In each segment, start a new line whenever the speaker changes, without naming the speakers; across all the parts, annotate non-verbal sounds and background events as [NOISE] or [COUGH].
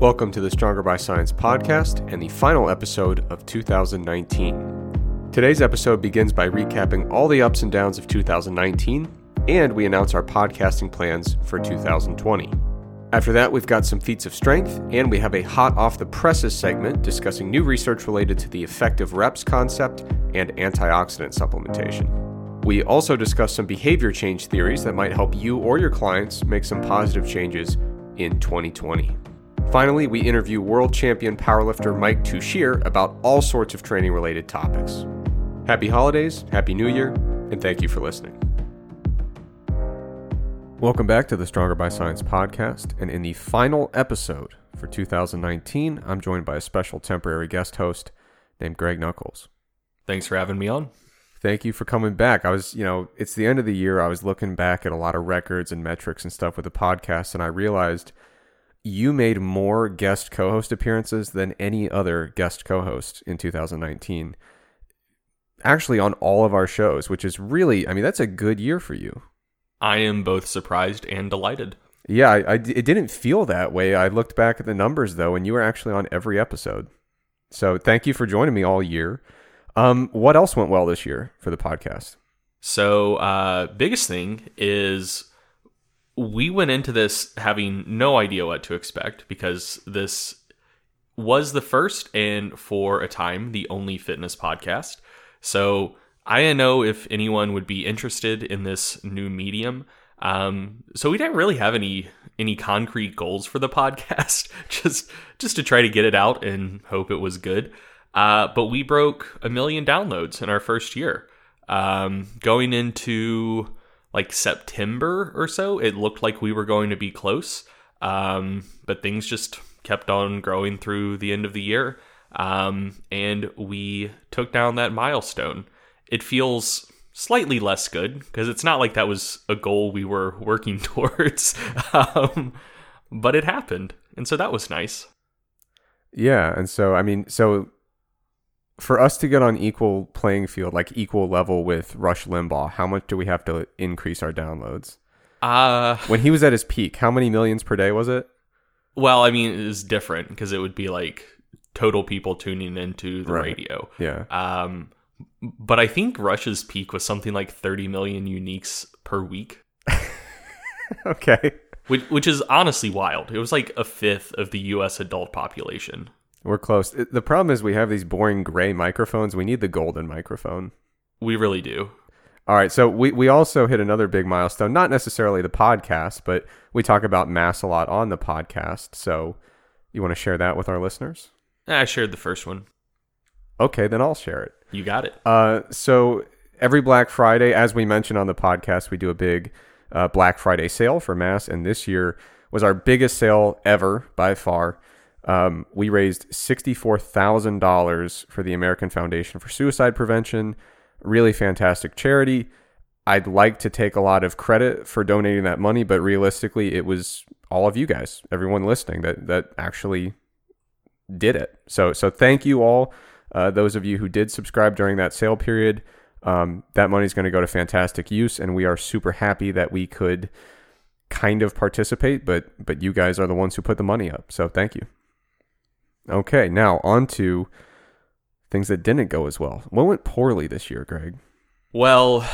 Welcome to the Stronger by Science podcast and the final episode of 2019. Today's episode begins by recapping all the ups and downs of 2019, and we announce our podcasting plans for 2020. After that, we've got some feats of strength, and we have a hot off the presses segment discussing new research related to the effective reps concept and antioxidant supplementation. We also discuss some behavior change theories that might help you or your clients make some positive changes in 2020. Finally, we interview world champion powerlifter Mike Tuchscherer about all sorts of training related topics. Happy holidays, Happy New Year, and thank you for listening. Welcome back to the Stronger by Science podcast. And in the final episode for 2019, I'm joined by a special temporary guest host named Greg Nuckols.
Thanks for having me on.
Thank you for coming back. I was, you know, it's the end of the year. I was looking back at a lot of records and metrics and stuff with the podcast, and I realized you made more guest co-host appearances than any other guest co-host in 2019 actually on all of our shows which is really i mean that's a good year for you.
I am both surprised and delighted.
yeah I, I- it didn't feel that way. I looked back at the numbers though and you were actually on every episode. So thank you for joining me all year. Um, what else went well this year for the podcast?
So, uh, biggest thing is we went into this having no idea what to expect because this was the first and for a time the only fitness podcast. So, I didn't know if anyone would be interested in this new medium. Um, so we didn't really have any any concrete goals for the [LAUGHS] podcast, just just to try to get it out and hope it was good. Uh, but we broke a million downloads in our first year. Um, going into like September or so, it looked like we were going to be close. Um, but things just kept on growing through the end of the year. Um, and we took down that milestone. It feels slightly less good because it's not like that was a goal we were [LAUGHS] working towards. [LAUGHS] um, but it happened. And so that was nice.
Yeah, and so I mean, so for us to get on equal playing field, like equal level with Rush Limbaugh, how much do we have to increase our downloads?
Uh,
When he was at his peak, how many millions per day was it?
well, I mean, it was different because it would be like total people tuning into the
Right.
radio.
Yeah.
Um, but I think Rush's peak was something like 30 million uniques per week, [LAUGHS]
okay.
which, which is honestly wild. It was like a fifth of the U.S. adult population.
We're close. The problem is we have these boring gray microphones. We need the golden microphone.
We really do.
All right, so we, we also hit another big milestone, not necessarily the podcast, but we talk about mass a lot on the podcast. So you want to share that with our listeners?
I shared the first one.
Okay, then I'll share it.
You got it.
Uh, so every Black Friday, as we mentioned on the podcast, we do a big uh, Black Friday sale for Mass, and this year was our biggest sale ever by far. Um, we raised sixty-four thousand dollars for the American Foundation for Suicide Prevention. Really fantastic charity. I'd like to take a lot of credit for donating that money, but realistically, it was all of you guys, everyone listening, that that actually did it. So so thank you all, uh, those of you who did subscribe during that sale period. Um, that money is going to go to fantastic use, and we are super happy that we could kind of participate. But but you guys are the ones who put the money up, so thank you. Okay, now on to things that didn't go as well. What went poorly this year, Greg?
Well,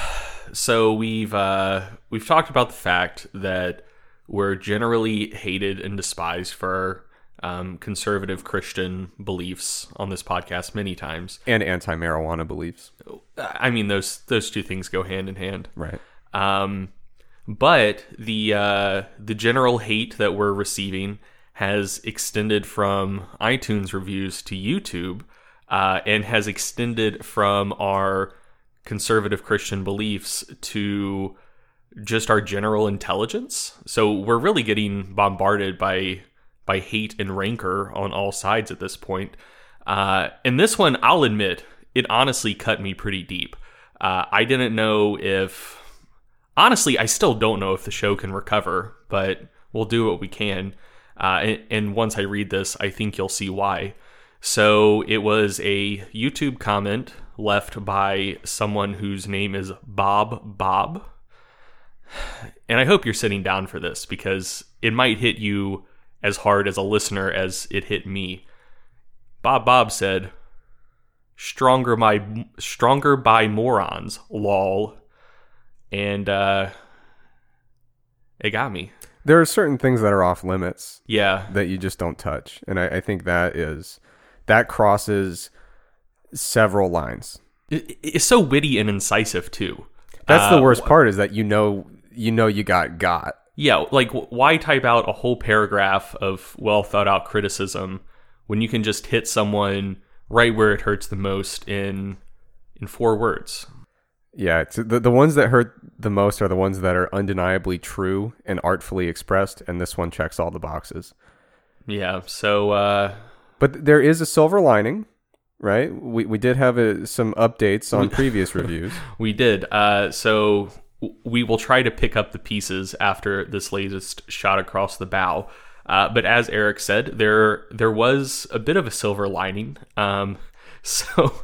so we've uh, we've talked about the fact that we're generally hated and despised for um, conservative Christian beliefs on this podcast many times.
And anti-marijuana beliefs,
I mean, those those two things go hand in hand.
right?
Um, but the uh, the general hate that we're receiving has extended from iTunes reviews to YouTube, uh, and has extended from our conservative Christian beliefs to just our general intelligence. So we're really getting bombarded by by hate and rancor on all sides at this point. Uh, and this one, I'll admit, it honestly cut me pretty deep. Uh, I didn't know if honestly, I still don't know if the show can recover, but we'll do what we can. Uh, and, and once I read this, I think you'll see why. So it was a YouTube comment left by someone whose name is Bob Bob. And I hope you're sitting down for this because it might hit you as hard as a listener as it hit me. Bob Bob said, "Stronger my stronger by morons, lol." And uh it got me.
There are certain things that are off limits
Yeah.
that you just don't touch, and I, I think that is that crosses several lines.
It- It's so witty and incisive too.
That's
Uh,
the worst part is that you know you know you got got.
Yeah, like why type out a whole paragraph of well thought out criticism when you can just hit someone right where it hurts the most in in four words?
Yeah, it's, the the ones that hurt the most are the ones that are undeniably true and artfully expressed, and this one checks all the boxes.
Yeah, so uh
But there is a silver lining, right? We we did have a, some updates on [LAUGHS] previous reviews.
we did. Uh so we will try to pick up the pieces after this latest shot across the bow. Uh, but as Eric said, there there was a bit of a silver lining. Um, so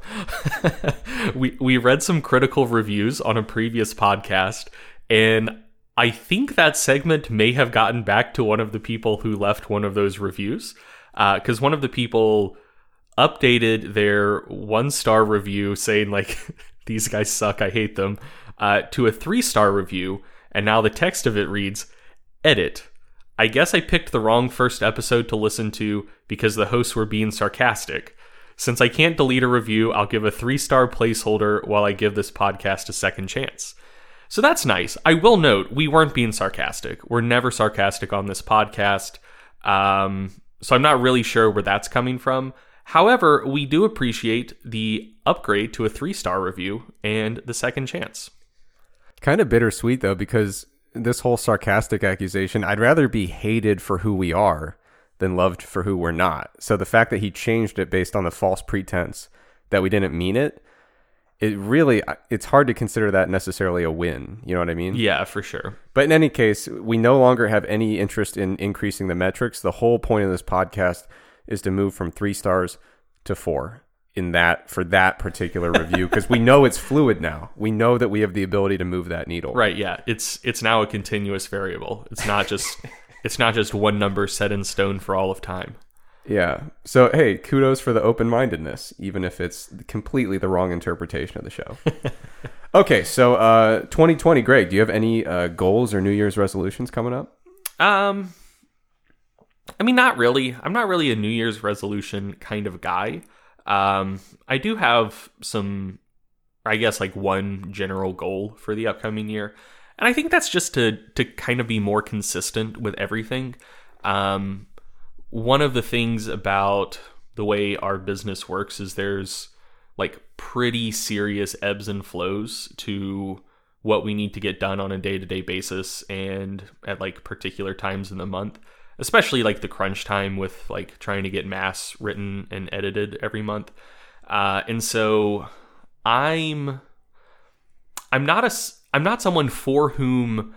[LAUGHS] we we read some critical reviews on a previous podcast, and I think that segment may have gotten back to one of the people who left one of those reviews, because one of the people updated their one star review saying like [LAUGHS] these guys suck, I hate them, uh, to a three star review, and now the text of it reads, "Edit." I guess I picked the wrong first episode to listen to because the hosts were being sarcastic. Since I can't delete a review, I'll give a three star placeholder while I give this podcast a second chance. So that's nice. I will note we weren't being sarcastic. We're never sarcastic on this podcast. Um, so I'm not really sure where that's coming from. However, we do appreciate the upgrade to a three star review and the second chance.
kind of bittersweet though, because this whole sarcastic accusation, I'd rather be hated for who we are than loved for who we're not. So the fact that he changed it based on the false pretense that we didn't mean it, it really it's hard to consider that necessarily a win. You know what I mean?
Yeah, for sure.
But in any case, we no longer have any interest in increasing the metrics. The whole point of this podcast is to move from three stars to four in that for that particular review [LAUGHS] because we know it's fluid now. We know that we have the ability to move that needle.
Right, yeah. It's it's now a continuous variable. It's not just [LAUGHS] it's not just one number set in stone for all of time.
Yeah. So hey, kudos for the open mindedness, even if it's completely the wrong interpretation of the show. [LAUGHS] okay, so uh 2020, Greg, do you have any uh, goals or New Year's resolutions coming up?
Um I mean not really. I'm not really a New Year's resolution kind of guy. Um I do have some I guess like one general goal for the upcoming year. And I think that's just to to kind of be more consistent with everything. Um one of the things about the way our business works is there's like pretty serious ebbs and flows to what we need to get done on a day-to-day basis and at like particular times in the month especially like the crunch time with like trying to get mass written and edited every month uh, and so i'm i'm not a i'm not someone for whom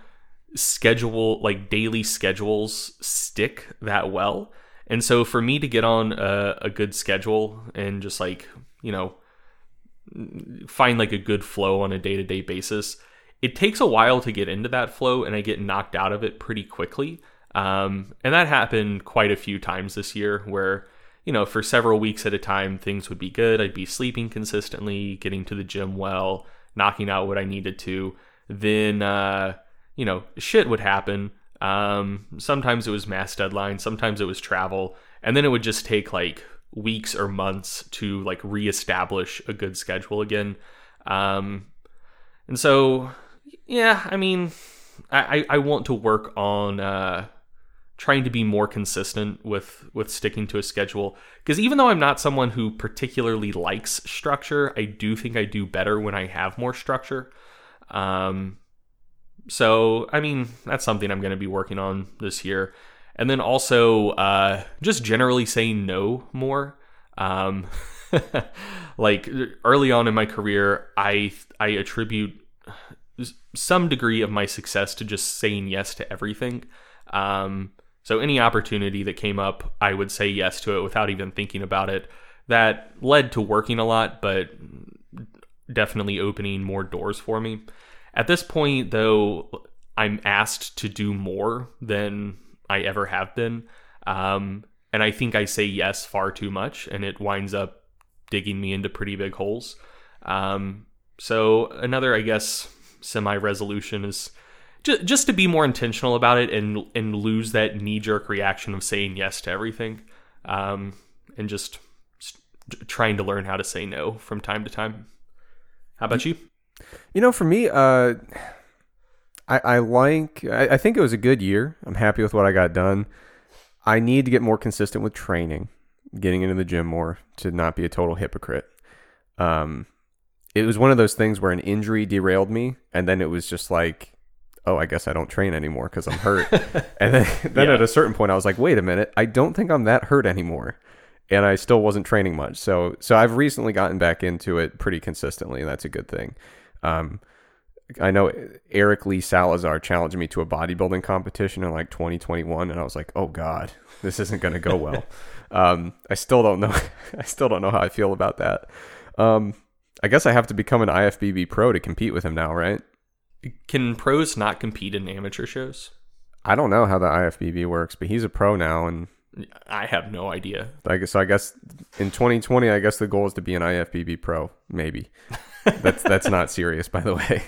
schedule like daily schedules stick that well. And so for me to get on a, a good schedule and just like you know find like a good flow on a day-to-day basis it takes a while to get into that flow and i get knocked out of it pretty quickly. Um, and that happened quite a few times this year where you know for several weeks at a time things would be good. I'd be sleeping consistently getting to the gym well knocking out what i needed to then uh, you know shit would happen. Um, sometimes it was mass deadlines, sometimes it was travel and then it would just take like weeks or months to like reestablish a good schedule again. Um, and so yeah i mean i i want to work on uh trying to be more consistent with with sticking to a schedule. Because even though i'm not someone who particularly likes structure i do think i do better when i have more structure um so i mean that's something i'm going to be working on this year. And then also uh just generally saying no more. Um [LAUGHS] like early on in my career i i attribute some degree of my success to just saying yes to everything. Um so any opportunity that came up, I would say yes to it without even thinking about it. That led to working a lot, but definitely opening more doors for me. At this point, though, I'm asked to do more than I ever have been. Um, and I think I say yes far too much, and it winds up digging me into pretty big holes. Um, so another, I guess, semi resolution is just just to be more intentional about it and and lose that knee jerk reaction of saying yes to everything, um, and just trying to learn how to say no from time to time. How about you?
You know, for me, uh, I, I like. I, I think it was a good year. I'm happy with what I got done. I need to get more consistent with training, getting into the gym more to not be a total hypocrite. Um, it was one of those things where an injury derailed me, and then it was just like, oh, I guess I don't train anymore because I'm hurt. [LAUGHS] and then, then
Yeah.
at a certain point, I was like, wait a minute, I don't think I'm that hurt anymore, and I still wasn't training much. So, so I've recently gotten back into it pretty consistently, and that's a good thing. Um, I know Eric Lee Salazar challenged me to a bodybuilding competition in like 2021, and I was like, "Oh God, [LAUGHS] this isn't going to go well." [LAUGHS] um, I still don't know. [LAUGHS] I still don't know how I feel about that. Um, I guess I have to become an IFBB pro to compete with him now, right?
Can pros not compete in amateur shows?
I don't know how the IFBB works, but he's a pro now, and
I have no idea.
I guess so. I guess in 2020, I guess the goal is to be an IFBB pro. Maybe that's that's not serious, by the way.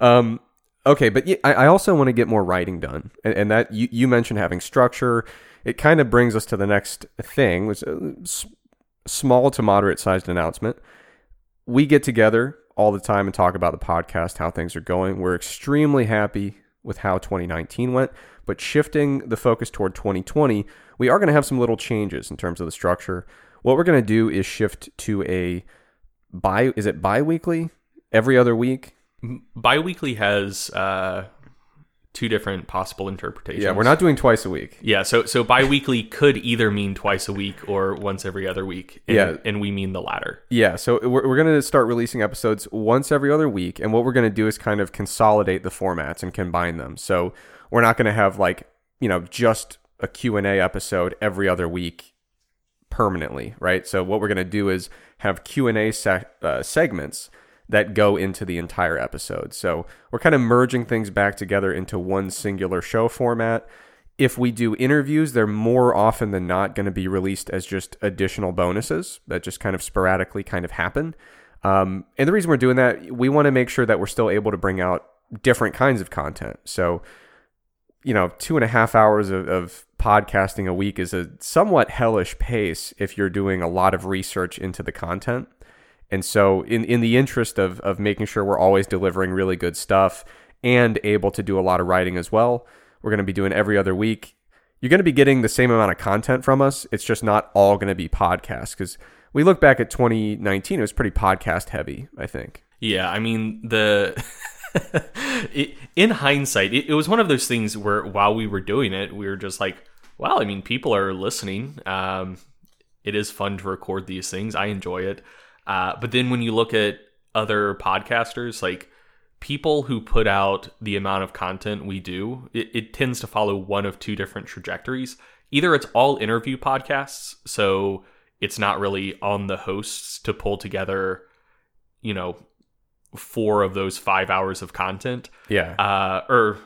Um, okay, but yeah, I, I also want to get more writing done, and, and that you, you mentioned having structure. It kind of brings us to the next thing, which is s- small to moderate sized announcement. We get together all the time and talk about the podcast, how things are going. We're extremely happy with how 2019 went, but shifting the focus toward 2020, we are going to have some little changes in terms of the structure. What we're going to do is shift to a bi is it bi-weekly every other week
Biweekly has uh, two different possible interpretations.
yeah we're not doing twice a week
Yeah, so so biweekly could either mean twice a week or once every other week. And,
Yeah.
and we mean the latter.
yeah so we're, we're going to start releasing episodes once every other week and what we're going to do is kind of consolidate the formats and combine them so we're not going to have like you know just a q&a episode every other week permanently right? So what we're going to do is have q&a se- uh, segments that go into the entire episode. So we're kind of merging things back together into one singular show format. If we do interviews they're more often than not going to be released as just additional bonuses that just kind of sporadically kind of happen. Um, and the reason we're doing that we want to make sure that we're still able to bring out different kinds of content. So you know, two and a half hours of, of podcasting a week is a somewhat hellish pace if you're doing a lot of research into the content. And so, in, in the interest of, of making sure we're always delivering really good stuff and able to do a lot of writing as well, we're going to be doing every other week. You're going to be getting the same amount of content from us. It's just not all going to be podcasts because we look back at 2019, it was pretty podcast heavy, I think.
Yeah, I mean the [LAUGHS] [LAUGHS] in hindsight, it, it was one of those things where while we were doing it, we were just like, wow, I mean, people are listening. Um, it is fun to record these things. I enjoy it." Uh, but then when you look at other podcasters, like people who put out the amount of content we do, it, it tends to follow one of two different trajectories. Either it's all interview podcasts, so it's not really on the hosts to pull together, you know, four of those five hours of content,
Yeah.
uh, or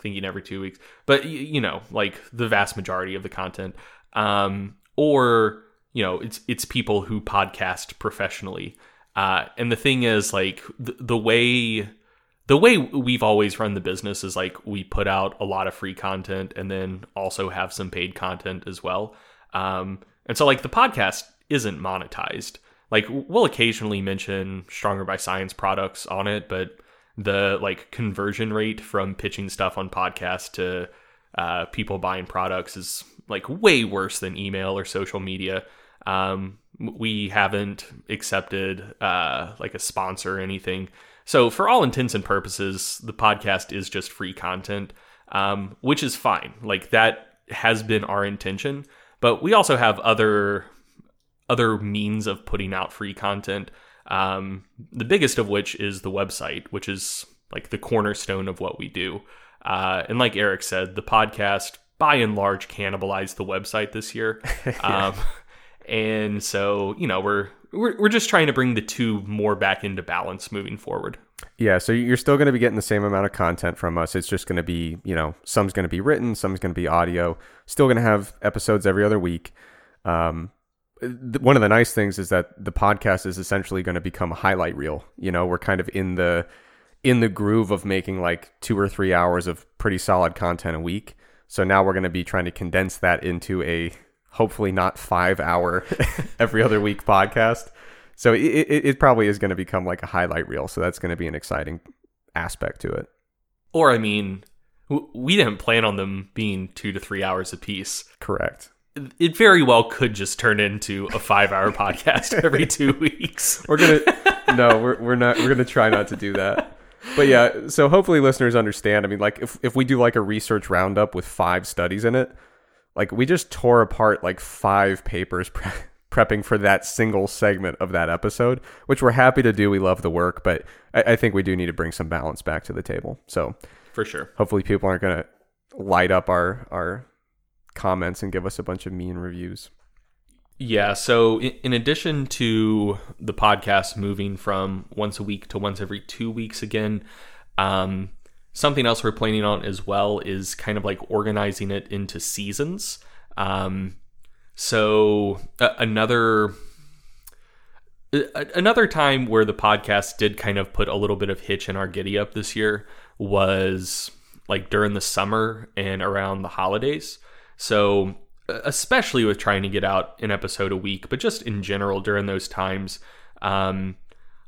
thinking every two weeks, but you know, like the vast majority of the content, um, or you know, it's it's people who podcast professionally. Uh, and the thing is, like the, the way the way we've always run the business is like we put out a lot of free content and then also have some paid content as well. Um, and so like the podcast isn't monetized. Like we'll occasionally mention Stronger by Science products on it, but the like conversion rate from pitching stuff on podcast to uh, people buying products is like way worse than email or social media. Um, we haven't accepted uh, like a sponsor or anything. So for all intents and purposes, the podcast is just free content, um, which is fine. Like that has been our intention, but we also have other other means of putting out free content. Um, the biggest of which is the website, which is like the cornerstone of what we do. Uh, and like Eric said, the podcast by and large cannibalized the website this year. [LAUGHS] um, and so, you know, we're, we're we're just trying to bring the two more back into balance moving forward.
Yeah, so you're still going to be getting the same amount of content from us. It's just going to be, you know, some's going to be written, some's going to be audio. Still going to have episodes every other week. Um, one of the nice things is that the podcast is essentially going to become a highlight reel. You know, we're kind of in the in the groove of making like two or three hours of pretty solid content a week. So now we're going to be trying to condense that into a hopefully not five hour [LAUGHS] every other week podcast. So it, it, it probably is going to become like a highlight reel. So that's going to be an exciting aspect to it.
Or, I mean, we didn't plan on them being two to three hours apiece.
Correct.
It very well could just turn into a five hour [LAUGHS] podcast every two weeks.
We're gonna no, we're we're not we're gonna try not to do that. But yeah, so hopefully listeners understand. I mean, like if if we do like a research roundup with five studies in it, like we just tore apart like five papers [LAUGHS] pre- prepping for that single segment of that episode, which we're happy to do. We love the work, but I, I think we do need to bring some balance back to the table. So
For sure.
hopefully people aren't gonna light up our our comments and give us a bunch of mean reviews.
Yeah. So, in, addition to the podcast moving from once a week to once every two weeks again, um, something else we're planning on as well is kind of like organizing it into seasons. Um, so, uh, another. Another time where the podcast did kind of put a little bit of hitch in our giddy up this year was like during the summer and around the holidays. So, especially with trying to get out an episode a week, but just in general during those times, um,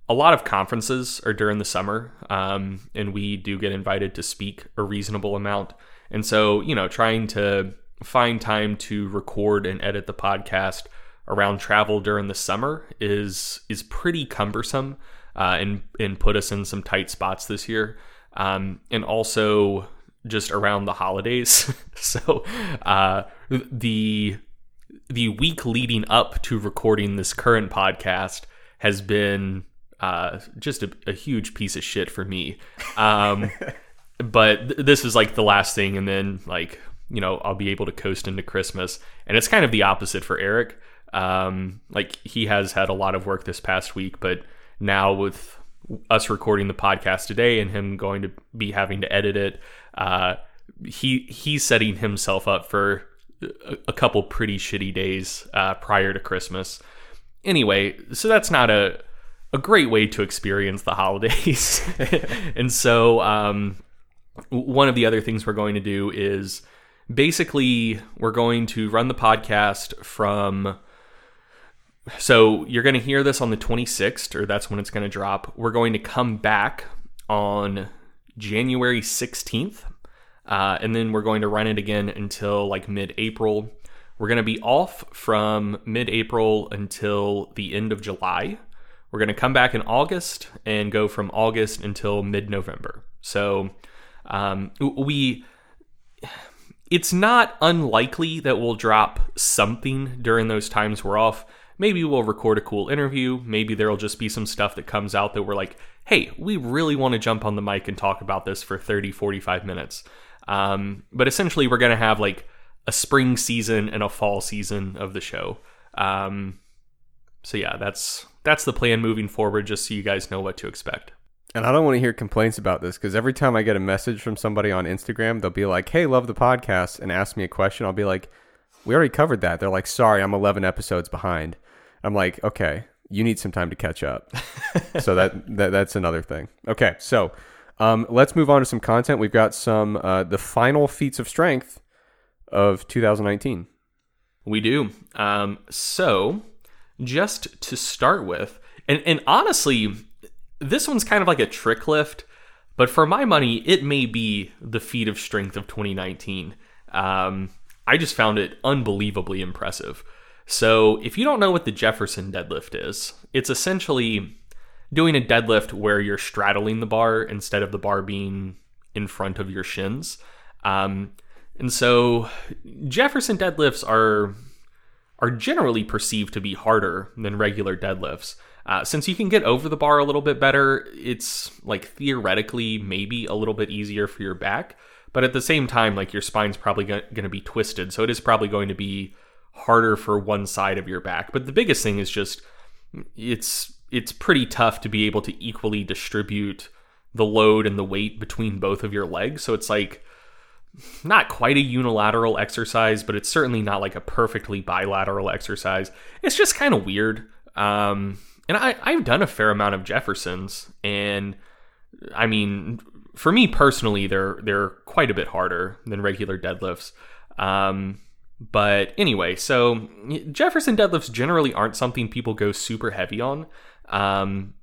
a lot of conferences are during the summer, um, and we do get invited to speak a reasonable amount. And so, you know, trying to find time to record and edit the podcast around travel during the summer is is pretty cumbersome, uh, and and put us in some tight spots this year. Um, and also just around the holidays. [LAUGHS] so uh, the the week leading up to recording this current podcast has been uh, just a, a huge piece of shit for me. Um, [LAUGHS] but th- this is like the last thing, and then like you know I'll be able to coast into Christmas, and it's kind of the opposite for Eric. Um, like he has had a lot of work this past week, but now with us recording the podcast today and him going to be having to edit it, uh, he he's setting himself up for a, a couple pretty shitty days uh, prior to Christmas. Anyway, so that's not a a great way to experience the holidays, [LAUGHS] and so um, one of the other things we're going to do is basically we're going to run the podcast from so you're going to hear this on the 26th or that's when it's going to drop. We're going to come back on january 16th uh, and then we're going to run it again until like mid-april. We're going to be off from mid-april until the end of july. We're going to come back in august and go from august until mid-november. So um, we it's not unlikely that we'll drop something during those times we're off. Maybe we'll record a cool interview. Maybe there'll just be some stuff that comes out that we're like, hey, we really want to jump on the mic and talk about this for 30, 45 minutes. Um, but essentially, we're going to have like a spring season and a fall season of the show. Um, so yeah, that's that's the plan moving forward. Just so you guys know what to expect.
And I don't want to hear complaints about this because every time I get a message from somebody on Instagram, they'll be like, "Hey, love the podcast," and ask me a question. I'll be like, "We already covered that." They're like, "Sorry, I'm 11 episodes behind." I'm like, "Okay, you need some time to catch up." so that, [LAUGHS] that that's another thing. Okay, so um, let's move on to some content. We've got some uh, the final feats of strength of 2019.
We do. Um, so, just to start with, and, and honestly, this one's kind of like a trick lift, but for my money, it may be the feat of strength of 2019. Um, I just found it unbelievably impressive. So, if you don't know what the Jefferson deadlift is, it's essentially doing a deadlift where you're straddling the bar instead of the bar being in front of your shins. Um, and so, Jefferson deadlifts are are generally perceived to be harder than regular deadlifts. Uh, since you can get over the bar a little bit better, it's like theoretically maybe a little bit easier for your back. But at the same time, like your spine's probably going to be twisted. So it is probably going to be harder for one side of your back. But the biggest thing is just it's it's pretty tough to be able to equally distribute the load and the weight between both of your legs. So it's like not quite a unilateral exercise, but it's certainly not like a perfectly bilateral exercise. It's just kind of weird. Um, and I, I've done a fair amount of Jeffersons, and I mean, for me personally, they're they're quite a bit harder than regular deadlifts. Um, but anyway, so Jefferson deadlifts generally aren't something people go super heavy on. Um,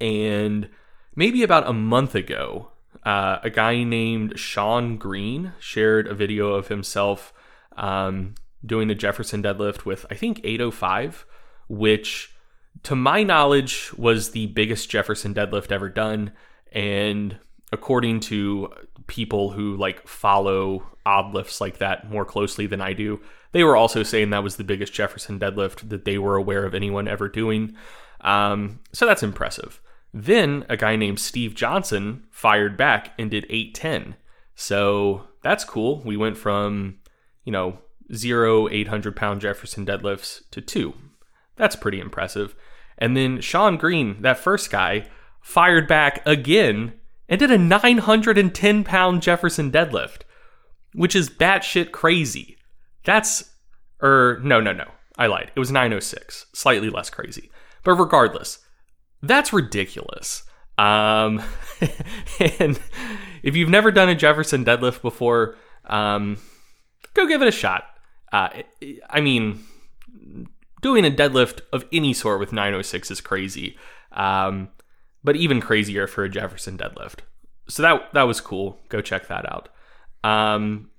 and maybe about a month ago, uh, a guy named Sean Green shared a video of himself um, doing the Jefferson deadlift with, I think, 805, which, to my knowledge, was the biggest Jefferson deadlift ever done. And according to people who like follow odd lifts like that more closely than I do, they were also saying that was the biggest Jefferson deadlift that they were aware of anyone ever doing. Um, so that's impressive. Then a guy named Steve Johnson fired back and did 810. So that's cool. We went from, you know, zero 800 pound Jefferson deadlifts to two. That's pretty impressive. And then Sean Green, that first guy, fired back again and did a 910 pound Jefferson deadlift, which is batshit crazy. That's, er, no, no, no. I lied. It was 906, slightly less crazy. But regardless, that's ridiculous. Um, [LAUGHS] and if you've never done a Jefferson deadlift before, um, go give it a shot. Uh, I mean, doing a deadlift of any sort with 906 is crazy, um, but even crazier for a Jefferson deadlift. So that that was cool. Go check that out. Um,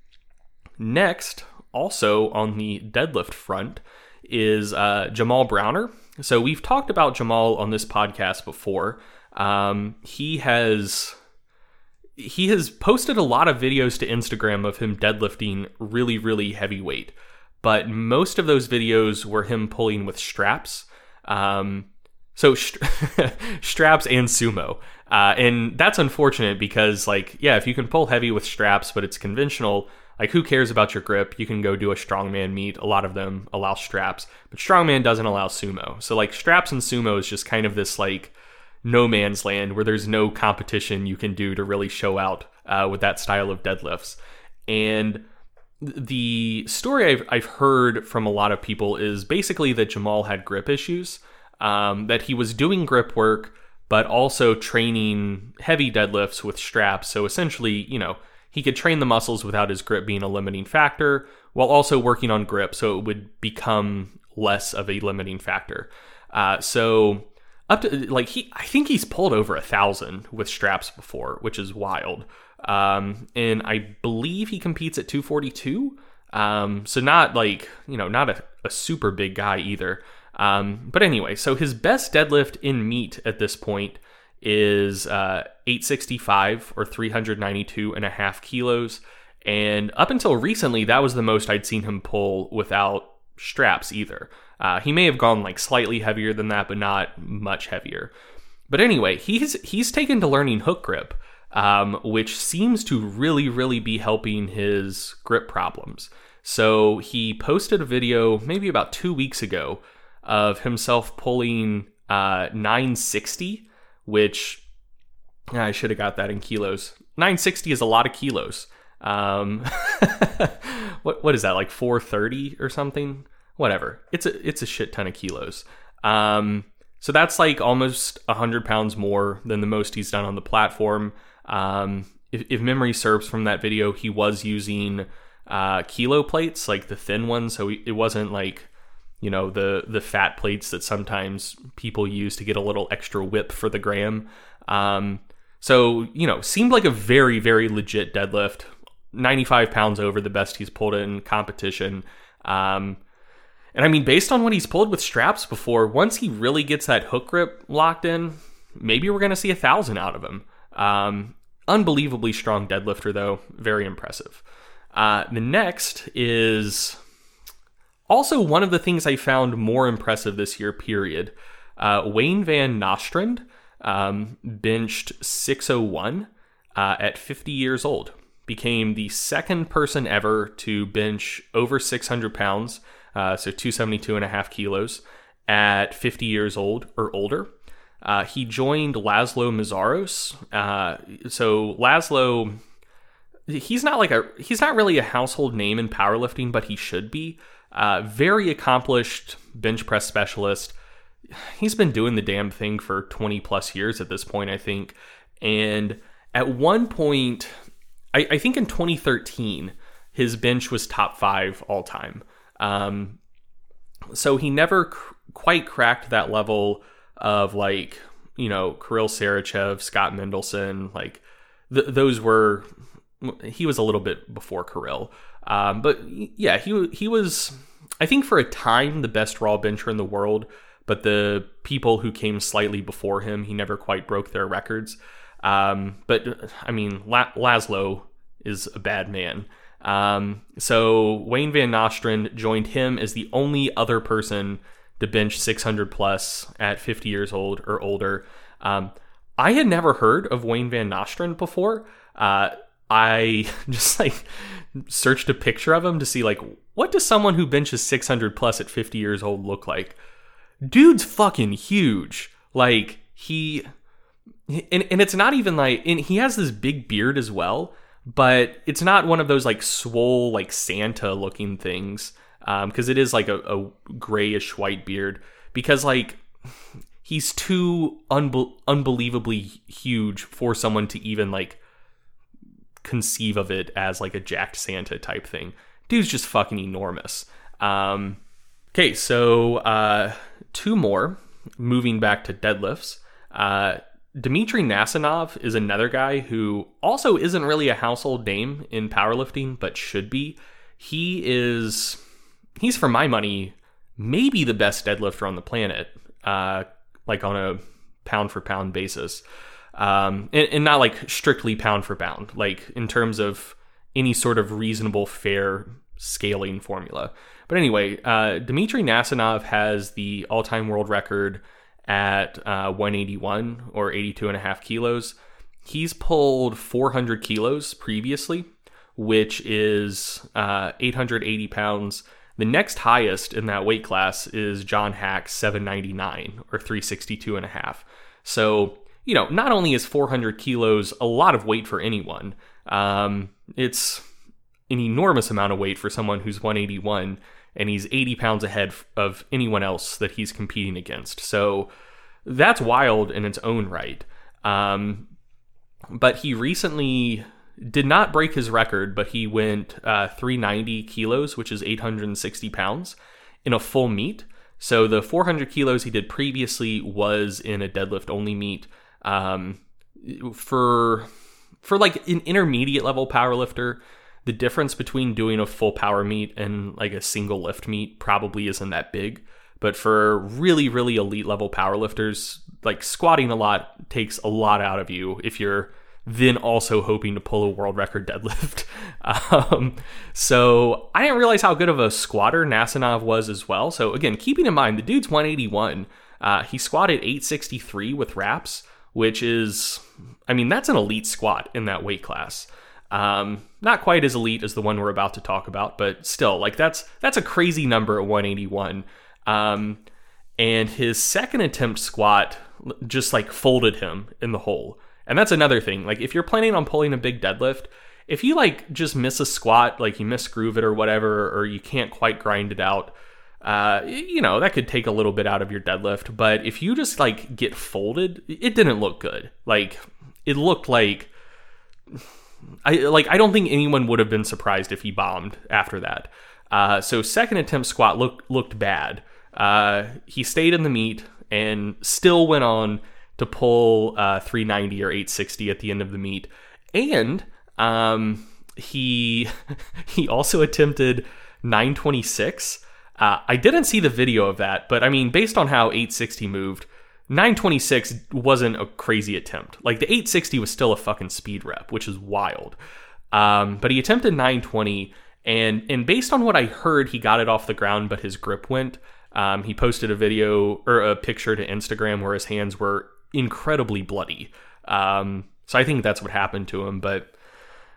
next, also on the deadlift front, is uh, Jamal Browner. So we've talked about Jamal on this podcast before. Um, he has he has posted a lot of videos to Instagram of him deadlifting really really heavy weight, but most of those videos were him pulling with straps. Um, so st- [LAUGHS] straps and sumo. Uh, and that's unfortunate because, like, yeah, if you can pull heavy with straps, but it's conventional, like, who cares about your grip? You can go do a strongman meet. A lot of them allow straps, but strongman doesn't allow sumo. So, like, straps and sumo is just kind of this, like, no man's land where there's no competition you can do to really show out uh, with that style of deadlifts. And the story I've, I've heard from a lot of people is basically that Jamal had grip issues, um, that he was doing grip work, but also training heavy deadlifts with straps. So essentially, you know, he could train the muscles without his grip being a limiting factor while also working on grip so it would become less of a limiting factor. Uh, so up to like he I think he's pulled over a thousand with straps before, which is wild. Um, and I believe he competes at 242. Um, so not like, you know, not a, a super big guy either. Um, but anyway, so his best deadlift in meet at this point is uh, 865 or 392 and a half kilos. And up until recently, that was the most I'd seen him pull without straps either. Uh, he may have gone like slightly heavier than that, but not much heavier. But anyway, he's he's taken to learning hook grip, um, which seems to really, really be helping his grip problems. So he posted a video maybe about two weeks ago of himself pulling uh, 960 which I should have got that in kilos. 960 is a lot of kilos. Um, [LAUGHS] what what is that like 430 or something? Whatever. It's a it's a shit ton of kilos. Um, so that's like almost 100 pounds more than the most he's done on the platform. Um, if, if memory serves from that video, he was using uh, kilo plates, like the thin ones. So it wasn't like you know the the fat plates that sometimes people use to get a little extra whip for the gram. Um, so you know, seemed like a very very legit deadlift. 95 pounds over the best he's pulled in competition. Um, and I mean, based on what he's pulled with straps before, once he really gets that hook grip locked in, maybe we're going to see a thousand out of him. Um, unbelievably strong deadlifter, though. Very impressive. Uh, the next is also, one of the things I found more impressive this year, period, uh, Wayne Van Nostrand um, benched 601 uh, at 50 years old. Became the second person ever to bench over 600 pounds, uh, so 272 and a half kilos, at 50 years old or older. Uh, he joined Laszlo Mazaros. Uh, so Laszlo, he's not like a he's not really a household name in powerlifting, but he should be. Uh, very accomplished bench press specialist. He's been doing the damn thing for 20 plus years at this point, I think. And at one point, I, I think in 2013, his bench was top five all time. Um, so he never cr- quite cracked that level of like you know Kirill Sarychev, Scott Mendelson, like th- those were he was a little bit before Kirill, um, but yeah, he he was I think for a time the best raw bencher in the world. But the people who came slightly before him, he never quite broke their records. Um, but I mean, La- Laszlo is a bad man. Um, so Wayne Van Nostrand joined him as the only other person to bench 600 plus at 50 years old or older. Um, I had never heard of Wayne Van Nostrand before. Uh, I [LAUGHS] just like searched a picture of him to see like what does someone who benches 600 plus at 50 years old look like. Dude's fucking huge. Like he and, and it's not even like and he has this big beard as well but it's not one of those like swole like santa looking things because um, it is like a, a grayish white beard because like he's too unbe- unbelievably huge for someone to even like conceive of it as like a jacked santa type thing dude's just fucking enormous um, okay so uh, two more moving back to deadlifts uh, Dmitry Nasonov is another guy who also isn't really a household name in powerlifting, but should be. He is, he's for my money, maybe the best deadlifter on the planet, uh, like on a pound for pound basis. Um, and, and not like strictly pound for pound, like in terms of any sort of reasonable, fair scaling formula. But anyway, uh, Dmitry Nasonov has the all time world record at uh, 181 or 82 and a half kilos. He's pulled 400 kilos previously, which is uh, 880 pounds. The next highest in that weight class is John Haack's 799 or 362 and a half. So, you know, not only is 400 kilos a lot of weight for anyone, um, it's an enormous amount of weight for someone who's 181 and he's 80 pounds ahead of anyone else that he's competing against. So that's wild in its own right. Um, but he recently did not break his record, but he went uh, 390 kilos, which is 860 pounds, in a full meet. So the 400 kilos he did previously was in a deadlift only meet. Um, for for like an intermediate level powerlifter, the difference between doing a full power meet and like a single lift meet probably isn't that big. But for really, really elite level powerlifters, like squatting a lot takes a lot out of you if you're then also hoping to pull a world record [LAUGHS] deadlift. um, so I didn't realize how good of a squatter Nasonov was as well. So again, keeping in mind the dude's 181, uh, he squatted 863 with wraps, which is, I mean, that's an elite squat in that weight class. Um, not quite as elite as the one we're about to talk about, but still, like that's that's a crazy number at 181. Um, and his second attempt squat just like folded him in the hole. And that's another thing. Like if you're planning on pulling a big deadlift, if you like just miss a squat, like you misgroove it or whatever, or you can't quite grind it out, uh, you know that could take a little bit out of your deadlift. But if you just like get folded, it didn't look good. Like it looked like [SIGHS] I like I don't think anyone would have been surprised if he bombed after that. Uh, so second attempt squat looked looked bad. Uh, he stayed in the meet and still went on to pull uh, 390 or 860 at the end of the meet, and um, he [LAUGHS] he also attempted 926. Uh, I didn't see the video of that, but I mean, based on how 860 moved, 926 wasn't a crazy attempt. Like the 860 was still a fucking speed rep, which is wild. Um, but he attempted 920, and and based on what I heard, he got it off the ground, but his grip went. Um, he posted a video or a picture to Instagram where his hands were incredibly bloody. Um, so I think that's what happened to him. But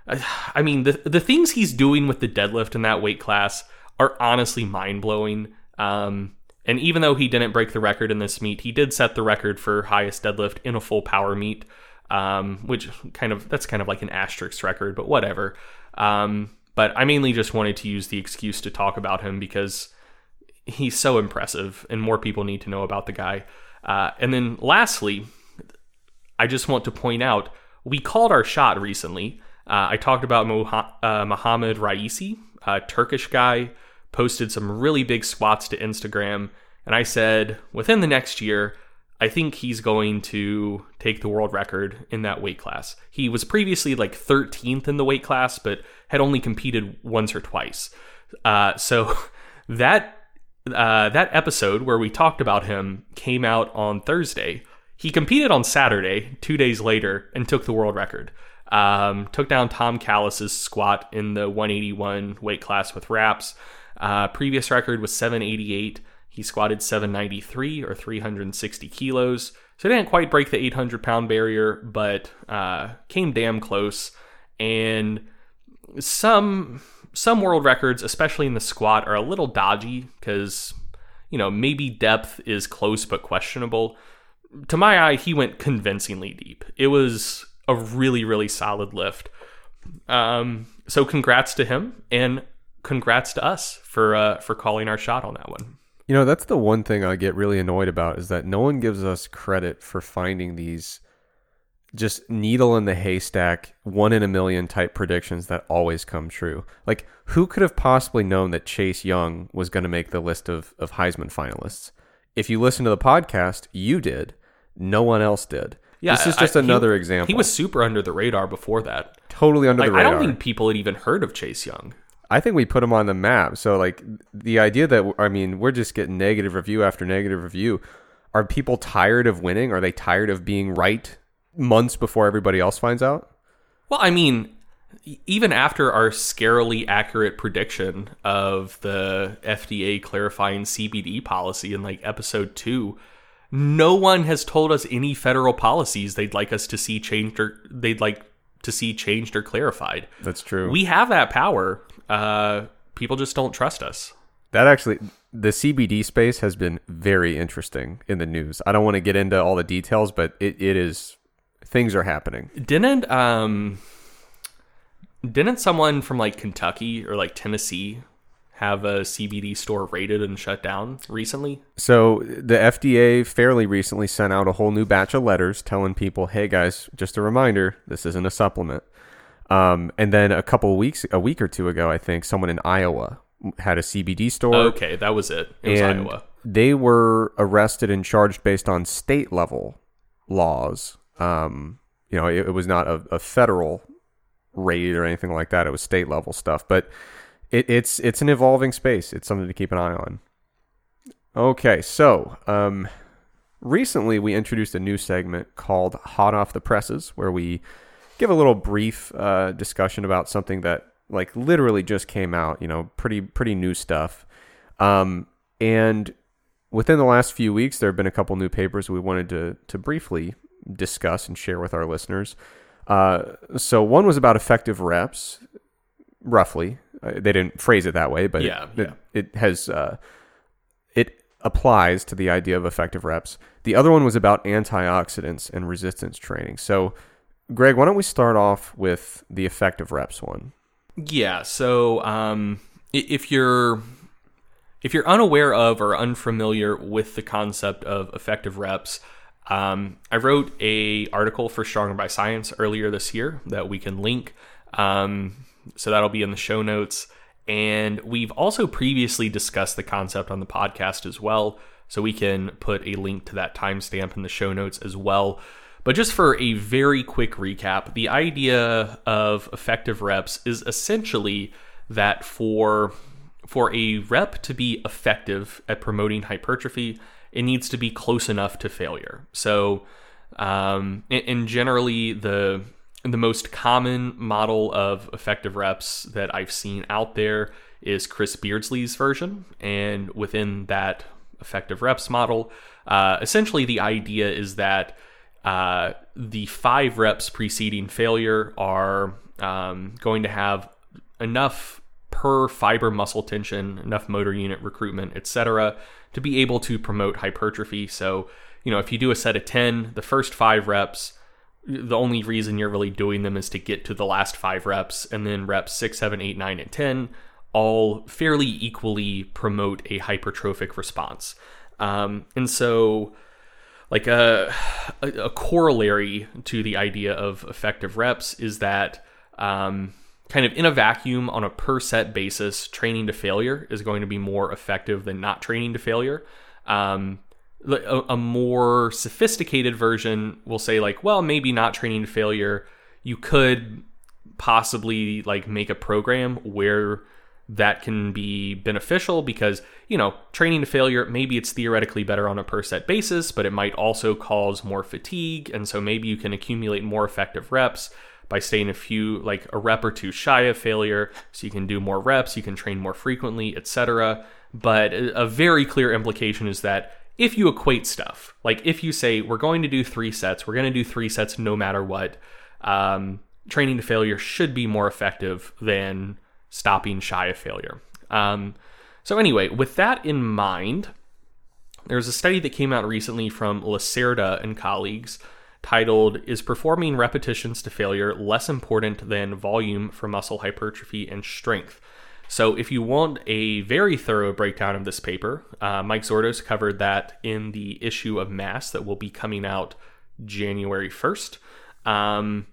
[SIGHS] I mean, the the things he's doing with the deadlift in that weight class are honestly mind blowing. Um, And even though he didn't break the record in this meet, he did set the record for highest deadlift in a full power meet, um, which kind of that's kind of like an asterisk record, but whatever. Um, but I mainly just wanted to use the excuse to talk about him because he's so impressive, and more people need to know about the guy. Uh, and then lastly, I just want to point out we called our shot recently. Uh, I talked about Moha- uh, Raisi, a Turkish guy, posted some really big squats to Instagram, and I said within the next year, I think he's going to take the world record in that weight class. He was previously like 13th in the weight class, but had only competed once or twice. Uh, so [LAUGHS] that uh, that episode where we talked about him came out on Thursday. He competed on Saturday, two days later, and took the world record. Um, took down Tom Callis's squat in the 181 weight class with wraps. Uh, previous record was 788. He squatted 793 or 360 kilos. So he didn't quite break the 800 pound barrier, but uh, came damn close. And some some world records, especially in the squat, are a little dodgy because you know maybe depth is close but questionable. To my eye, he went convincingly deep. It was a really really solid lift. Um, so congrats to him and congrats to us for uh, for calling our shot on that one.
You know, that's the one thing I get really annoyed about is that no one gives us credit for finding these just needle in the haystack, one in a million type predictions that always come true. Like, who could have possibly known that Chase Young was going to make the list of, of Heisman finalists? If you listen to the podcast, you did. No one else did.
Yeah,
this is just
I-
another
he-
example.
He was super under the radar before that.
totally under
Like,
the radar.
I don't think people had even heard of Chase Young.
I think we put him on the map. So like the idea that I mean, we're just getting negative review after negative review. Are people tired of winning? Are they tired of being right months before everybody else finds out?
Well, I mean, even after our scarily accurate prediction of the FDA clarifying CBD policy in like episode two, no one has told us any federal policies they'd like us to see changed or they'd like to see changed or clarified.
That's true.
We have that power. Uh, people just don't trust us.
that actually the CBD space has been very interesting in the news. I don't want to get into all the details, but it, it is things are happening.
Didn't um didn't someone from like Kentucky or like Tennessee have a CBD store raided and shut down recently?
So the FDA fairly recently sent out a whole new batch of letters telling people, "Hey guys, just a reminder, this isn't a supplement." Um, and then a couple weeks, a week or two ago, I think someone in Iowa had a CBD store,
Okay, that was it. It was
and
Iowa.
they were arrested and charged based on state level laws. Um, you know, it, it was not a, a federal raid or anything like that. It was state level stuff, but it, it's it's an evolving space. It's something to keep an eye on. Okay, so um, recently we introduced a new segment called "Hot Off the Presses," where we give a little brief uh, discussion about something that like literally just came out. You know, pretty pretty new stuff. Um, and within the last few weeks, there have been a couple new papers we wanted to to briefly discuss and share with our listeners. Uh, so one was about effective reps, roughly. Uh, they didn't phrase it that way, but
Yeah,
it,
yeah.
it, it has uh, it applies to the idea of effective reps. The other one was about antioxidants and resistance training. So, Greg, why don't we start off with the effective reps one?
Yeah. So, um, if you're if you're unaware of or unfamiliar with the concept of effective reps, um, I wrote a article for Stronger by Science earlier this year that we can link. Um, so that'll be in the show notes. And we've also previously discussed the concept on the podcast as well. So we can put a link to that timestamp in the show notes as well. But just for a very quick recap, the idea of effective reps is essentially that for for a rep to be effective at promoting hypertrophy, it needs to be close enough to failure. So, um, and, generally, the the most common model of effective reps that I've seen out there is Chris Beardsley's version, and within that effective reps model, uh, essentially the idea is that uh, the five reps preceding failure are um, going to have enough per fiber muscle tension, enough motor unit recruitment, etc., to be able to promote hypertrophy. So, you know, if you do a set of 10, the first five reps, the only reason you're really doing them is to get to the last five reps, and then reps six, seven, eight, nine, and 10 all fairly equally promote a hypertrophic response. Um, and so, like a, a, corollary to the idea of effective reps is that um, kind of in a vacuum on a per set basis, training to failure is going to be more effective than not training to failure. Um, a, a more sophisticated version will say like, well, maybe not training to failure. You could possibly like make a program where that can be beneficial because, you know, training to failure, maybe it's theoretically better on a per set basis, but it might also cause more fatigue. And so maybe you can accumulate more effective reps by staying a few, like a rep or two shy of failure. So you can do more reps, you can train more frequently, etc. But a very clear implication is that if you equate stuff, like if you say, we're going to do three sets, we're going to do three sets no matter what, um, training to failure should be more effective than stopping shy of failure. Um, so, anyway, with that in mind, there's a study that came out recently from Lacerda and colleagues titled Is Performing Repetitions to Failure Less Important Than Volume for Muscle Hypertrophy and Strength? So, if you want a very thorough breakdown of this paper, uh, Mike Zourdos covered that in the issue of Mass that will be coming out January 1st. Um,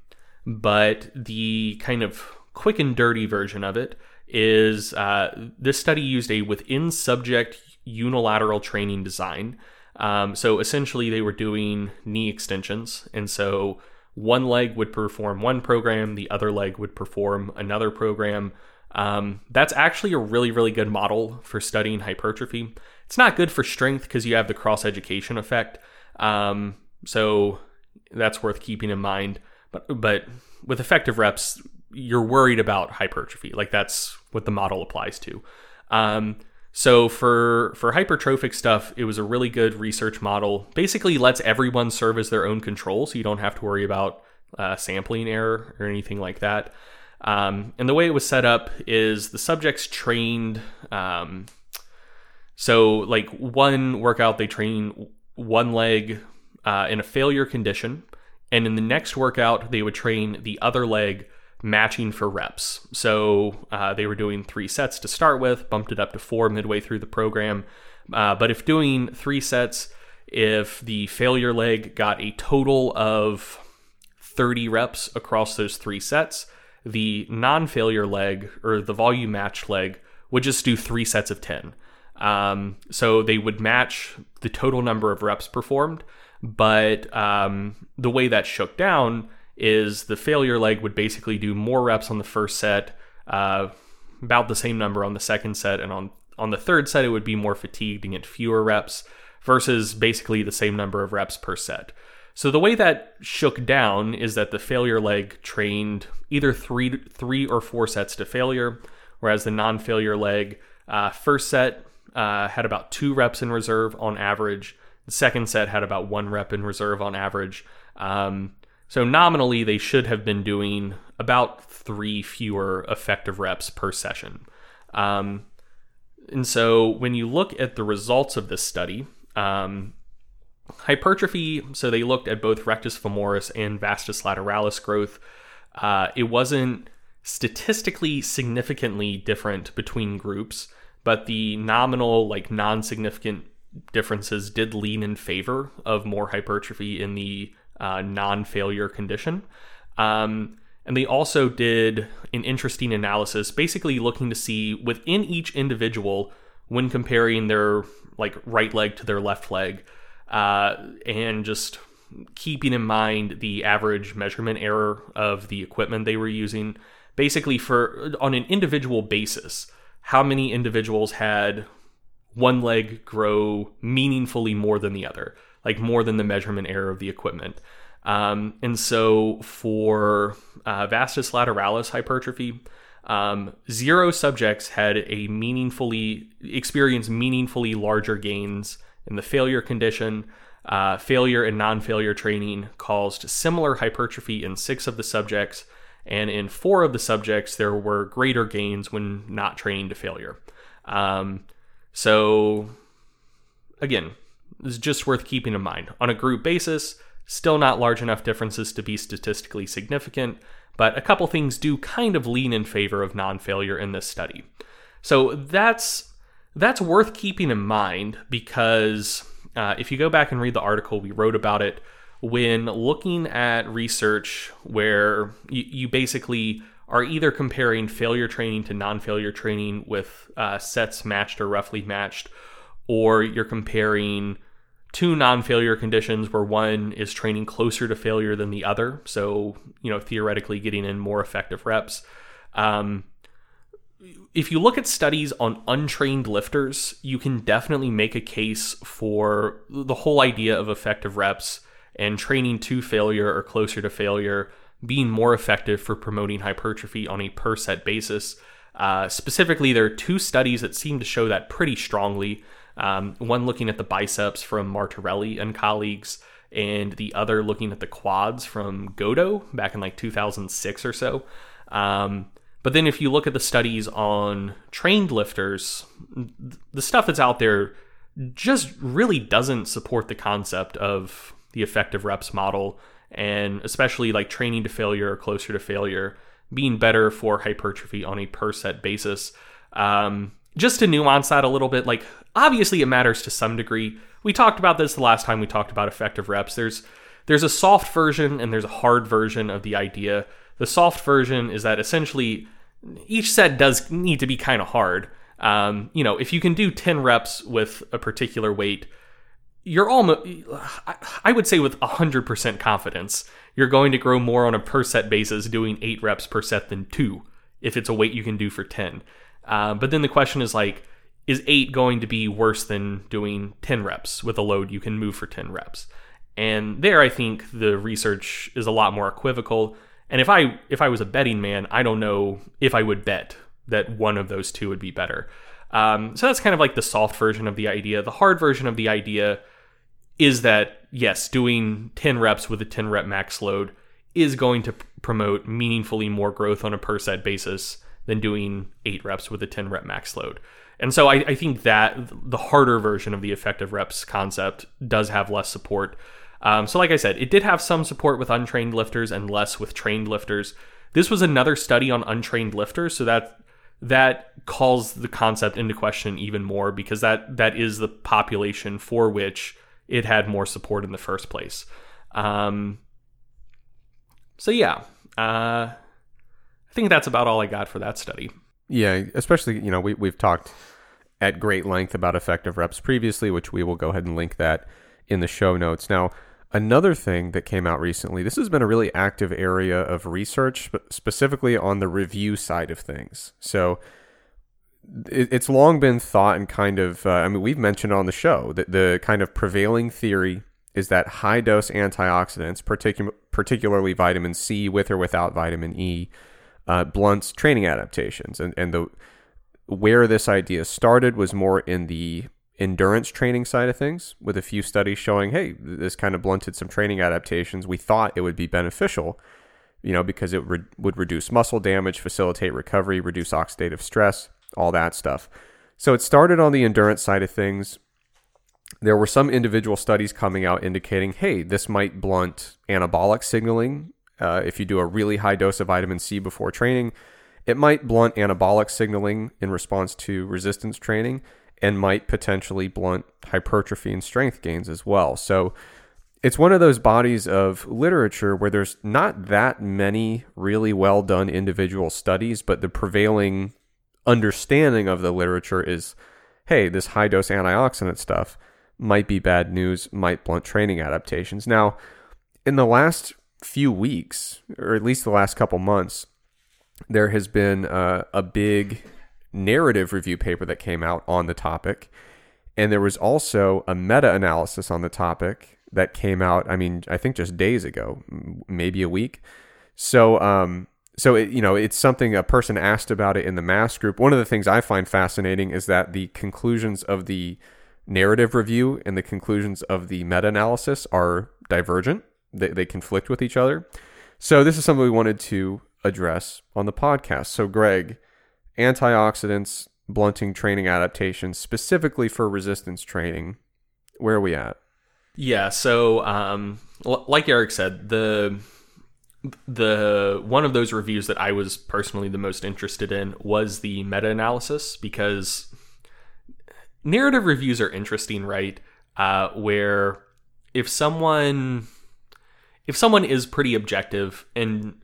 but the kind of quick and dirty version of it is uh, this study used a within subject unilateral training design. Um, so essentially, they were doing knee extensions. And so one leg would perform one program, the other leg would perform another program. Um, that's actually a really, really good model for studying hypertrophy. It's not good for strength because you have the cross education effect. Um, so that's worth keeping in mind. But, but with effective reps, you're worried about hypertrophy. Like that's what the model applies to. Um, so for for hypertrophic stuff, it was a really good research model. Basically, lets everyone serve as their own control, so you don't have to worry about uh, sampling error or anything like that. Um, and the way it was set up is the subjects trained. Um, so like one workout, they train one leg uh, in a failure condition, and in the next workout, they would train the other leg matching for reps. So uh, they were doing three sets to start with, bumped it up to four midway through the program. Uh, but if doing three sets, if the failure leg got a total of 30 reps across those three sets, the non failure leg or the volume matched leg would just do three sets of 10. Um, so they would match the total number of reps performed, but um, the way that shook down is the failure leg would basically do more reps on the first set, uh, about the same number on the second set, and on on the third set it would be more fatigued and get fewer reps versus basically the same number of reps per set. So the way that shook down is that the failure leg trained either three three or four sets to failure, whereas the non-failure leg uh, first set uh, had about two reps in reserve on average. The second set had about one rep in reserve on average. Um, so nominally, they should have been doing about three fewer effective reps per session. Um, and so when you look at the results of this study, um, hypertrophy, so they looked at both rectus femoris and vastus lateralis growth. Uh, it wasn't statistically significantly different between groups, but the nominal, like non significant differences did lean in favor of more hypertrophy in the uh, non failure condition. Um, and they also did an interesting analysis, basically looking to see within each individual when comparing their like right leg to their left leg, uh, and just keeping in mind the average measurement error of the equipment they were using. Basically, for on an individual basis, how many individuals had one leg grow meaningfully more than the other? like more than the measurement error of the equipment. Um, and so for uh, vastus lateralis hypertrophy, um, zero subjects had a meaningfully experienced meaningfully larger gains in the failure condition. Uh, failure and non-failure training caused similar hypertrophy in six of the subjects, And in four of the subjects, there were greater gains when not training to failure. Um, so, again, it's just worth keeping in mind. On a group basis, still not large enough differences to be statistically significant, but a couple things do kind of lean in favor of non failure in this study. So, that's. That's worth keeping in mind because uh, if you go back and read the article, we wrote about it when looking at research where you, you basically are either comparing failure training to non failure training with uh, sets matched or roughly matched, or you're comparing two non failure conditions where one is training closer to failure than the other. So, you know, theoretically getting in more effective reps. Um, if you look at studies on untrained lifters, you can definitely make a case for the whole idea of effective reps and training to failure or closer to failure being more effective for promoting hypertrophy on a per set basis. Uh, specifically, there are two studies that seem to show that pretty strongly. Um, one looking at the biceps from Martorelli and colleagues, and the other looking at the quads from Goto back in like 2006 or so. Um, but then if you look at the studies on trained lifters, the stuff that's out there just really doesn't support the concept of the effective reps model and especially like training to failure or closer to failure being better for hypertrophy on a per set basis. Um, just to nuance that a little bit, like obviously it matters to some degree. We talked about this the last time we talked about effective reps. There's there's a soft version and there's a hard version of the idea. The soft version is that essentially each set does need to be kind of hard. Um, you know, if you can do 10 reps with a particular weight, you're almost, I would say with 100% confidence, you're going to grow more on a per set basis doing eight reps per set than two if it's a weight you can do for 10. Uh, but then the question is like, is eight going to be worse than doing 10 reps with a load you can move for 10 reps? And there, I think the research is a lot more equivocal. And if I if I was a betting man, I don't know if I would bet that one of those two would be better. Um, so that's kind of like the soft version of the idea. The hard version of the idea is that yes, doing 10 reps with a 10 rep max load is going to promote meaningfully more growth on a per set basis than doing eight reps with a 10 rep max load. And so I, I, think that the harder version of the effective reps concept does have less support. Um, so, like I said, it did have some support with untrained lifters and less with trained lifters. This was another study on untrained lifters, so that that calls the concept into question even more because that that is the population for which it had more support in the first place. Um, so yeah, uh, I think that's about all I got for that study.
Yeah, especially you know we we've talked at great length about effective reps previously, which we will go ahead and link that in the show notes. Now, another thing that came out recently, this has been a really active area of research, specifically on the review side of things. So it's long been thought and kind of, uh, I mean, we've mentioned on the show that the kind of prevailing theory is that high dose antioxidants, particu- particularly vitamin C with or without vitamin E, uh, blunts training adaptations. And, and the where this idea started was more in the endurance training side of things, with a few studies showing, hey, this kind of blunted some training adaptations. We thought it would be beneficial, you know, because it re- would reduce muscle damage, facilitate recovery, reduce oxidative stress all that stuff. So it started on the endurance side of things. There were some individual studies coming out indicating, hey, this might blunt anabolic signaling. Uh, if you do a really high dose of vitamin C before training, it might blunt anabolic signaling in response to resistance training and might potentially blunt hypertrophy and strength gains as well. So it's one of those bodies of literature where there's not that many really well done individual studies, but the prevailing understanding of the literature is hey, this high dose antioxidant stuff might be bad news, might blunt training adaptations. Now, in the last few weeks, or at least the last couple months, there has been uh, a big narrative review paper that came out on the topic. And there was also a meta analysis on the topic that came out, I mean, I think just days ago, maybe a week. So, um, so it, you know it's something a person asked about it in the mass group one of the things i find fascinating is that the conclusions of the narrative review and the conclusions of the meta-analysis are divergent they, they conflict with each other so this is something we wanted to address on the podcast. So, Greg, antioxidants, blunting training adaptations, specifically for resistance training, where are we at?
Yeah, so um, l- like Eric said, the the one of those reviews that I was personally the most interested in was the meta analysis because narrative reviews are interesting, right? Uh, where if someone if someone is pretty objective and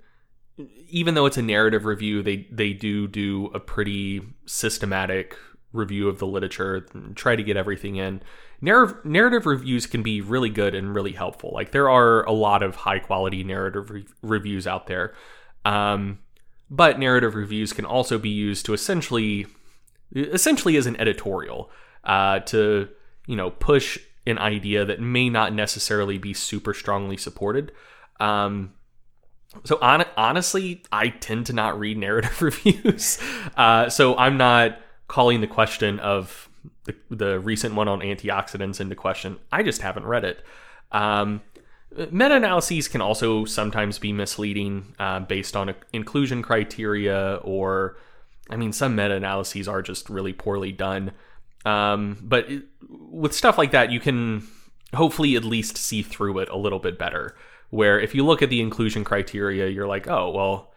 even though it's a narrative review, they they do do a pretty systematic review of the literature, and try to get everything in. Narrative narrative reviews can be really good and really helpful. Like there are a lot of high quality narrative re- reviews out there, um, but narrative reviews can also be used to essentially essentially as an editorial uh, to you know push an idea that may not necessarily be super strongly supported. Um, so on, honestly, I tend to not read narrative [LAUGHS] reviews. Uh, so I'm not calling the question of the, the recent one on antioxidants into question. I just haven't read it. Um, Meta analyses can also sometimes be misleading uh, based on inclusion criteria, or I mean, some meta analyses are just really poorly done. Um, but it, with stuff like that, you can hopefully at least see through it a little bit better where if you look at the inclusion criteria, you're like, oh, well,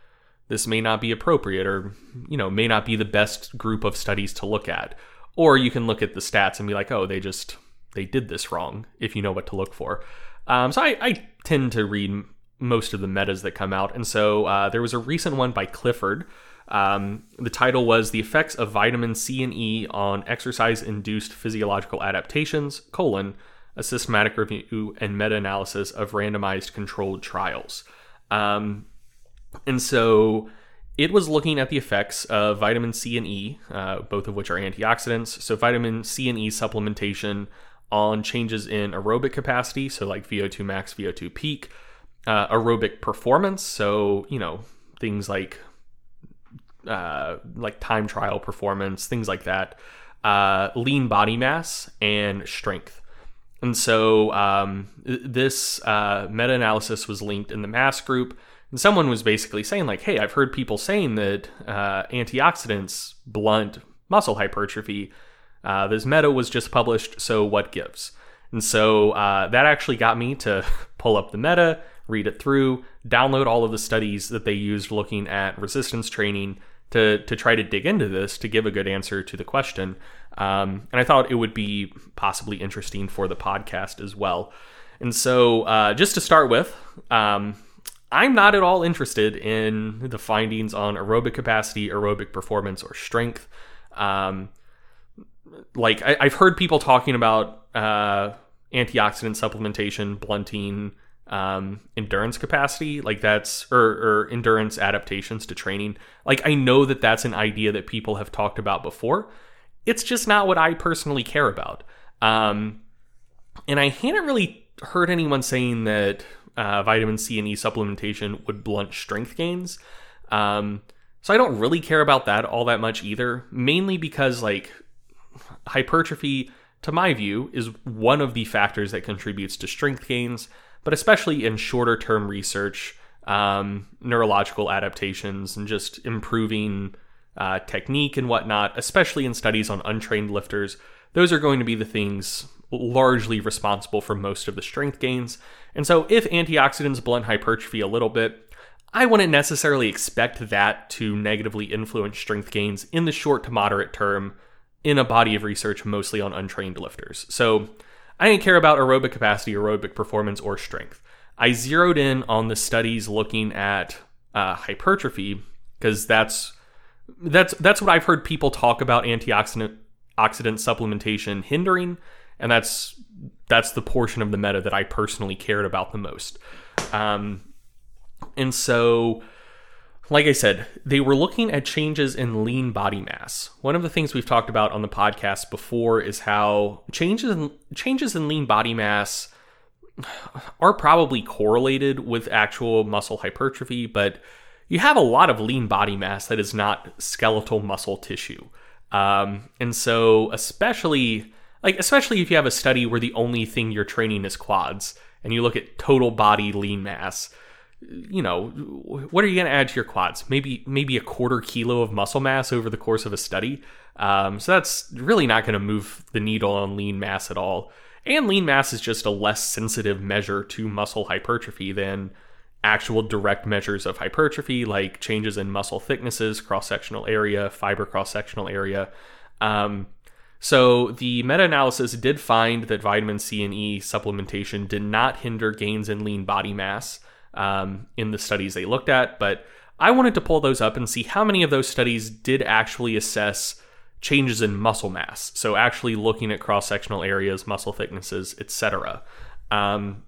this may not be appropriate or, you know, may not be the best group of studies to look at. Or you can look at the stats and be like, oh, they just, they did this wrong if you know what to look for. Um, so I, I, tend to read most of the metas that come out. And so uh, there was a recent one by Clifford. Um, the title was The Effects of Vitamin C and E on Exercise Induced Physiological Adaptations, colon, a systematic review and meta analysis of randomized controlled trials. Um, and so it was looking at the effects of vitamin C and E, uh, both of which are antioxidants. So, vitamin C and E supplementation on changes in aerobic capacity, so like VO2 max, VO2 peak, uh, aerobic performance, so, you know, things like uh, like time trial performance, things like that, uh, lean body mass, and strength. And so um, this uh, meta analysis was linked in the mass group. And someone was basically saying, like, hey, I've heard people saying that uh, antioxidants blunt muscle hypertrophy. Uh, this meta was just published, so what gives? And so uh, that actually got me to [LAUGHS] pull up the meta, read it through, download all of the studies that they used looking at resistance training to, to try to dig into this to give a good answer to the question. Um, and I thought it would be possibly interesting for the podcast as well. And so, uh, just to start with, um, I'm not at all interested in the findings on aerobic capacity, aerobic performance, or strength. Um, like, I, have heard people talking about uh, antioxidant supplementation blunting um, endurance capacity, like that's or, or endurance adaptations to training. Like, I know that that's an idea that people have talked about before it's just not what I personally care about. Um, and I hadn't really heard anyone saying that uh, vitamin C and E supplementation would blunt strength gains. Um, so I don't really care about that all that much either, mainly because like hypertrophy, to my view, is one of the factors that contributes to strength gains, but especially in shorter term research, um, neurological adaptations, and just improving uh, technique and whatnot, especially in studies on untrained lifters, those are going to be the things largely responsible for most of the strength gains. And so, if antioxidants blunt hypertrophy a little bit, I wouldn't necessarily expect that to negatively influence strength gains in the short to moderate term in a body of research mostly on untrained lifters. So, I didn't care about aerobic capacity, aerobic performance, or strength. I zeroed in on the studies looking at uh, hypertrophy because that's that's that's what I've heard people talk about antioxidant oxidant supplementation hindering, and that's that's the portion of the meta that I personally cared about the most. Um, and so, like I said, they were looking at changes in lean body mass. One of the things we've talked about on the podcast before is how changes in, changes in lean body mass are probably correlated with actual muscle hypertrophy, but you have a lot of lean body mass that is not skeletal muscle tissue. Um, and so, especially like especially if you have a study where the only thing you're training is quads, and you look at total body lean mass, you know, what are you going to add to your quads? Maybe maybe a quarter kilo of muscle mass over the course of a study. Um, so that's really not going to move the needle on lean mass at all. And lean mass is just a less sensitive measure to muscle hypertrophy than actual direct measures of hypertrophy, like changes in muscle thicknesses, cross sectional area, fiber cross sectional area. Um, so the meta analysis did find that vitamin C and E supplementation did not hinder gains in lean body mass um, in the studies they looked at, but I wanted to pull those up and see how many of those studies did actually assess changes in muscle mass. So actually looking at cross sectional areas, muscle thicknesses, etc. Um,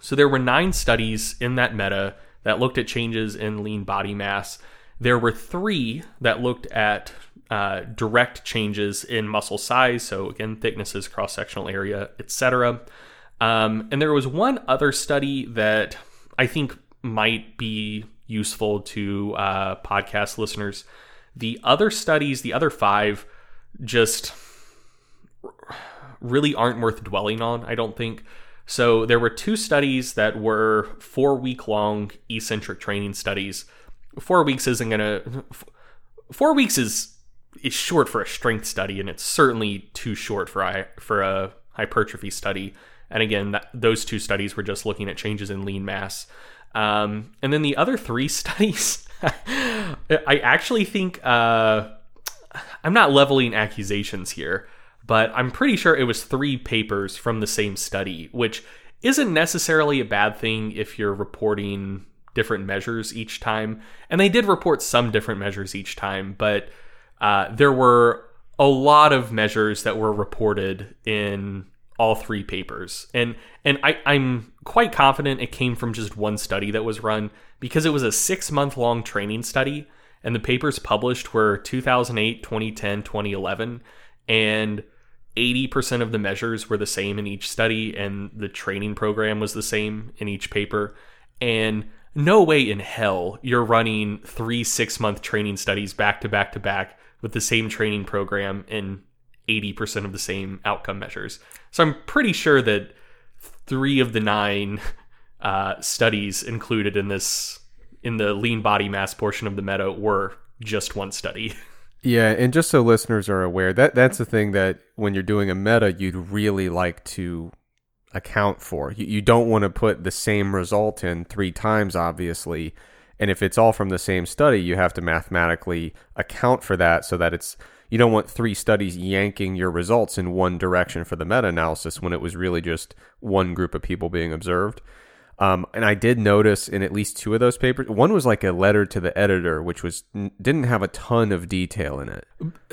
so there were nine studies in that meta that looked at changes in lean body mass. There were three that looked at uh, direct changes in muscle size, so again, thicknesses, cross sectional area, etc. Um, and there was one other study that I think might be useful to uh, podcast listeners. The other studies, the other five, just really aren't worth dwelling on, I don't think. So there were two studies that were four week long eccentric training studies. Four weeks isn't going to. Four weeks is is short for a strength study, and it's certainly too short for a, for a hypertrophy study. And again, that, those two studies were just looking at changes in lean mass. Um, and then the other three [LAUGHS] studies, I actually think uh, I'm not leveling accusations here, but I'm pretty sure it was three papers from the same study, which isn't necessarily a bad thing if you're reporting different measures each time. And they did report some different measures each time, but uh, there were a lot of measures that were reported in all three papers, and and I, I'm quite confident it came from just one study that was run because it was a six month long training study, and the papers published were 2008, 2010, 2011, and 80% of the measures were the same in each study, and the training program was the same in each paper, and no way in hell you're running three six month training studies back to back to back with the same training program and 80% of the same outcome measures. So I'm pretty sure that three of the nine [LAUGHS] uh, studies included in this in the lean body mass portion of the meta were just one study. [LAUGHS]
Yeah, and just so listeners are aware, that that's the thing that when you're doing a meta, you'd really like to account for. You, you don't want to put the same result in three times, obviously, and if it's all from the same study, you have to mathematically account for that so that it's you don't want three studies yanking your results in one direction for the meta analysis when it was really just one group of people being observed. Um, and I did notice in at least two of those papers, one was like a letter to the editor, which was didn't have a ton of detail in it.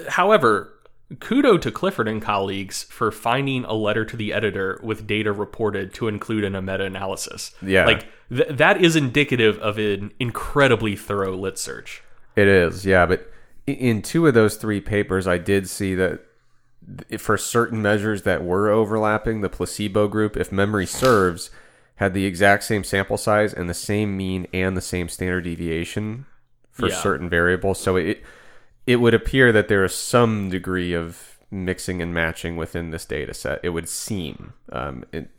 However, kudo to Clifford and colleagues for finding a letter to the editor with data reported to include in a meta analysis.
Yeah.
Like th- that is indicative of an incredibly thorough lit search.
It is, yeah. But in two of those three papers, I did see that for certain measures that were overlapping, the placebo group, if memory serves, had the exact same sample size and the same mean and the same standard deviation for
Yeah.
certain variables. So it it would appear that there is some degree of mixing and matching within this data set. It would seem, um, it,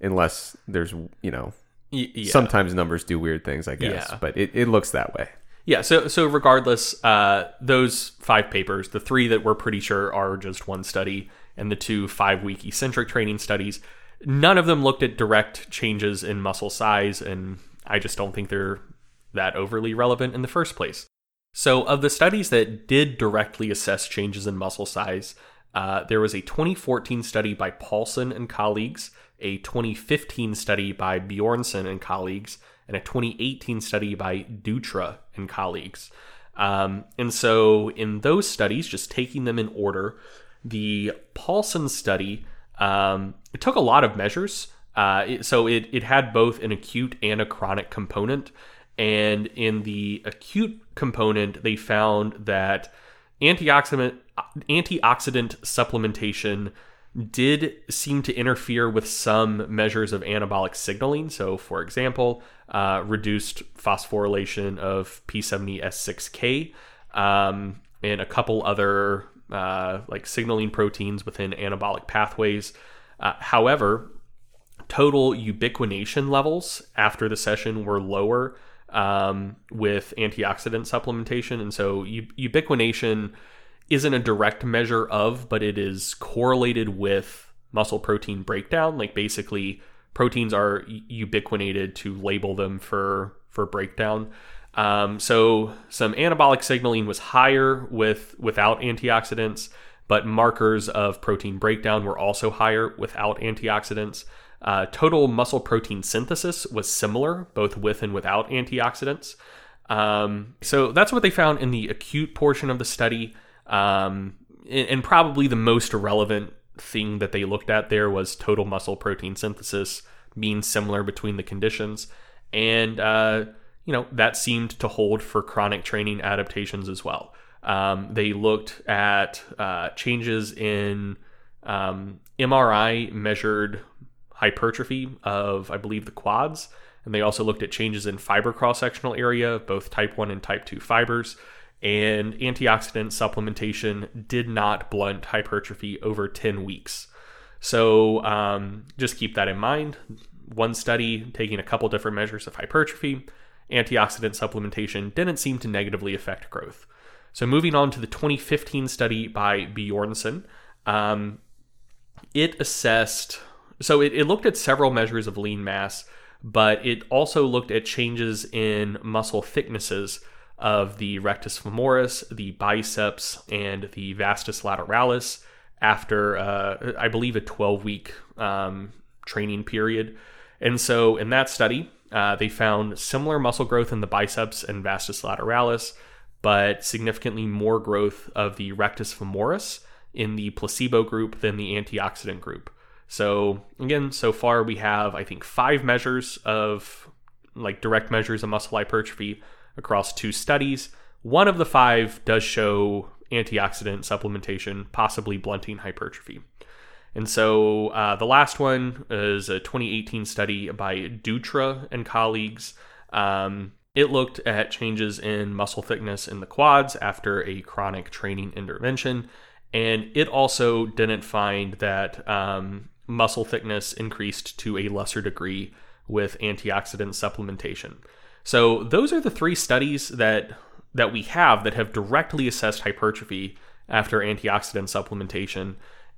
unless there's you know
yeah.
sometimes numbers do weird things, I guess,
Yeah.
but it, it looks that way.
Yeah, so so regardless, uh, those five papers, the three that we're pretty sure are just one study, and the two five week eccentric training studies, none of them looked at direct changes in muscle size, and I just don't think they're that overly relevant in the first place. So, of the studies that did directly assess changes in muscle size, uh, there was a 2014 study by Paulsen and colleagues, a 2015 study by Bjornsen and colleagues, and a 2018 study by Dutra and colleagues. Um, and so, in those studies, just taking them in order, the Paulsen study um, it took a lot of measures. Uh, it- so it, it had both an acute and a chronic component. And in the acute component, they found that antioxidant antioxidant supplementation did seem to interfere with some measures of anabolic signaling. So, for example, uh, reduced phosphorylation of P70S6K um, and a couple other uh, like signaling proteins within anabolic pathways. Uh, however, total ubiquination levels after the session were lower um, with antioxidant supplementation. And so u- ubiquination isn't a direct measure of, but it is correlated with muscle protein breakdown. Like basically, proteins are ubiquinated to label them for for breakdown. Um, so some anabolic signaling was higher with without antioxidants, but markers of protein breakdown were also higher without antioxidants. Uh, total muscle protein synthesis was similar, both with and without antioxidants. Um, so that's what they found in the acute portion of the study. Um, and, probably the most relevant thing that they looked at there was total muscle protein synthesis being similar between the conditions. And, uh, you know, that seemed to hold for chronic training adaptations as well. Um, they looked at uh, changes in um, MRI measured hypertrophy of, I believe, the quads. And they also looked at changes in fiber cross sectional area, both type 1 and type 2 fibers. And antioxidant supplementation did not blunt hypertrophy over 10 weeks. So um, just keep that in mind. One study taking a couple different measures of hypertrophy, antioxidant supplementation didn't seem to negatively affect growth. So moving on to the 2015 study by Bjornsen, um, it assessed so it, it looked at several measures of lean mass, but it also looked at changes in muscle thicknesses of the rectus femoris, the biceps, and the vastus lateralis after, uh, I believe, a 12 week um, training period. And so in that study, uh, they found similar muscle growth in the biceps and vastus lateralis, but significantly more growth of the rectus femoris in the placebo group than the antioxidant group. So again, so far we have I think five measures of like direct measures of muscle hypertrophy across two studies. One of the five does show antioxidant supplementation, possibly blunting hypertrophy. And so uh, the last one is a 2018 study by Dutra and colleagues. Um, it looked at changes in muscle thickness in the quads after a chronic training intervention. And it also didn't find that um, muscle thickness increased to a lesser degree with antioxidant supplementation. So those are the three studies that that we have that have directly assessed hypertrophy after antioxidant supplementation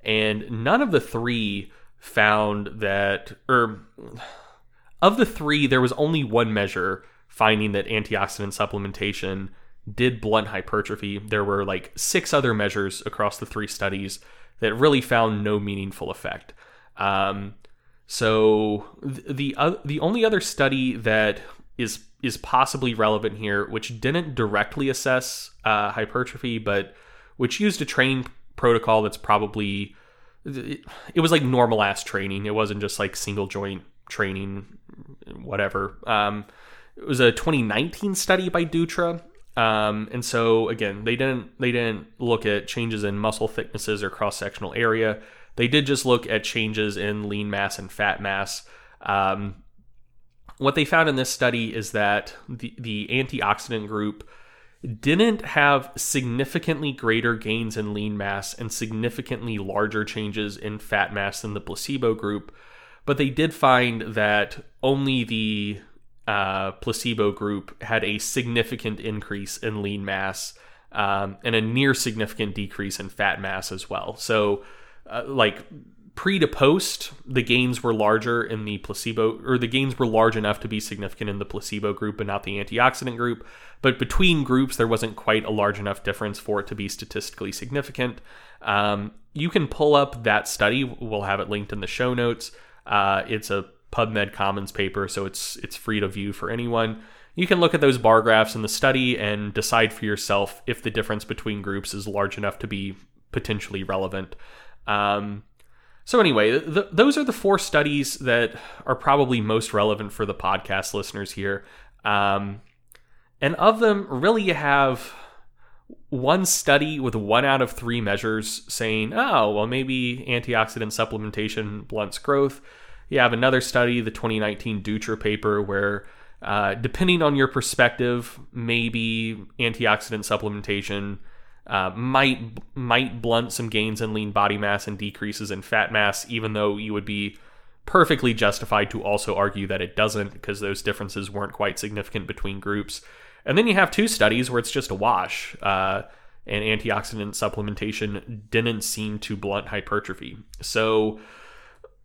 and none of the three found that or of the 3 there was only one measure finding that antioxidant supplementation did blunt hypertrophy. There were like six other measures across the three studies that really found no meaningful effect. Um, so the uh, the only other study that is is possibly relevant here, which didn't directly assess uh, hypertrophy, but which used a training protocol that's probably it was like normal ass training. It wasn't just like single joint training, whatever. Um, it was a 2019 study by Dutra. Um, and so again, they didn't they didn't look at changes in muscle thicknesses or cross sectional area. They did just look at changes in lean mass and fat mass. Um, what they found in this study is that the, the antioxidant group didn't have significantly greater gains in lean mass and significantly larger changes in fat mass than the placebo group, but they did find that only the uh, placebo group had a significant increase in lean mass um, and a near significant decrease in fat mass as well. So uh, like pre to post, the gains were larger in the placebo, or the gains were large enough to be significant in the placebo group and not the antioxidant group. But between groups, there wasn't quite a large enough difference for it to be statistically significant. Um, you can pull up that study. We'll have it linked in the show notes. Uh, it's a PubMed Commons paper, so it's it's free to view for anyone. You can look at those bar graphs in the study and decide for yourself if the difference between groups is large enough to be potentially relevant. Um, so anyway, th- those are the four studies that are probably most relevant for the podcast listeners here. Um, and of them, really, you have one study with one out of three measures saying, oh, well, maybe antioxidant supplementation blunts growth. You have another study, the 2019 Dutra paper, where uh, depending on your perspective, maybe antioxidant supplementation uh, might might blunt some gains in lean body mass and decreases in fat mass, even though you would be perfectly justified to also argue that it doesn't because those differences weren't quite significant between groups. And then you have two studies where it's just a wash. Uh, and antioxidant supplementation didn't seem to blunt hypertrophy. So,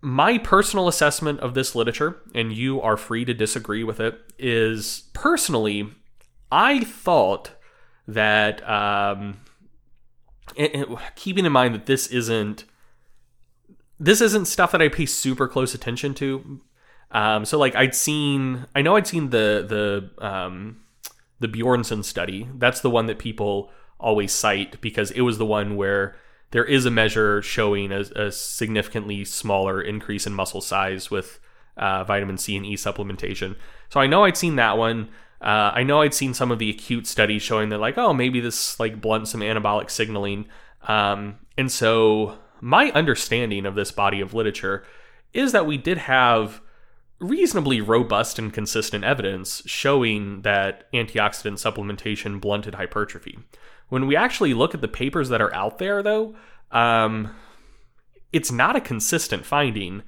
my personal assessment of this literature, and you are free to disagree with it, is personally, I thought that, um, it, it, keeping in mind that this isn't this isn't stuff that I pay super close attention to. Um, so like I'd seen, I know I'd seen the the um, the Bjornsen study. That's the one that people always cite because it was the one where there is a measure showing a, a significantly smaller increase in muscle size with uh, vitamin C and E supplementation. So I know I'd seen that one. Uh, I know I'd seen some of the acute studies showing that like, oh, maybe this like blunts some anabolic signaling. Um, and so my understanding of this body of literature is that we did have reasonably robust and consistent evidence showing that antioxidant supplementation blunted hypertrophy. When we actually look at the papers that are out there, though, um, it's not a consistent finding.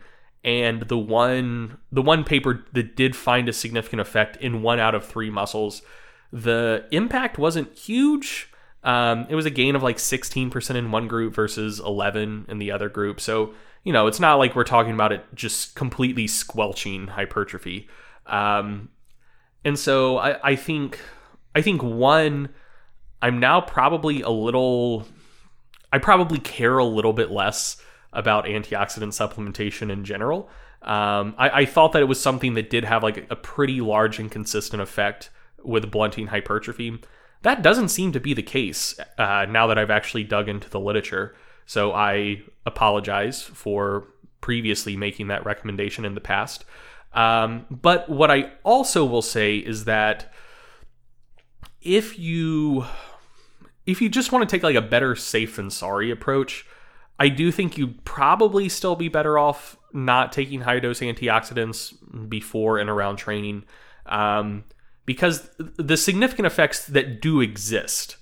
And the one the one paper that did find a significant effect in one out of three muscles, the impact wasn't huge. Um, it was a gain of like 16% in one group versus 11 in the other group. So you know, it's not like we're talking about it just completely squelching hypertrophy. Um, and so I, I think I think one I'm now probably a little, I probably care a little bit less about antioxidant supplementation in general. Um, I, I, thought that it was something that did have like a pretty large and consistent effect with blunting hypertrophy. That doesn't seem to be the case uh, now that I've actually dug into the literature. So I apologize for previously making that recommendation in the past. Um, but what I also will say is that if you if you just want to take like a better safe than sorry approach, I do think you'd probably still be better off not taking high dose antioxidants before and around training. Um, because the significant effects that do exist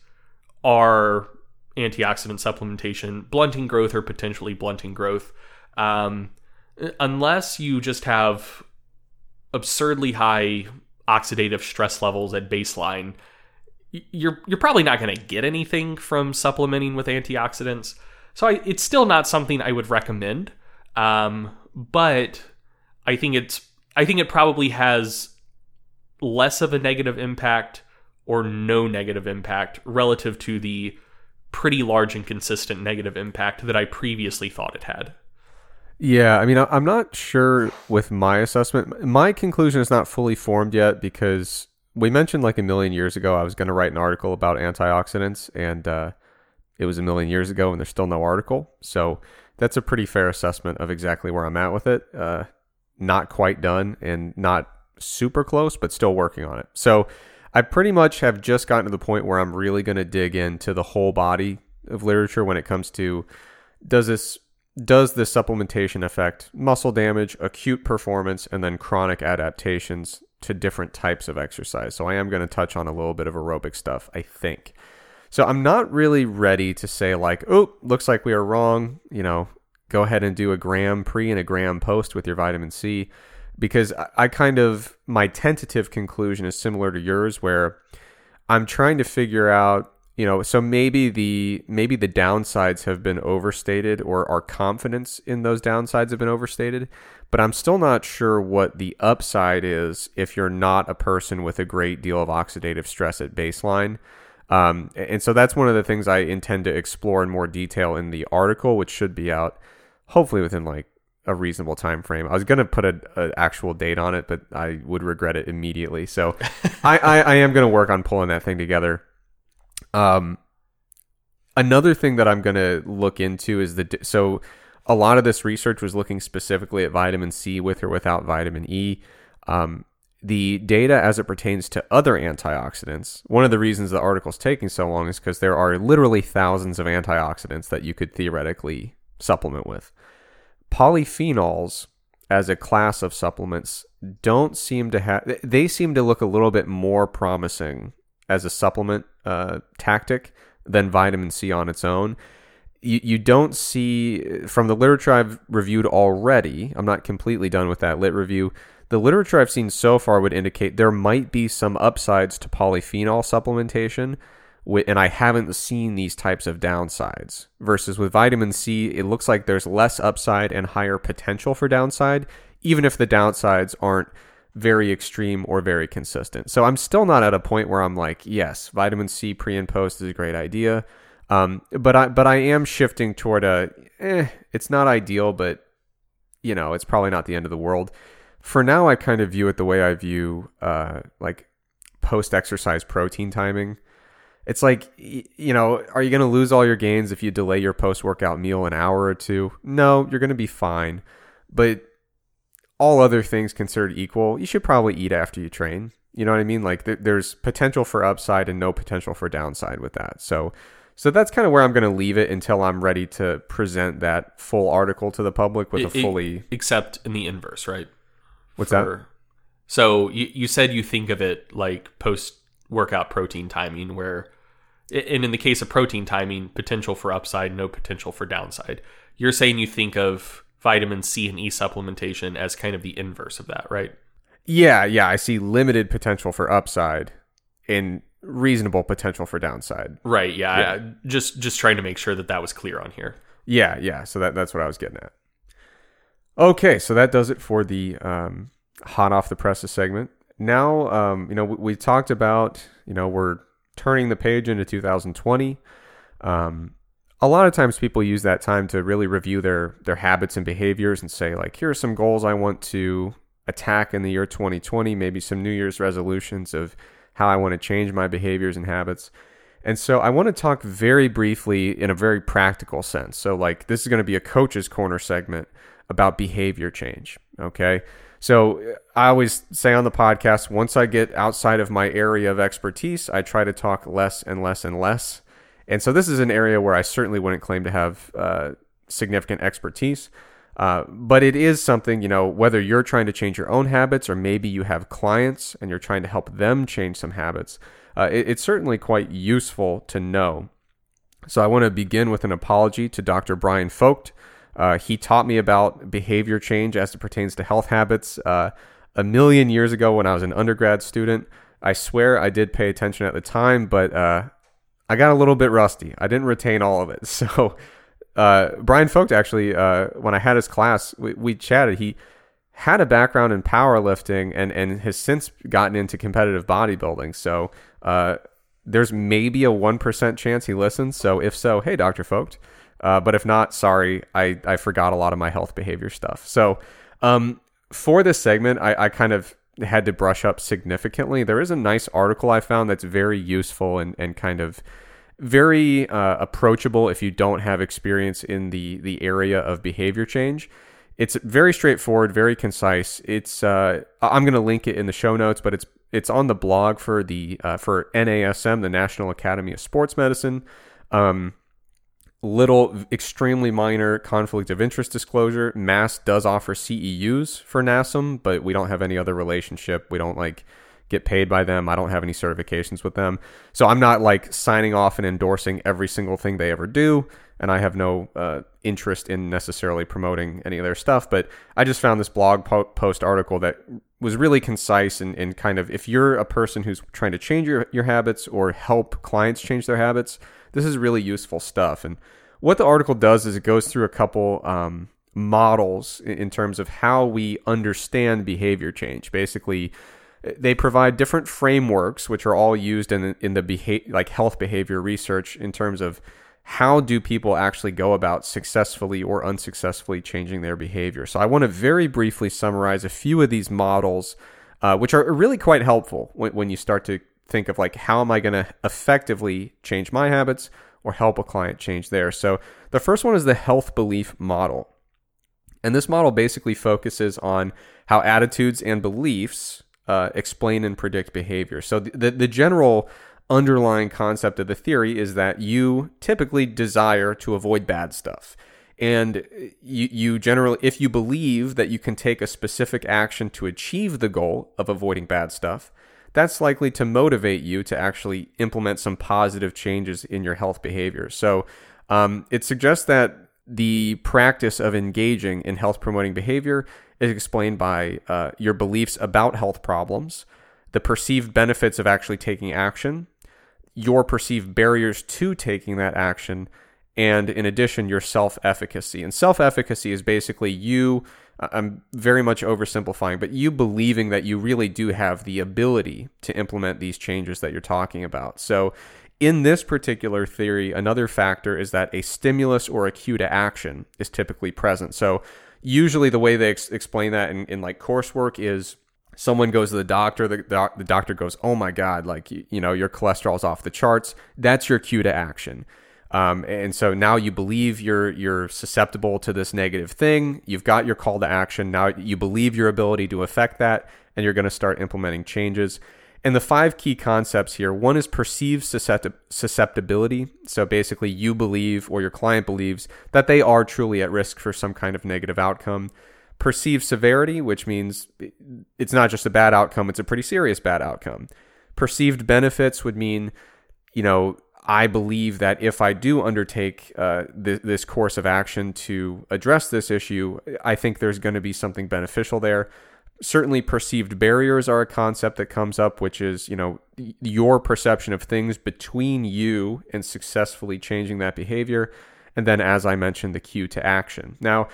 are antioxidant supplementation, blunting growth or potentially blunting growth. Um, unless you just have absurdly high oxidative stress levels at baseline, you're you're probably not going to get anything from supplementing with antioxidants. So I, it's still not something I would recommend. Um, but I think it's I think it probably has less of a negative impact or no negative impact relative to the pretty large and consistent negative impact that I previously thought it had.
Yeah, I mean, I'm not sure with my assessment. My conclusion is not fully formed yet because we mentioned like a million years ago I was going to write an article about antioxidants, and uh, it was a million years ago, and there's still no article. So that's a pretty fair assessment of exactly where I'm at with it. Uh, not quite done, and not super close, but still working on it. So I pretty much have just gotten to the point where I'm really going to dig into the whole body of literature when it comes to does this does this supplementation affect muscle damage, acute performance, and then chronic adaptations to different types of exercise. So I am going to touch on a little bit of aerobic stuff, I think. So I'm not really ready to say like, oh, looks like we are wrong. You know, go ahead and do a gram pre and a gram post with your vitamin C, because I kind of my tentative conclusion is similar to yours, where I'm trying to figure out you know so maybe the maybe the downsides have been overstated or our confidence in those downsides have been overstated but i'm still not sure what the upside is if you're not a person with a great deal of oxidative stress at baseline um, and so that's one of the things i intend to explore in more detail in the article which should be out hopefully within like a reasonable time frame. I was gonna put a, a, actual date on it, but I would regret it immediately. So [LAUGHS] I, I, I am gonna work on pulling that thing together. Um, another thing that I'm going to look into is the so a lot of this research was looking specifically at vitamin C with or without vitamin E. Um, the data as it pertains to other antioxidants, one of the reasons the article's taking so long is because there are literally thousands of antioxidants that you could theoretically supplement with. Polyphenols, as a class of supplements, don't seem to have, they seem to look a little bit more promising as a supplement uh, tactic than vitamin C on its own. you, you don't see from the literature I've reviewed already. I'm not completely done with that lit review. The literature I've seen so far would indicate there might be some upsides to polyphenol supplementation, and I haven't seen these types of downsides. Versus with vitamin C, it looks like there's less upside and higher potential for downside, even if the downsides aren't very extreme or very consistent. So I'm still not at a point where I'm like, yes, vitamin C pre and post is a great idea. Um, but I but I am shifting toward a eh, it's not ideal, but you know, it's probably not the end of the world. For now, I kind of view it the way I view uh, like post exercise protein timing. It's like, you know, are you going to lose all your gains if you delay your post workout meal an hour or two? No, you're going to be fine. But all other things considered equal, you should probably eat after you train. You know what I mean? Like th- there's potential for upside and no potential for downside with that. So so that's kind of where I'm going to leave it until I'm ready to present that full article to the public with
It-
a fully
except in the inverse, right?
What's
For-
that?
So you, you said you think of it like post workout protein timing, where, and in the case of protein timing, potential for upside, no potential for downside. You're saying you think of vitamin C and E supplementation as kind of the inverse of that, right?
Yeah, yeah, I see limited potential for upside and reasonable potential for downside.
Right. Yeah. I- just just trying to make sure that that was clear on here.
Yeah, yeah. So that that's what I was getting at. Okay, so that does it for the um, hot off the presses segment. Now, um, you know, we, we talked about, you know, we're turning the page into 2020. Um, a lot of times people use that time to really review their their habits and behaviors and say like, here are some goals I want to attack in the year 2020. Maybe some New Year's resolutions of how I want to change my behaviors and habits. And so I want to talk very briefly in a very practical sense. So, like, this is going to be a coach's corner segment about behavior change. Okay. So, I always say on the podcast, once I get outside of my area of expertise, I try to talk less and less and less. And so, this is an area where I certainly wouldn't claim to have uh, significant expertise. Uh, but it is something, you know, whether you're trying to change your own habits or maybe you have clients and you're trying to help them change some habits, uh, it- it's certainly quite useful to know. So I want to begin with an apology to Dr. Brian Vogt. Uh, he taught me about behavior change as it pertains to health habits uh, a million years ago when I was an undergrad student. I swear I did pay attention at the time, but uh, I got a little bit rusty. I didn't retain all of it. [LAUGHS] So uh, Brian Vogt actually, uh, when I had his class, we, we chatted. He had a background in powerlifting and and has since gotten into competitive bodybuilding. So uh, there's maybe a one percent chance he listens. So if so, hey, Doctor Vogt. Uh, but if not, sorry, I I forgot a lot of my health behavior stuff. So um, for this segment, I, I kind of had to brush up significantly. There is a nice article I found that's very useful and and kind of very uh, approachable if you don't have experience in the the area of behavior change. It's very straightforward, very concise. It's uh, I'm going to link it in the show notes, but it's it's on the blog for the uh, for NASM, the National Academy of Sports Medicine. Um, little, extremely minor conflict of interest disclosure. Mass does offer CEUs for NASM, but we don't have any other relationship. We don't like get paid by them. I don't have any certifications with them. So I'm not like signing off and endorsing every single thing they ever do. And I have no uh, interest in necessarily promoting any of their stuff. But I just found this blog po- post article that was really concise and, and kind of if you're a person who's trying to change your, your habits or help clients change their habits, this is really useful stuff. And what the article does is it goes through a couple um, models in, terms of how we understand behavior change. Basically, they provide different frameworks which are all used in in the beha- like health behavior research in terms of how do people actually go about successfully or unsuccessfully changing their behavior. So I want to very briefly summarize a few of these models, uh, which are really quite helpful when, when you start to think of like how am I going to effectively change my habits or help a client change theirs. So the first one is the health belief model. And this model basically focuses on how attitudes and beliefs uh, explain and predict behavior. So the, the, the general underlying concept of the theory is that you typically desire to avoid bad stuff. And you, you generally, if you believe that you can take a specific action to achieve the goal of avoiding bad stuff, that's likely to motivate you to actually implement some positive changes in your health behavior. So, Um, it suggests that the practice of engaging in health promoting behavior is explained by uh, your beliefs about health problems, the perceived benefits of actually taking action, your perceived barriers to taking that action, and in addition, your self efficacy. And self efficacy is basically you, I'm very much oversimplifying, but you believing that you really do have the ability to implement these changes that you're talking about. So, in this particular theory, another factor is that a stimulus or a cue to action is typically present. So, usually the way they ex- explain that in, in like coursework is someone goes to the doctor the, doc, the doctor goes oh my god like you, you know your cholesterol's off the charts that's your cue to action um, and so now you believe you're you're susceptible to this negative thing. You've got your call to action. Now you believe your ability to affect that, and you're going to start implementing changes. And the five key concepts here one is perceived susceptibility. So basically, you believe or your client believes that they are truly at risk for some kind of negative outcome. Perceived severity, which means it's not just a bad outcome, it's a pretty serious bad outcome. Perceived benefits would mean, you know, I believe that if I do undertake uh, th- this course of action to address this issue, I think there's going to be something beneficial there. Certainly, perceived barriers are a concept that comes up, which is you know your perception of things between you and successfully changing that behavior, and then, as I mentioned, the cue to action. Now,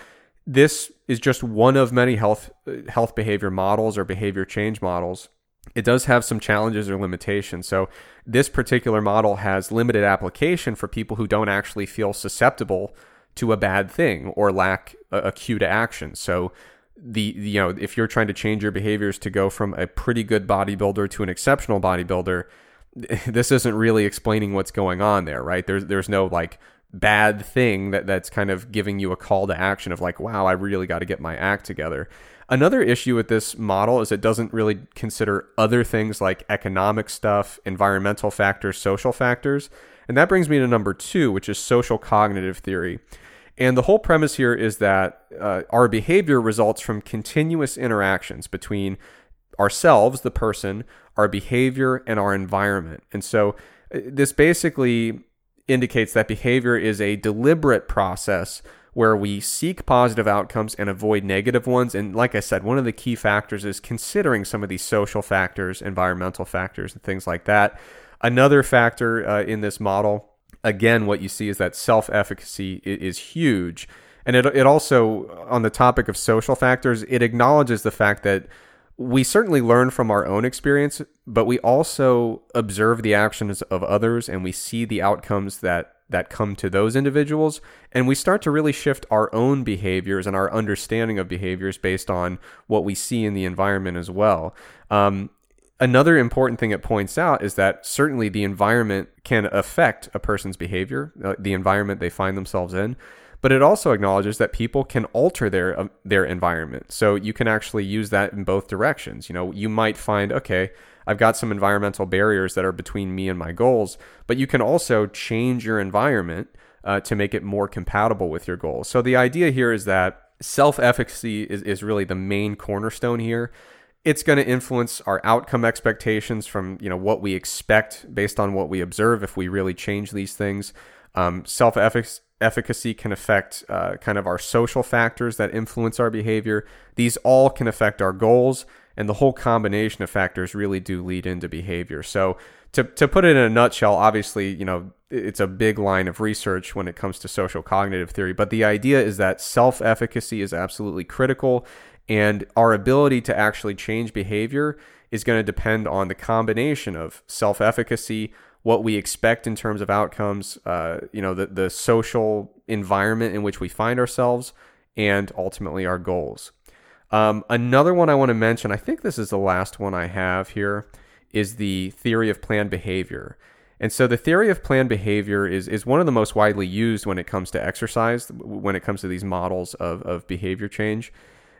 this is just one of many health health behavior models or behavior change models it does have some challenges or limitations. So, this particular model has limited application for people who don't actually feel susceptible to a bad thing or lack a, a cue to action. So, the you know if you're trying to change your behaviors to go from a pretty good bodybuilder to an exceptional bodybuilder, [LAUGHS] this isn't really explaining what's going on there, right? There's there's no like bad thing that that's kind of giving you a call to action of like, wow, I really got to get my act together. Another issue with this model is it doesn't really consider other things like economic stuff, environmental factors, social factors. And that brings me to number two, which is social cognitive theory. And the whole premise here is that uh, our behavior results from continuous interactions between ourselves, the person, our behavior, and our environment. And so uh, this basically indicates that behavior is a deliberate process where we seek positive outcomes and avoid negative ones. And like I said, one of the key factors is considering some of these social factors, environmental factors, and things like that. Another factor uh, in this model, again, what you see is that self efficacy is huge. And it, it also, on the topic of social factors, it acknowledges the fact that we certainly learn from our own experience, but we also observe the actions of others and we see the outcomes that that come to those individuals. And we start to really shift our own behaviors and our understanding of behaviors based on what we see in the environment as well. Um, another important thing it points out is that certainly the environment can affect a person's behavior uh, the environment they find themselves in but it also acknowledges that people can alter their uh, their environment. So you can actually use that in both directions. You know you might find okay I've got some environmental barriers that are between me and my goals, but you can also change your environment uh, to make it more compatible with your goals. So the idea here is that self efficacy is, is really the main cornerstone here. It's going to influence our outcome expectations from you know what we expect based on what we observe if we really change these things. Um, self efficacy can affect uh, kind of our social factors that influence our behavior. These all can affect our goals and the whole combination of factors really do lead into behavior. So to, to put it in a nutshell, obviously, you know, it's a big line of research when it comes to social cognitive theory, but the idea is that self-efficacy is absolutely critical and our ability to actually change behavior is going to depend on the combination of self-efficacy, what we expect in terms of outcomes, uh, you know, the, the social environment in which we find ourselves, and ultimately our goals. Um, another one I want to mention, I think this is the last one I have here, is the theory of planned behavior. And so the theory of planned behavior is, is one of the most widely used when it comes to exercise, when it comes to these models of, of behavior change.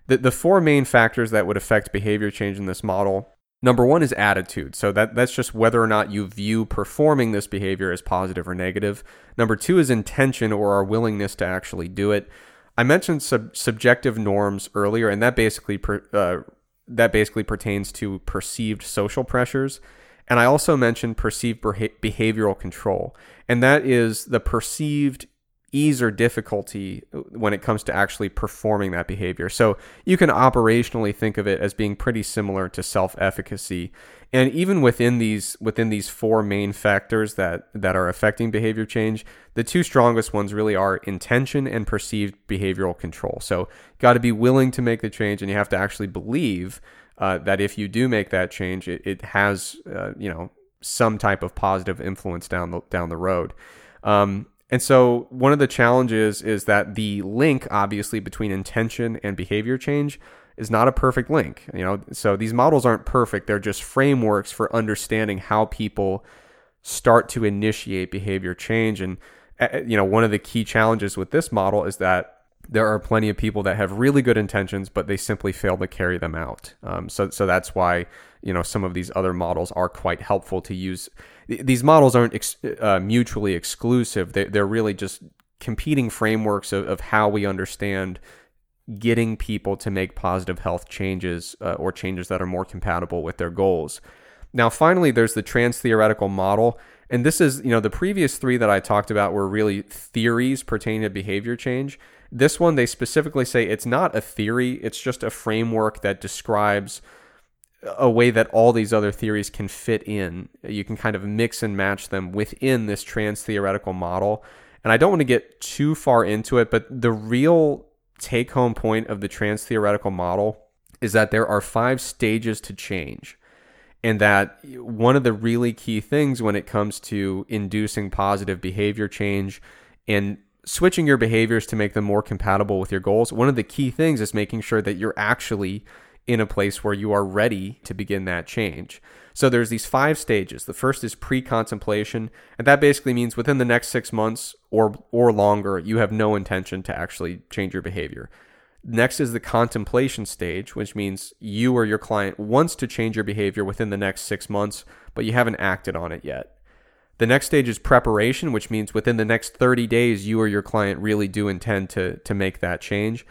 The, the four main factors that would affect behavior change in this model number one is attitude. So that, that's just whether or not you view performing this behavior as positive or negative. Number two is intention or our willingness to actually do it. I mentioned sub- subjective norms earlier, and that basically per, uh, that basically pertains to perceived social pressures. And I also mentioned perceived behavioral control, and that is the perceived ease or difficulty when it comes to actually performing that behavior. So you can operationally think of it as being pretty similar to self-efficacy. And even within these within these four main factors that that are affecting behavior change, the two strongest ones really are intention and perceived behavioral control. So got to be willing to make the change and you have to actually believe uh, that if you do make that change, it, it has uh, you know some type of positive influence down the down the road. Um, and so one of the challenges is that the link obviously between intention and behavior change is not a perfect link. You know, so these models aren't perfect. They're just frameworks for understanding how people start to initiate behavior change and uh, you know, one of the key challenges with this model is that there are plenty of people that have really good intentions, but they simply fail to carry them out. Um, so, so that's why you know some of these other models are quite helpful to use these models aren't ex- uh, mutually exclusive they, they're really just competing frameworks of, of how we understand getting people to make positive health changes uh, or changes that are more compatible with their goals now finally there's the trans theoretical model and this is you know the previous three that i talked about were really theories pertaining to behavior change this one they specifically say it's not a theory it's just a framework that describes a way that all these other theories can fit in. You can kind of mix and match them within this trans theoretical model. And I don't want to get too far into it, but the real take home point of the trans theoretical model is that there are five stages to change. And that one of the really key things when it comes to inducing positive behavior change and switching your behaviors to make them more compatible with your goals, one of the key things is making sure that you're actually in a place where you are ready to begin that change. So there's these five stages. The first is pre-contemplation, and that basically means within the next 6 months or or longer, you have no intention to actually change your behavior. Next is the contemplation stage, which means you or your client wants to change your behavior within the next 6 months, but you haven't acted on it yet. The next stage is preparation, which means within the next 30 days, you or your client really do intend to, to make that change.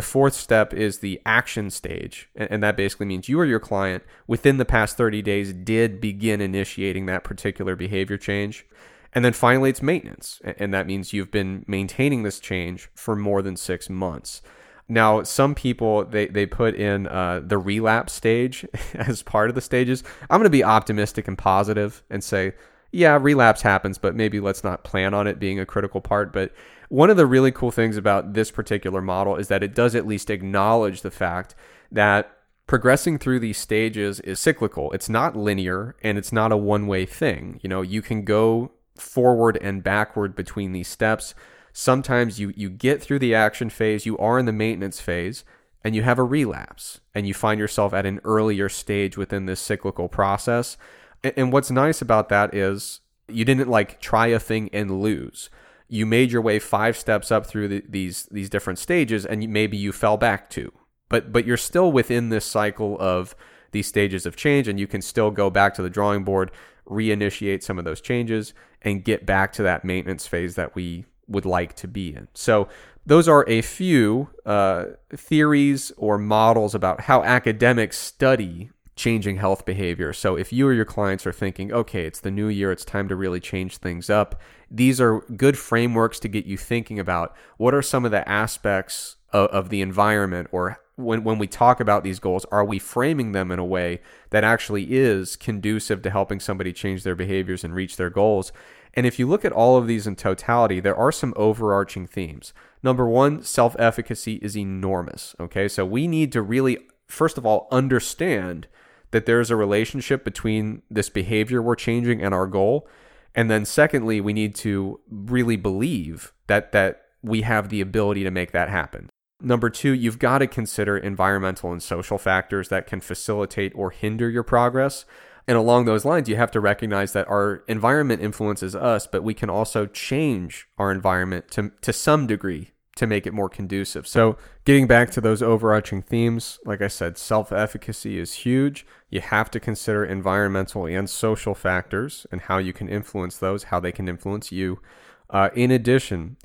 The fourth step is the action stage. And that basically means you or your client within the past 30 days did begin initiating that particular behavior change. And then finally, it's maintenance. And that means you've been maintaining this change for more than six months. Now, some people they, they put in uh, the relapse stage [LAUGHS] as part of the stages. I'm going to be optimistic and positive and say, yeah, relapse happens, but maybe let's not plan on it being a critical part. But one of the really cool things about this particular model is that it does at least acknowledge the fact that progressing through these stages is cyclical. It's not linear and it's not a one way thing. You know, you can go forward and backward between these steps. Sometimes you, you get through the action phase, you are in the maintenance phase, and you have a relapse and you find yourself at an earlier stage within this cyclical process. And what's nice about that is you didn't like try a thing and lose you made your way five steps up through the, these these different stages and maybe you fell back two. But but you're still within this cycle of these stages of change and you can still go back to the drawing board reinitiate some of those changes and get back to that maintenance phase that we would like to be in. So those are a few uh, theories or models about how academics study changing health behavior. So if you or your clients are thinking, okay, it's the new year, it's time to really change things up, these are good frameworks to get you thinking about what are some of the aspects of, of the environment or when, when we talk about these goals, are we framing them in a way that actually is conducive to helping somebody change their behaviors and reach their goals? And if you look at all of these in totality, there are some overarching themes. Number one, self efficacy is enormous. Okay, so we need to really, first of all, understand that there's a relationship between this behavior we're changing and our goal. And then secondly, we need to really believe that that we have the ability to make that happen. Number 2, you've got to consider environmental and social factors that can facilitate or hinder your progress. And along those lines, you have to recognize that our environment influences us, but we can also change our environment to, to some degree to make it more conducive. So, getting back to those overarching themes, like I said, self efficacy is huge. You have to consider environmental and social factors and how you can influence those, how they can influence you. Uh, in addition,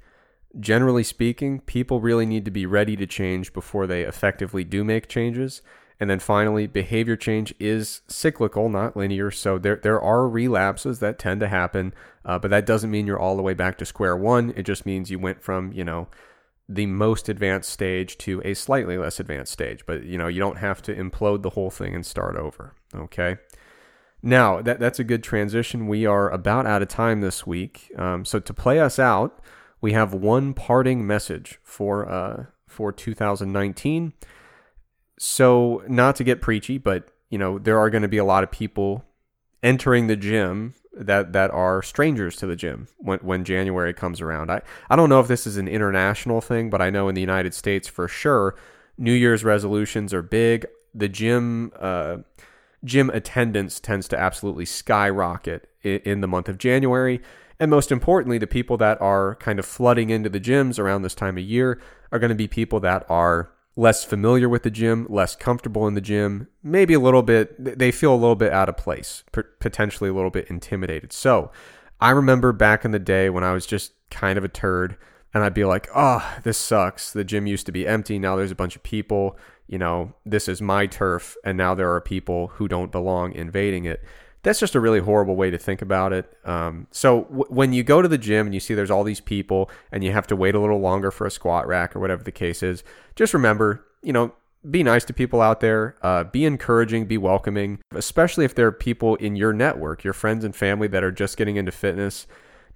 generally speaking, people really need to be ready to change before they effectively do make changes. And then finally, behavior change is cyclical, not linear. So there, there are relapses that tend to happen, uh, but that doesn't mean you're all the way back to square one. It just means you went from, you know, the most advanced stage to a slightly less advanced stage. But, you know, you don't have to implode the whole thing and start over. Okay. Now, that, that's a good transition. We are about out of time this week. Um, so to play us out, we have one parting message for, uh, for 2019 so not to get preachy, but you know there are going to be a lot of people entering the gym that that are strangers to the gym when when January comes around. I I don't know if this is an international thing, but I know in the United States for sure, New Year's resolutions are big. The gym uh, gym attendance tends to absolutely skyrocket in, in the month of January. And most importantly, the people that are kind of flooding into the gyms around this time of year are going to be people that are less familiar with the gym, less comfortable in the gym, maybe a little bit, they feel a little bit out of place, potentially a little bit intimidated. So I remember back in the day when I was just kind of a turd and I'd be like, oh, this sucks. The gym used to be empty. Now there's a bunch of people. You know, this is my turf. And now there are people who don't belong invading it that's just a really horrible way to think about it. Um, so w- when you go to the gym and you see there's all these people and you have to wait a little longer for a squat rack or whatever the case is, just remember, you know, be nice to people out there. Uh, be encouraging, be welcoming, especially if there are people in your network, your friends and family that are just getting into fitness.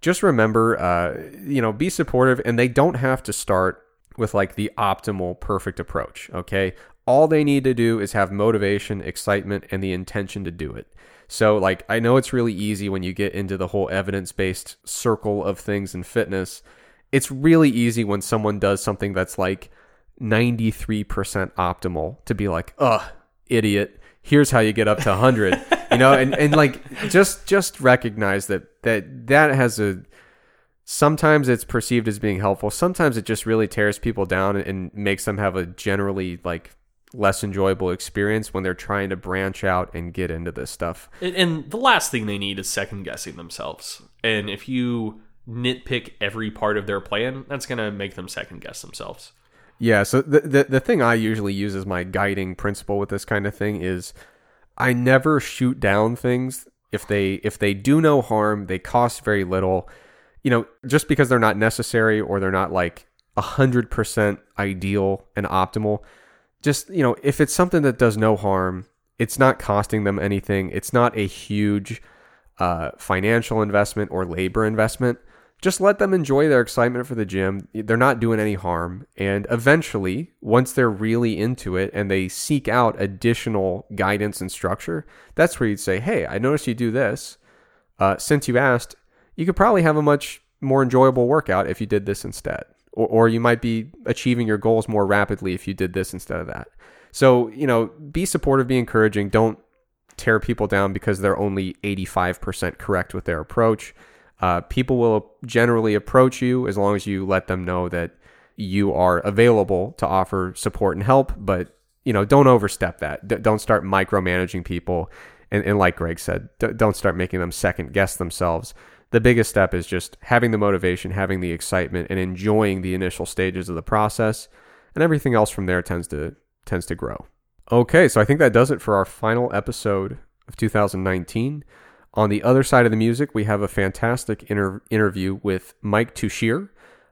Just remember, uh, you know, be supportive, and they don't have to start with like the optimal, perfect approach. Okay, all they need to do is have motivation, excitement, and the intention to do it. So, like, I know it's really easy when you get into the whole evidence based circle of things in fitness. It's really easy when someone does something that's like 93% optimal to be like, ugh, idiot. Here's how you get up to 100. you know, and, and like, just just recognize that that that has a sometimes it's perceived as being helpful sometimes it just really tears people down and makes them have a generally like less enjoyable experience when they're trying to branch out and get into this stuff.
And the last thing they need is second guessing themselves. And if you nitpick every part of their plan, that's going to make them second guess themselves.
Yeah, so the, the the thing I usually use as my guiding principle with this kind of thing is I never shoot down things if they if they do no harm, they cost very little. You know, just because they're not necessary or they're not like 100% ideal and optimal just you know if it's something that does no harm it's not costing them anything. It's not a huge uh, financial investment or labor investment. Just let them enjoy their excitement for the gym. They're not doing any harm. And eventually once they're really into it and they seek out additional guidance and structure that's where you'd say hey i noticed you do this. Uh, since you asked you could probably have a much more enjoyable workout if you did this instead or, or you might be achieving your goals more rapidly if you did this instead of that. So, you know, be supportive, be encouraging. Don't tear people down because they're only 85% correct with their approach. Uh, people will generally approach you as long as you let them know that you are available to offer support and help, but you know, don't overstep that. D- don't start micromanaging people. And, and like Greg said, d- don't start making them second guess themselves the biggest step is just having the motivation, having the excitement, and enjoying the initial stages of the process, and everything else from there tends to tends to grow. Okay, so I think that does it for our final episode of 2019. On the other side of the music, we have a fantastic inter- interview with Mike Tuchscherer.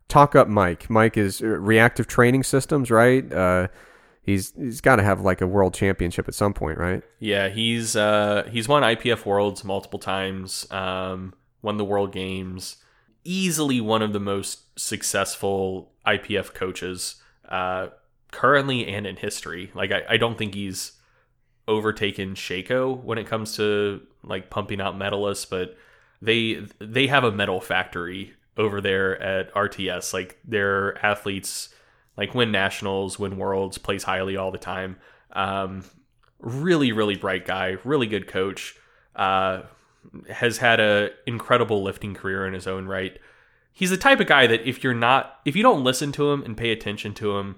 Talk up Mike. Mike is uh, reactive training systems, right? Uh, he's he's got to have like a world championship at some point, right?
Yeah, he's uh, he's won IPF Worlds multiple times. Um, won the World Games, easily one of the most successful IPF coaches uh, currently and in history. Like I, I don't think he's overtaken Sheiko when it comes to like pumping out medalists, but they they have a medal factory over there at RTS. Like their athletes like win nationals, win worlds, plays highly all the time. Um, really, really bright guy, really good coach. Uh, has had a incredible lifting career in his own right. He's the type of guy that if you're not if you don't listen to him and pay attention to him,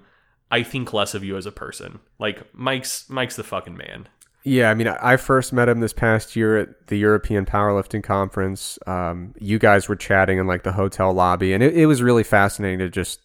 I think less of you as a person. Like Mike's Mike's the fucking man.
Yeah, I mean, I first met him this past year at the European Powerlifting Conference. Um, you guys were chatting in like the hotel lobby, and it, it was really fascinating to just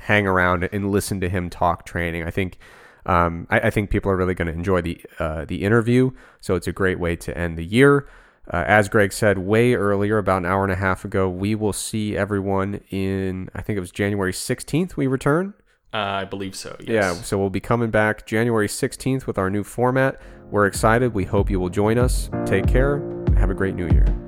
hang around and listen to him talk training. I think Um, I, I, think people are really going to enjoy the uh, the interview. So it's a great way to end the year. Uh, as Greg said way earlier, about an hour and a half ago, we will see everyone in, I think it was January 16th, we return.
Uh, I believe so. Yes.
Yeah, so we'll be coming back January 16th with our new format. We're excited. We hope you will join us. Take care. Have a great new year.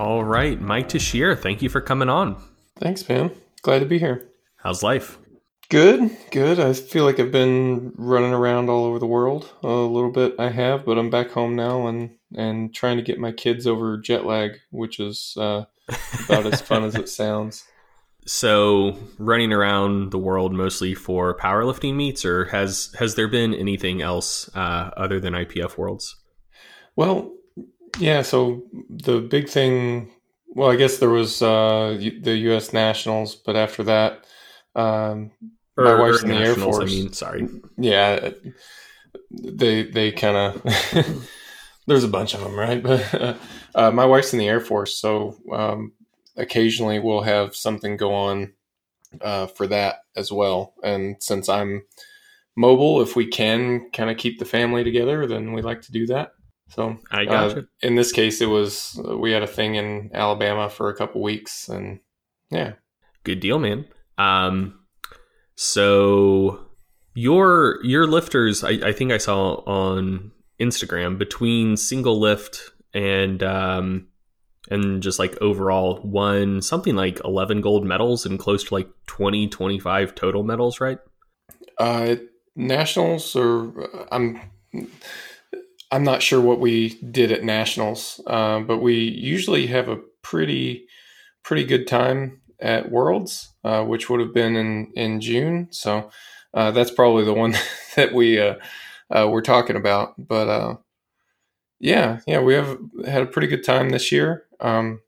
All right, Mike Tuchscherer, thank you for coming on.
Thanks, man. Glad to be here.
How's life?
Good, good. I feel like I've been running around all over the world a little bit. I have, but I'm back home now and and trying to get my kids over jet lag, which is uh, about as fun as it [LAUGHS] sounds.
So, running around the world mostly for powerlifting meets, or has has there been anything else uh, other than IPF Worlds?
Well, yeah. So the big thing, well, I guess there was uh, the U.S. Nationals, but after that, um,
or, my wife's in the Air Force. I mean, sorry.
Yeah, they they kind of [LAUGHS] there's a bunch of them, right? [LAUGHS] But uh, my wife's in the Air Force, so um, occasionally we'll have something go on uh, for that as well. And since I'm mobile, if we can kind of keep the family together, then we like to do that. So
I got uh,
In this case, it was we had a thing in Alabama for a couple weeks, and yeah,
good deal, man. Um, so your your lifters, I, I think I saw on Instagram between single lift and um, and just like overall won something like 11 gold medals and close to like 20 25 total medals right?
Uh nationals or i'm i'm not sure what we did at nationals uh, but we usually have a pretty pretty good time at Worlds, uh, which would have been in in June. So uh, that's probably the one [LAUGHS] that we uh, uh, we're talking about. But yeah, yeah, we have had a pretty good time this year. Um,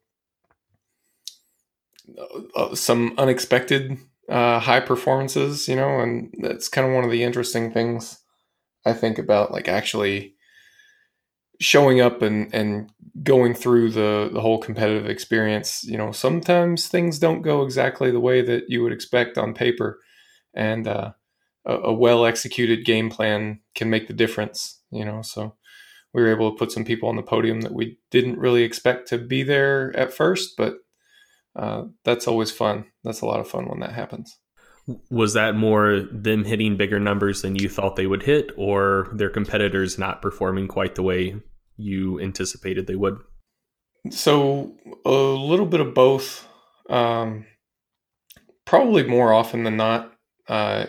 some unexpected high performances, you know, and that's kind of one of the interesting things I think about, like actually showing up and and going through the the whole competitive experience you know sometimes things don't go exactly the way that you would expect on paper. And uh, a, a well executed game plan can make the difference you know so we were able to put some people on the podium that we didn't really expect to be there at first but uh, that's always fun. That's a lot of fun when that happens
was that more them hitting bigger numbers than you thought they would hit or their competitors not performing quite the way you anticipated they would?
So a little bit of both. Um, probably more often than not, uh,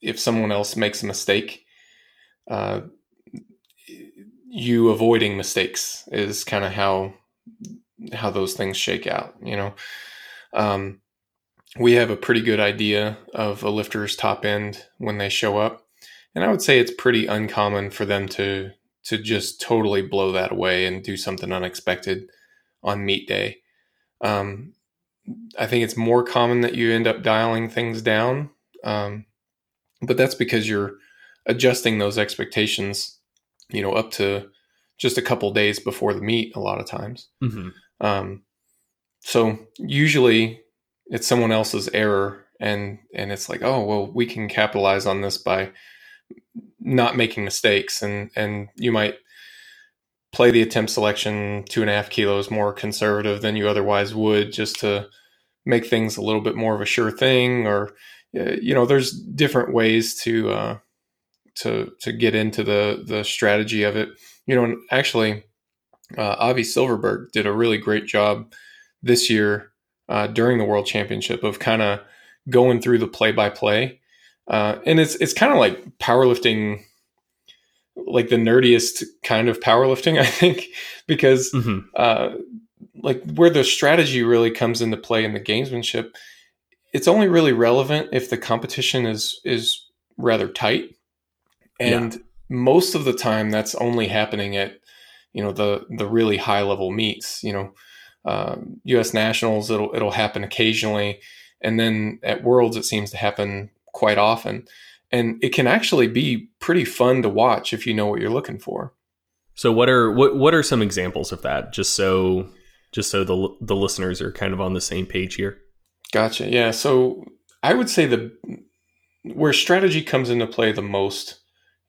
if someone else makes a mistake, uh, you avoiding mistakes is kind of how how those things shake out. You know, um, we have a pretty good idea of a lifter's top end when they show up, and I would say it's pretty uncommon for them to to just totally blow that away and do something unexpected on meet day. Um, I think it's more common that you end up dialing things down, um, but that's because you're adjusting those expectations, you know, up to just a couple days before the meet. A lot of times, mm-hmm. um, so usually it's someone else's error, and and it's like, oh well, we can capitalize on this by not making mistakes and and you might play the attempt selection two and a half kilos more conservative than you otherwise would just to make things a little bit more of a sure thing or you know there's different ways to uh, to to get into the the strategy of it. You know and actually uh, Avi Silverberg did a really great job this year uh, during the World Championship of kind of going through the play by play and it's it's kind of like powerlifting, like the nerdiest kind of powerlifting, [LAUGHS] I think, because mm-hmm. uh, like where the strategy really comes into play in the gamesmanship, it's only really relevant if the competition is is rather tight, and yeah. most of the time that's only happening at you know the the really high level meets. You know, uh, U.S. nationals it'll it'll happen occasionally, and then at worlds it seems to happen quite often. And it can actually be pretty fun to watch if you know what you're looking for.
So what are what what are some examples of that? Just so just so the the listeners are kind of on the same page here.
Gotcha. Yeah. So I would say the where strategy comes into play the most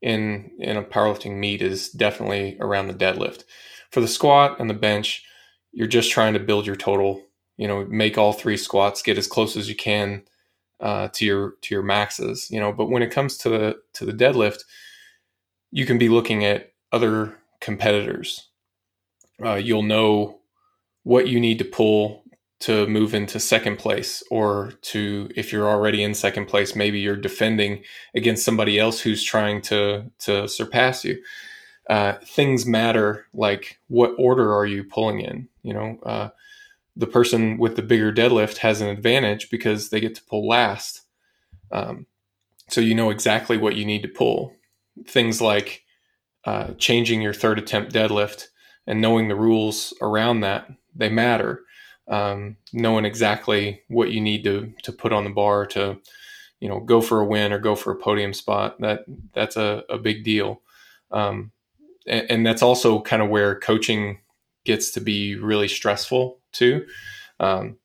in in a powerlifting meet is definitely around the deadlift. For the squat and the bench, you're just trying to build your total. You know, make all three squats, get as close as you can uh, to your to your maxes. You know, but when it comes to the to the deadlift, you can be looking at other competitors. Uh, you'll know what you need to pull to move into second place or to if you're already in second place maybe you're defending against somebody else who's trying to to surpass you uh, things matter like what order are you pulling in you know uh, the person with the bigger deadlift has an advantage because they get to pull last. Um, so you know exactly what you need to pull. Things like uh, changing your third attempt deadlift and knowing the rules around that they matter. Um, knowing exactly what you need to to put on the bar to you know go for a win or go for a podium spot that that's a, a big deal. Um, and, and, that's also kind of where coaching gets to be really stressful too um,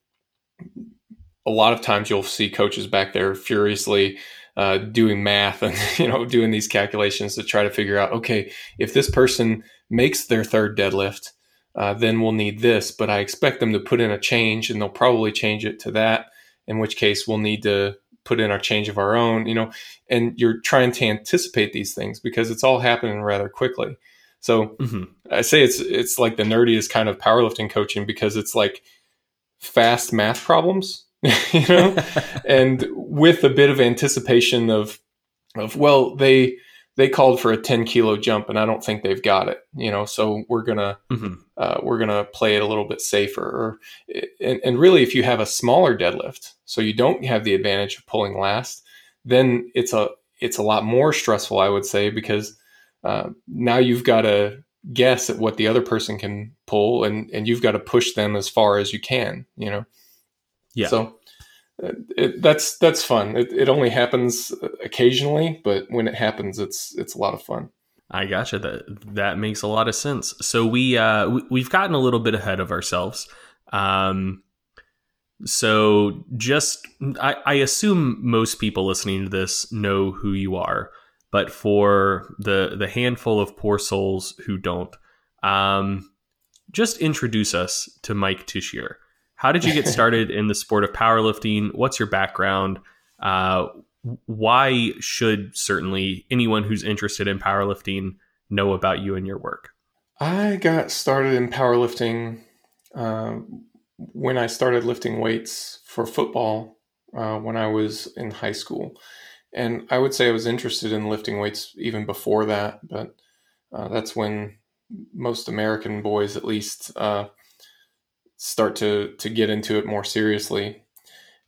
a lot of times you'll see coaches back there furiously uh, doing math and [LAUGHS] you know doing these calculations to try to figure out okay if this person makes their third deadlift uh, then we'll need this. But I expect them to put in a change and they'll probably change it to that, in which case we'll need to put in our change of our own, you know, and you're trying to anticipate these things because it's all happening rather quickly. So mm-hmm. I say it's it's like the nerdiest kind of powerlifting coaching because it's like fast math problems, [LAUGHS] you know, [LAUGHS] and with a bit of anticipation of of well they they called for a 10 kilo jump and i don't think they've got it you know so we're gonna mm-hmm. uh, we're gonna play it a little bit safer or, and, and really if you have a smaller deadlift so you don't have the advantage of pulling last then it's a it's a lot more stressful i would say because uh, now you've got to guess at what the other person can pull and and you've got to push them as far as you can you know
yeah
so it, that's that's fun. It, it only happens occasionally, but when it happens, it's it's a lot of fun.
I gotcha. That that makes a lot of sense. So we uh, we, have gotten a little bit ahead of ourselves. Um, so just I, I assume most people listening to this know who you are, but for the the handful of poor souls who don't, um, just introduce us to Mike Tuchscherer. How did you get [LAUGHS] started in the sport of powerlifting? What's your background? Uh, why should certainly anyone who's interested in powerlifting know about you and your work?
I got started in powerlifting uh, when I started lifting weights for football uh, when I was in high school. And I would say I was interested in lifting weights even before that, but uh, that's when most American boys, at least, uh, start to to get into it more seriously.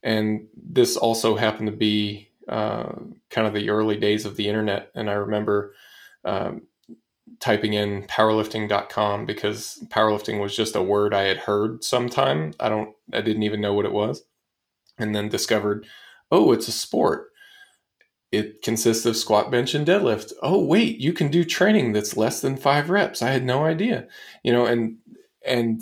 And this also happened to be uh, kind of the early days of the internet. And I remember um, typing in powerlifting.com because powerlifting was just a word I had heard sometime. I don't, I didn't even know what it was. And then discovered, oh, it's a sport. It consists of squat, bench, and deadlift. Oh, wait, you can do training that's less than five reps. I had no idea, you know, and, and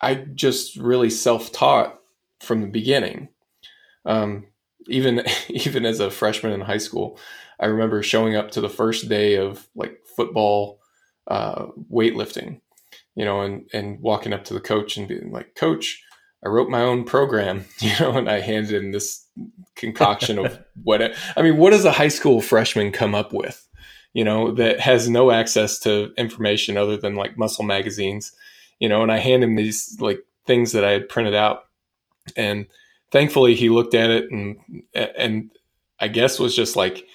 I just really self-taught from the beginning. Um, even [LAUGHS] even as a freshman in high school, I remember showing up to the first day of like football uh, weightlifting, you know, and and walking up to the coach and being like, "Coach, I wrote my own program," [LAUGHS] you know, and I handed him this concoction of what I mean. What does a high school freshman come up with, you know, that has no access to information other than like muscle magazines? you know, and I hand him these like things that I had printed out, and thankfully he looked at it and and I guess was just like,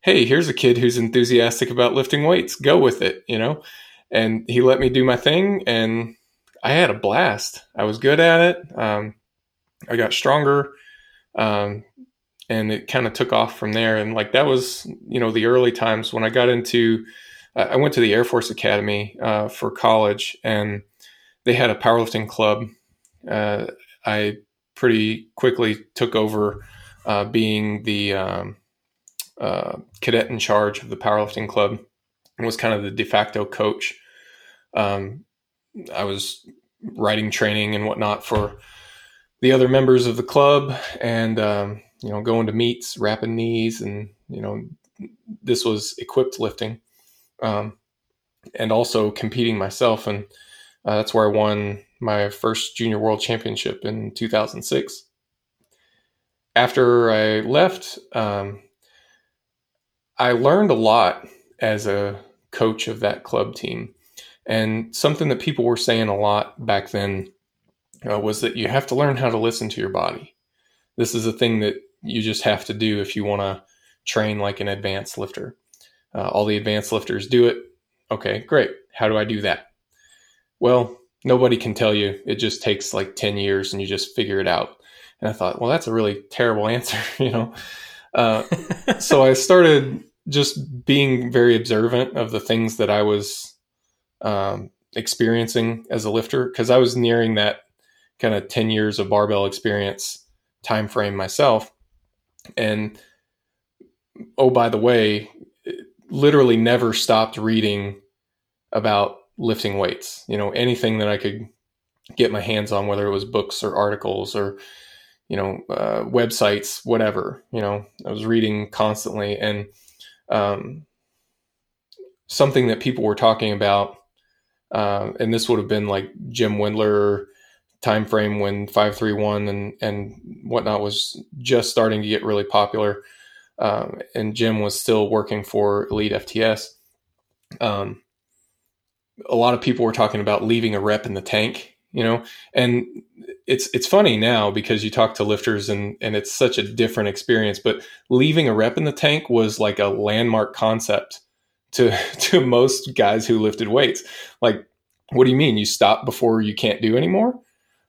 hey, here's a kid who's enthusiastic about lifting weights. Go with it, you know. And he let me do my thing, and I had a blast. I was good at it. Um, I got stronger, um, and it kind of took off from there. And like that was, you know, the early times when I got into. I went to the Air Force Academy uh, for college, and they had a powerlifting club. Uh, I pretty quickly took over uh, being the um, uh, cadet in charge of the powerlifting club. And was kind of the de facto coach. Um, I was writing training and whatnot for the other members of the club, and um, you know, going to meets, wrapping knees, and you know, this was equipped lifting, um, and also competing myself, and uh, that's where I won my first junior world championship in 2006. After I left, um, I learned a lot as a coach of that club team. And something that people were saying a lot back then uh, was that you have to learn how to listen to your body. This is a thing that you just have to do if you want to train like an advanced lifter. Uh, all the advanced lifters do it. Okay, great. How do I do that? Well, nobody can tell you. It just takes like 10 years and you just figure it out. And I thought, well, that's a really terrible [LAUGHS] answer, you know? Uh, [LAUGHS] so I started just being very observant of the things that I was um, experiencing as a lifter because I was nearing that kind of 10 years of barbell experience time frame myself. And oh, by the way, literally never stopped reading about lifting weights. You know, anything that I could get my hands on, whether it was books or articles or you know uh, websites, whatever. You know, I was reading constantly, and um, something that people were talking about, uh, and this would have been like Jim Wendler time frame when 531 and and whatnot was just starting to get really popular um, and jim was still working for EliteFTS um, a lot of people were talking about leaving a rep in the tank, you know, and it's it's funny now because you talk to lifters and and it's such a different experience. But leaving a rep in the tank was like a landmark concept to [LAUGHS] to most guys who lifted weights. Like, what do you mean you stop before you can't do anymore?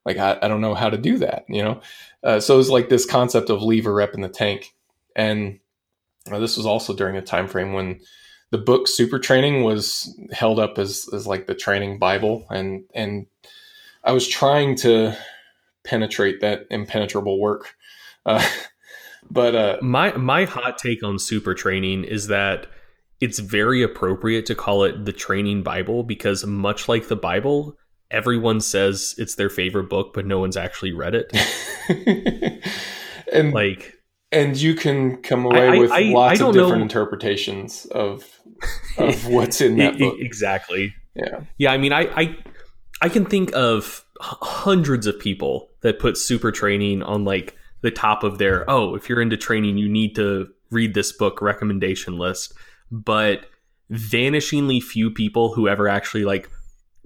Like, I, I don't know how to do that, you know. Uh, so it was like this concept of leave a rep in the tank, and uh, this was also during a time frame when the book Super Training was held up as, as like the training Bible, and and I was trying to penetrate that impenetrable work. Uh, [LAUGHS] but uh,
my my hot take on Super Training is that it's very appropriate to call it the training Bible because much like the Bible, everyone says it's their favorite book, but no one's actually read it. [LAUGHS]
and
like
and you can come away I, with I, lots I, of different know. interpretations of of [LAUGHS] what's in that book.
Exactly.
Yeah.
Yeah. I mean, I, I I can think of hundreds of people that put super training on like the top of their oh, if you're into training, you need to read this book recommendation list. But vanishingly few people who ever actually like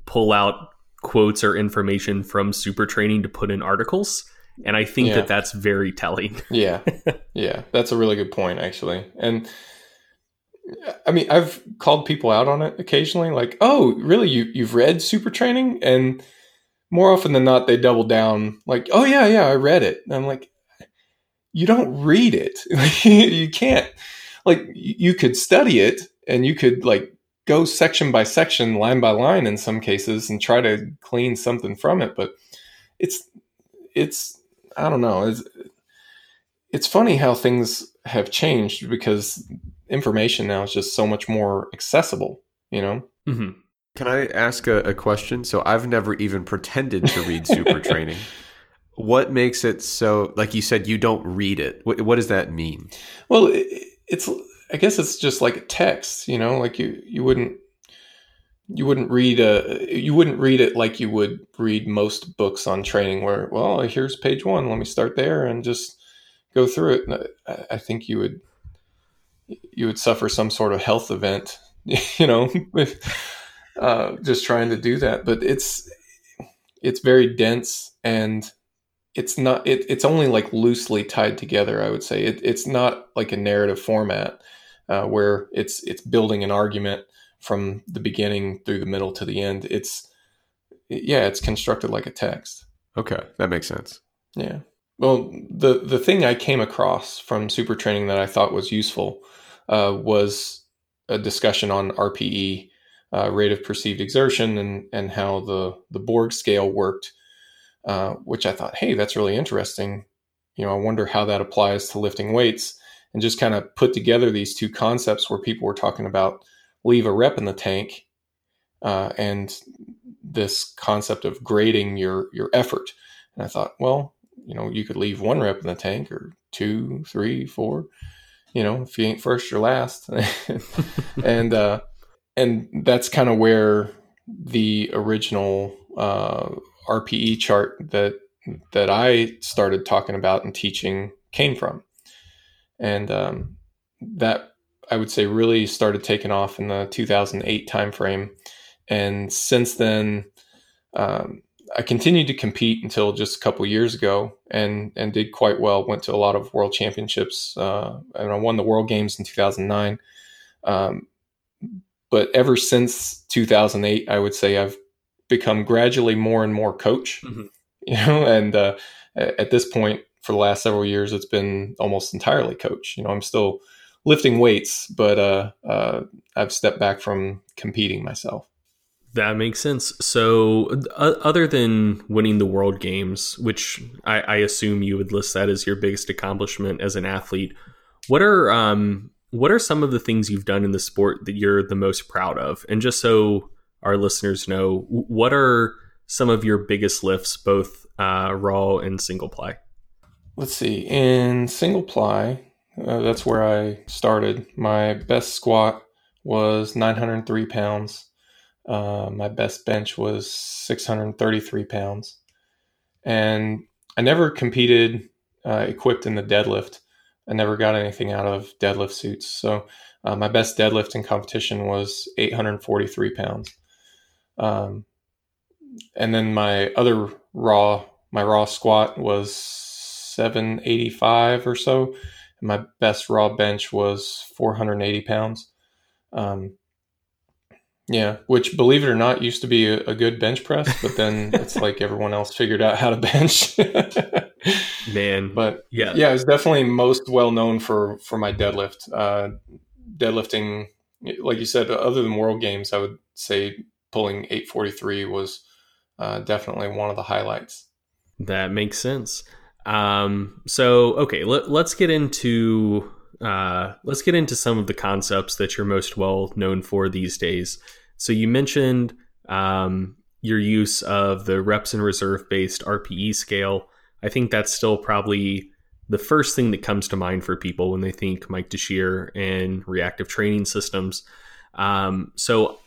pull out quotes or information from super training to put in articles and i think yeah. that that's very telling [LAUGHS]
yeah yeah that's a really good point actually and I mean, I've called people out on it occasionally, like, "Oh, really? You you've read Super Training?" And more often than not, they double down, like, "Oh yeah, yeah, I read it." And I'm like, "You don't read it. [LAUGHS] you can't. Like, you could study it, and you could like go section by section, line by line, in some cases, and try to clean something from it. But it's it's I don't know. It's it's funny how things have changed because information now is just so much more accessible, you know?
Mm-hmm. Can I ask a, a, question? So I've never even pretended to read [LAUGHS] Super Training. What makes it so, like you said, you don't read it? What, what does that mean?
Well, it, it's, I guess it's just like a text, you know, like you, you wouldn't, you wouldn't read a, you wouldn't read it like you would read most books on training where, well, here's page one. Let me start there and just go through it. I think you would, you would suffer some sort of health event, [LAUGHS] you know, with uh, just trying to do that. But it's it's very dense and it's not it, it's only like loosely tied together. I would say it, it's not like a narrative format uh, where it's it's building an argument from the beginning through the middle to the end. It's yeah, it's constructed like a text.
Okay, that makes sense.
Yeah. Well, the the thing I came across from super training that I thought was useful uh, was a discussion on RPE, uh, rate of perceived exertion, and and how the the Borg scale worked, uh, which I thought, hey, that's really interesting. You know, I wonder how that applies to lifting weights, and just kind of put together these two concepts where people were talking about leave a rep in the tank uh, and this concept of grading your your effort. And I thought, well, you know, you could leave one rep in the tank or two, three, four. You know, if you ain't first, you're last. [LAUGHS] and uh, and that's kind of where the original uh, RPE chart that that I started talking about and teaching came from, and um, that I would say really started taking off in the 2008 timeframe, and since then, um, I continued to compete until just a couple years ago, and and did quite well. Went to a lot of world championships, uh, and I won the World Games in 2009. Um, but ever since 2008, I would say I've become gradually more and more coach. Mm-hmm. [LAUGHS] You know, and uh, at this point, for the last several years, it's been almost entirely coach. You know, I'm still lifting weights, but uh, uh, I've stepped back from competing myself.
That makes sense. So, uh, other than winning the World Games, which I, I, assume you would list that as your biggest accomplishment as an athlete, what are um, what are some of the things you've done in the sport that you're the most proud of? And just so our listeners know, what are some of your biggest lifts, both uh, raw and single ply?
Let's see. In single ply, uh, that's where I started. My best squat was 903 pounds. Uh, my best bench was 633 pounds. And I never competed uh, equipped in the deadlift. I never got anything out of deadlift suits. So uh, my best deadlift in competition was 843 pounds. Um, and then my other raw, my raw squat was 785 or so. And my best raw bench was 480 pounds. Um, yeah, which believe it or not used to be a, a good bench press, but then [LAUGHS] it's like everyone else figured out how to bench. [LAUGHS]
Man,
but yeah, yeah, I was definitely most well known for for my deadlift. Uh, deadlifting, like you said, other than World Games, I would say pulling 843 was uh, definitely one of the highlights.
That makes sense. Um, so okay, let, let's get into uh, let's get into some of the concepts that you're most well known for these days. So you mentioned um, your use of the reps and reserve based RPE scale. I think that's still probably the first thing that comes to mind for people when they think Mike Tuchscherer and reactive training systems. Um, so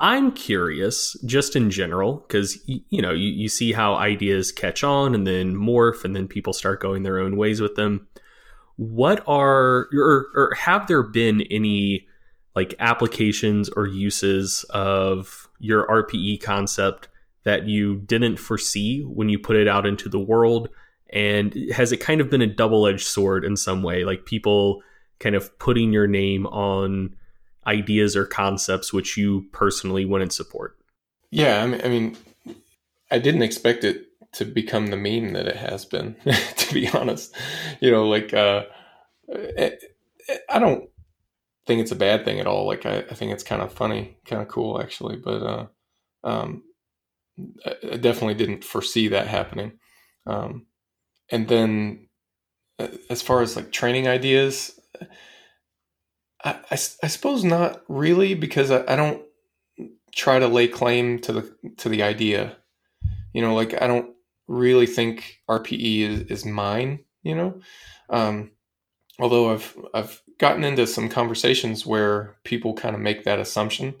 I'm curious, just in general, because you know you, you see how ideas catch on and then morph, and then people start going their own ways with them. What are or, or have there been any like applications or uses of your RPE concept that you didn't foresee when you put it out into the world? And has it kind of been a double edged sword in some way? Like people kind of putting your name on ideas or concepts which you personally wouldn't support?
Yeah, I mean, I mean, I didn't expect it to become the meme that it has been. [LAUGHS] to be honest, you know, like uh, it, it, I don't think it's a bad thing at all. Like I, I think it's kind of funny, kind of cool actually. But uh, um, I definitely didn't foresee that happening. Um, and then uh, as far as like training ideas, I, I, I suppose not really because I, I don't try to lay claim to the to the idea. You know, like I don't really think RPE is, is mine. You know, um, although I've I've gotten into some conversations where people kind of make that assumption.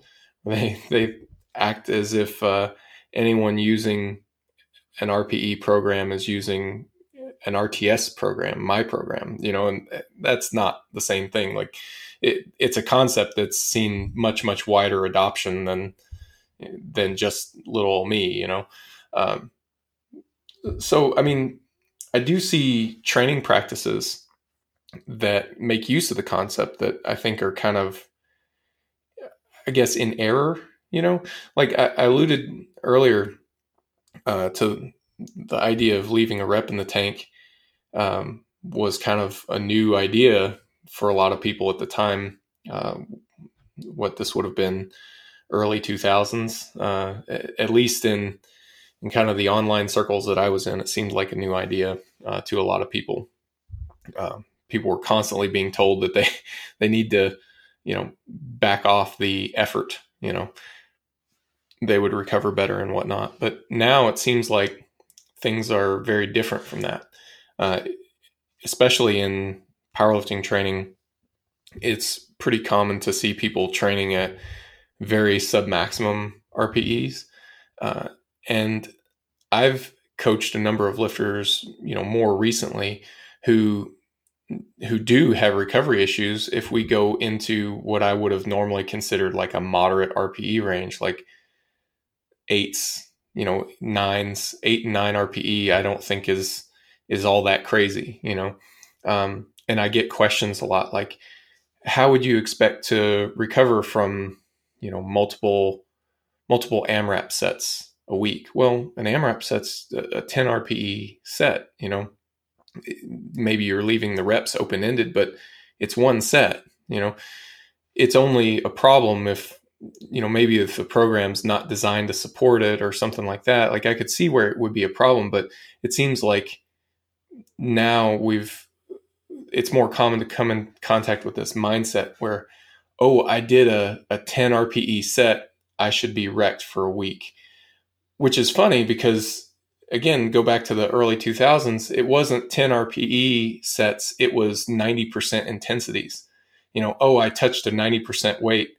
They they act as if uh, anyone using an RPE program is using an RTS program, my program. You know, and that's not the same thing. Like it, it's a concept that's seen much much wider adoption than than just little me you know? Um, so i mean i do see training practices that make use of the concept that i think are kind of i guess in error you know? Like i, I alluded earlier uh, to the idea of leaving a rep in the tank um, was kind of a new idea for a lot of people at the time, uh, what this would have been early 2000s, uh, at least in in kind of the online circles that I was in, it seemed like a new idea uh, to a lot of people. Uh, people were constantly being told that they [LAUGHS] they need to you know, back off the effort, you know, they would recover better and whatnot. But now it seems like things are very different from that. Uh, especially in powerlifting training, it's pretty common to see people training at very sub maximum RPEs. Uh, and I've coached a number of lifters, you know, more recently who who do have recovery issues if we go into what I would have normally considered like a moderate RPE range, like eights, you know, nines, eight and nine RPE, I don't think is is all that crazy, you know. Um, and I get questions a lot like, how would you expect to recover from, you know, multiple multiple AMRAP sets a week? Well, an AMRAP set's a 10 RPE set, you know. Maybe you're leaving the reps open ended, but it's one set, you know. It's only a problem if you know maybe if the program's not designed to support it or something like that like i could see where it would be a problem but it seems like now we've it's more common to come in contact with this mindset where oh i did a, a 10 rpe set i should be wrecked for a week which is funny because again go back to the early 2000s it wasn't 10 rpe sets it was 90% intensities you know oh i touched a 90% weight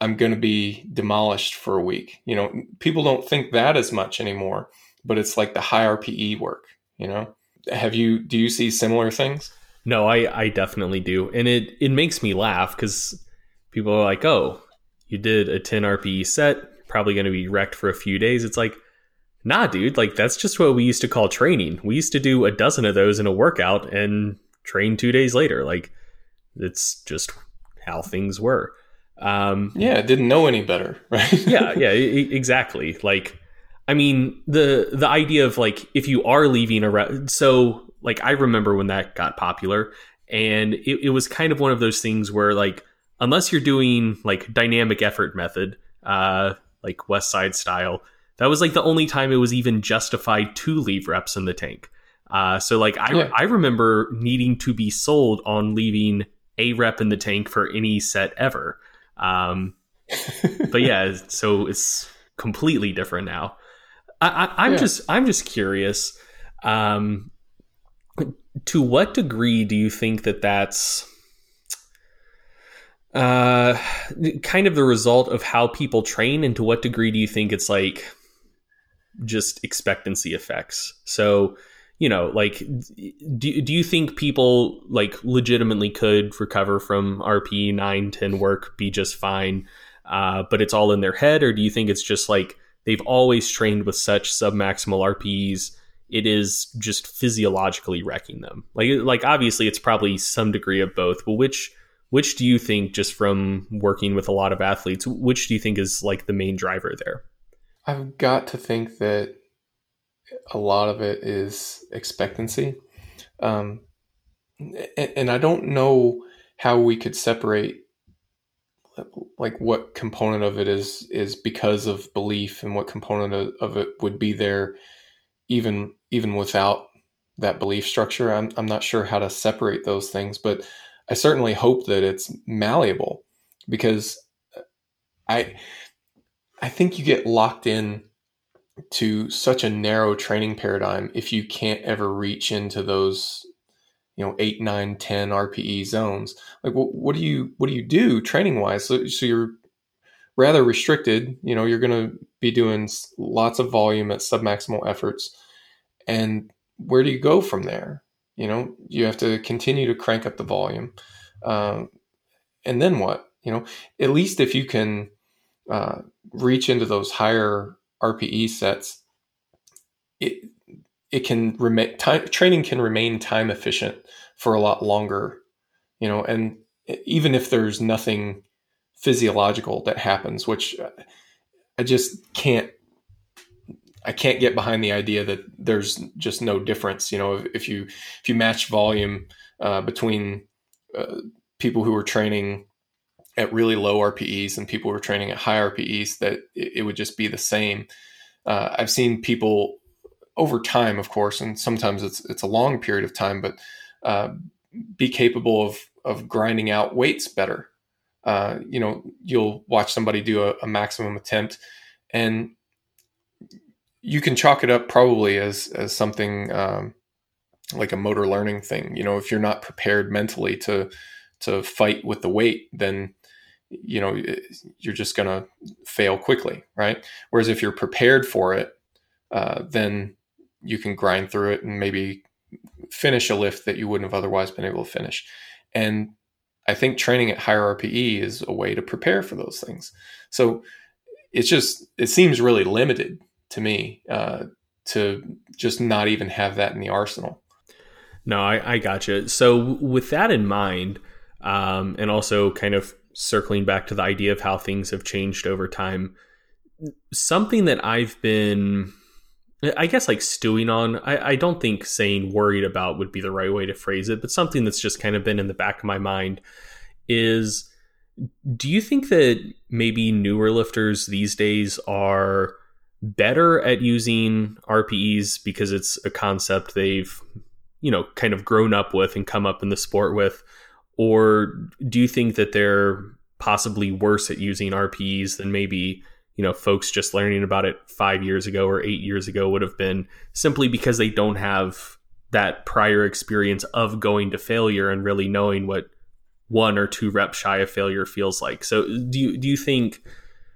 I'm going to be demolished for a week. You know, people don't think that as much anymore, but it's like the high RPE work, you know. Have you do you see similar things?
No, I I definitely do. And it it makes me laugh cuz people are like, "Oh, you did a 10 RPE set, probably going to be wrecked for a few days." It's like, "Nah, dude, like that's just what we used to call training. We used to do a dozen of those in a workout and train 2 days later. Like it's just how things were."
Um, yeah, didn't know any better, [LAUGHS] right?
yeah, yeah, exactly. Like, I mean, the the idea of like if you are leaving a re- so like I remember when that got popular, and it, it was kind of one of those things where like unless you're doing like dynamic effort method, uh, like Westside style, that was like the only time it was even justified to leave reps in the tank. Uh, so like I yeah. I remember needing to be sold on leaving a rep in the tank for any set ever. Um, [LAUGHS] but yeah, so it's completely different now. I, am yeah. just I'm just curious. Um, to what degree do you think that that's uh, kind of the result of how people train, and to what degree do you think it's like just expectancy effects? So you know, like, do, do you think people like legitimately could recover from RPE 9, 10 work, be just fine, uh, but it's all in their head? Or do you think it's just like they've always trained with such submaximal RPEs? It is just physiologically wrecking them. Like, like obviously, it's probably some degree of both. But which, which do you think, just from working with a lot of athletes, which do you think is like the main driver there?
I've got to think that a lot of it is expectancy. Um, and, and I don't know how we could separate like what component of it is is because of belief and what component of, of it would be there even even without that belief structure I'm, I'm not sure how to separate those things but i certainly hope that it's malleable because uh, i i think you get locked in to such a narrow training paradigm if you can't ever reach into those you know 8 9 10 rpe zones. Like what, what do you what do you do training wise so, so you're rather restricted. You know you're going to be doing lots of volume at submaximal efforts. And where do you go from there? You know you have to continue to crank up the volume. Um, and then what? You know at least if you can uh, reach into those higher RPE sets, it it can remain time training can remain time efficient for a lot longer, you know, and even if there's nothing physiological that happens, which I just can't I can't get behind the idea that there's just no difference. You know, if, if you if you match volume uh, between uh, people who are training at really low RPEs and people who are training at high RPEs that it, it would just be the same. Uh, I've seen people over time, of course, and sometimes it's it's a long period of time, but uh, be capable of of grinding out weights better. Uh, you know, you'll watch somebody do a, a maximum attempt, and you can chalk it up probably as as something um, like a motor learning thing. You know, if you're not prepared mentally to to fight with the weight, then you know you're just going to fail quickly, right? Whereas if you're prepared for it, uh, then you can grind through it and maybe finish a lift that you wouldn't have otherwise been able to finish. And I think training at higher RPE is a way to prepare for those things. So it's just it seems really limited to me uh, to just not even have that in the arsenal.
No, I, I gotcha. So with that in mind, um, and also kind of circling back to the idea of how things have changed over time, something that I've been, I guess, like stewing on. I, I don't think saying worried about would be the right way to phrase it, but something that's just kind of been in the back of my mind is. Do you think that maybe newer lifters these days are better at using RPEs because it's a concept they've, you know, kind of grown up with and come up in the sport with? Or do you think that they're possibly worse at using RPEs than maybe, you know, folks just learning about it five years ago or eight years ago would have been simply because they don't have that prior experience of going to failure and really knowing what one or two reps shy of failure feels like. So do you do you think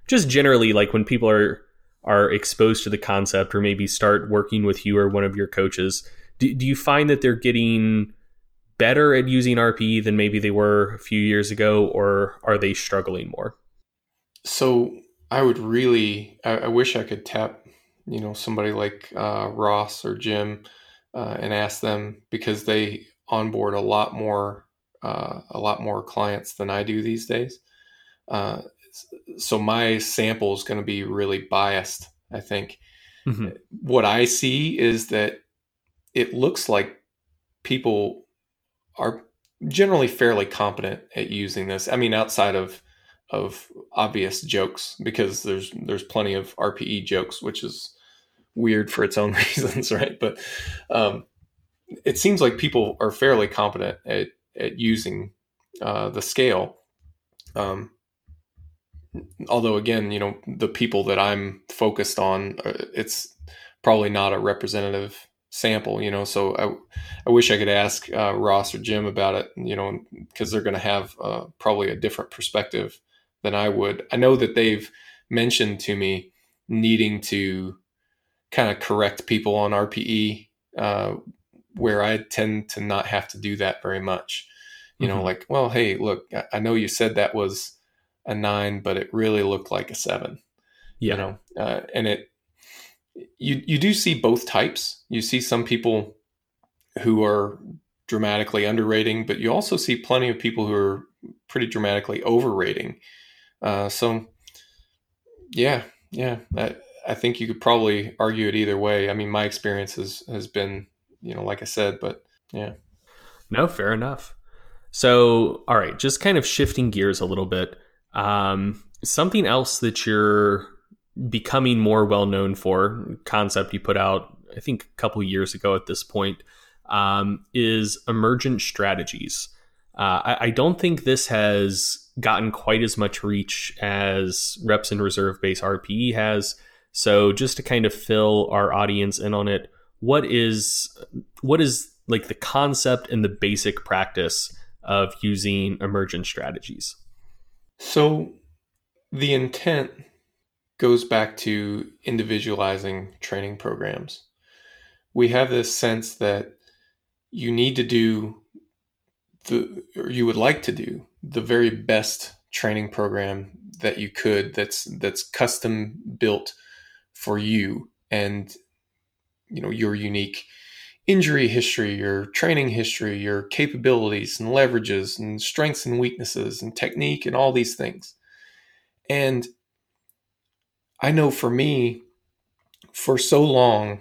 just generally like when people are are exposed to the concept or maybe start working with you or one of your coaches, do, do you find that they're getting better at using RPE than maybe they were a few years ago, or are they struggling more?
So I would really, I, I wish I could tap, you know, somebody like uh, Ross or Jim uh, and ask them because they onboard a lot more, uh, a lot more clients than I do these days. Uh, so my sample is going to be really biased. I think mm-hmm. what I see is that it looks like people are generally fairly competent at using this. I mean, outside of of obvious jokes, because there's there's plenty of RPE jokes, which is weird for its own [LAUGHS] reasons, right? But um, it seems like people are fairly competent at at using uh, the scale. Um, although again, you know, the people that I'm focused on, uh, it's probably not a representative sample, you know. So I, I wish I could ask uh, Ross or Jim about it, you know, because they're going to have uh, probably a different perspective than I would. I know that they've mentioned to me needing to kind of correct people on RPE, uh, where I tend to not have to do that very much. You mm-hmm. know, like, well, hey, look, I know you said that was a nine, but it really looked like a seven. Yeah. You know, uh, and it you you do see both types. You see some people who are dramatically underrating, but you also see plenty of people who are pretty dramatically overrating. Uh, so, yeah, yeah, I, I think you could probably argue it either way. I mean, my experience has has been, you know, like I said, but yeah.
No, fair enough. So, all right, just kind of shifting gears a little bit. Um, something else that you're becoming more well known for, concept you put out, I think a couple years ago at this point, um, is emergent strategies. Uh, I, I, don't think this has gotten quite as much reach as reps and reserve base RPE has. So just to kind of fill our audience in on it, what is what is like the concept and the basic practice of using emergent strategies?
So the intent goes back to individualizing training programs. We have this sense that you need to do the or you would like to do the very best training program that you could that's that's custom built for you and you know your unique injury history, your training history, your capabilities and leverages and strengths and weaknesses and technique and all these things. And I know for me, for so long,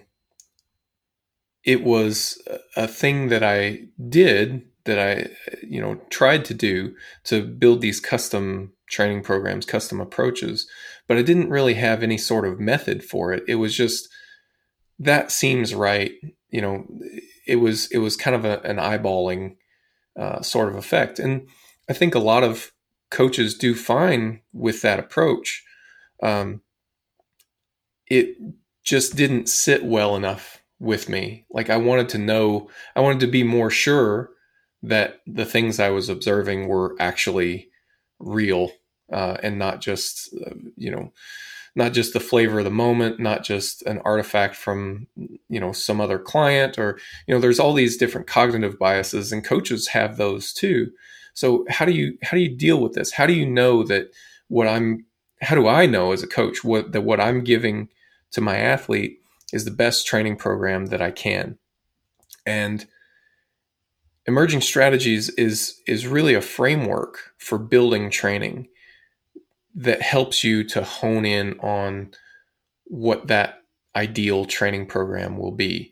it was a thing that I did that I, you know, tried to do to build these custom training programs, custom approaches, but I didn't really have any sort of method for it. It was just that seems right you know, it was it was kind of a, an eyeballing uh, sort of effect, and I think a lot of coaches do fine with that approach, um, it just didn't sit well enough with me. Like I wanted to know, I wanted to be more sure that the things I was observing were actually real uh, and not just, uh, you know, not just the flavor of the moment, not just an artifact from, you know, some other client or, you know, there's all these different cognitive biases and coaches have those too. So how do you, how do you deal with this? How do you know that what I'm, how do I know as a coach what, that what I'm giving to my athlete is the best training program that I can? And emerging strategies is is really a framework for building training that helps you to hone in on what that ideal training program will be.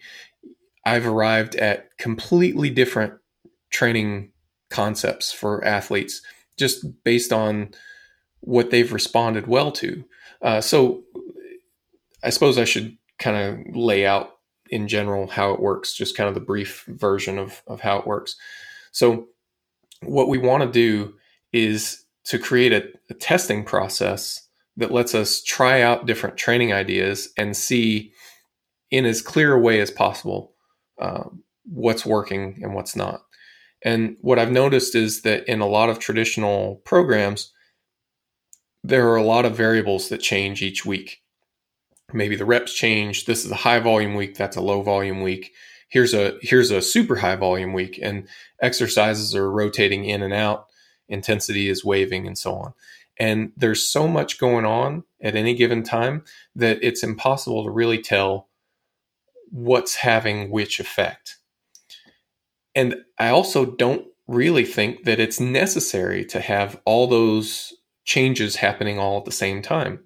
I've arrived at completely different training concepts for athletes just based on what they've responded well to. Uh, so I suppose I should kind of lay out in general how it works, just kind of the brief version of, of how it works. So, what we want to do is to create a, a, testing process that lets us try out different training ideas and see in as clear a way as possible uh, what's working and what's not. And what I've noticed is that in a lot of traditional programs, there are a lot of variables that change each week maybe the reps change this is a high volume week that's a low volume week here's a here's a super high volume week and exercises are rotating in and out intensity is waving and so on. And there's so much going on at any given time that it's impossible to really tell what's having which effect. And i also don't really think that it's necessary to have all those changes happening all at the same time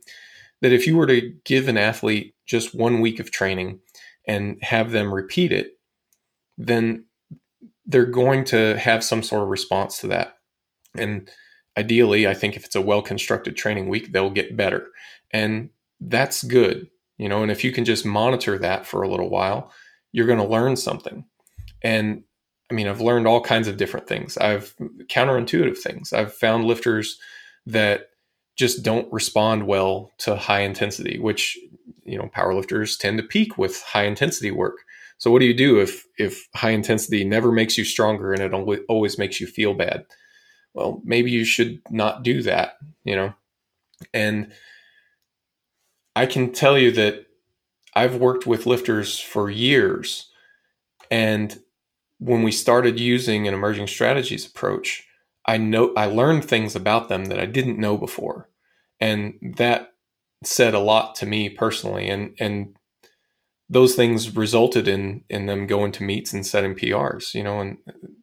that if you were to give an athlete just one week of training and have them repeat it, then they're going to have some sort of response to that. And ideally, I think if it's a well constructed training week, they'll get better. And that's good, you know. And if you can just monitor that for a little while, you're going to learn something. And I mean, I've learned all kinds of different things. I've counterintuitive things. I've found lifters that just don't respond well to high intensity, which you know powerlifters tend to peak with high intensity work. So what do you do if if high intensity never makes you stronger and it always makes you feel bad? Well, maybe you should not do that, you know. And I can tell you that I've worked with lifters for years and when we started using an emerging strategies approach, I know I learned things about them that I didn't know before, and that said a lot to me personally. And and those things resulted in in them going to meets and setting PRs. You know, and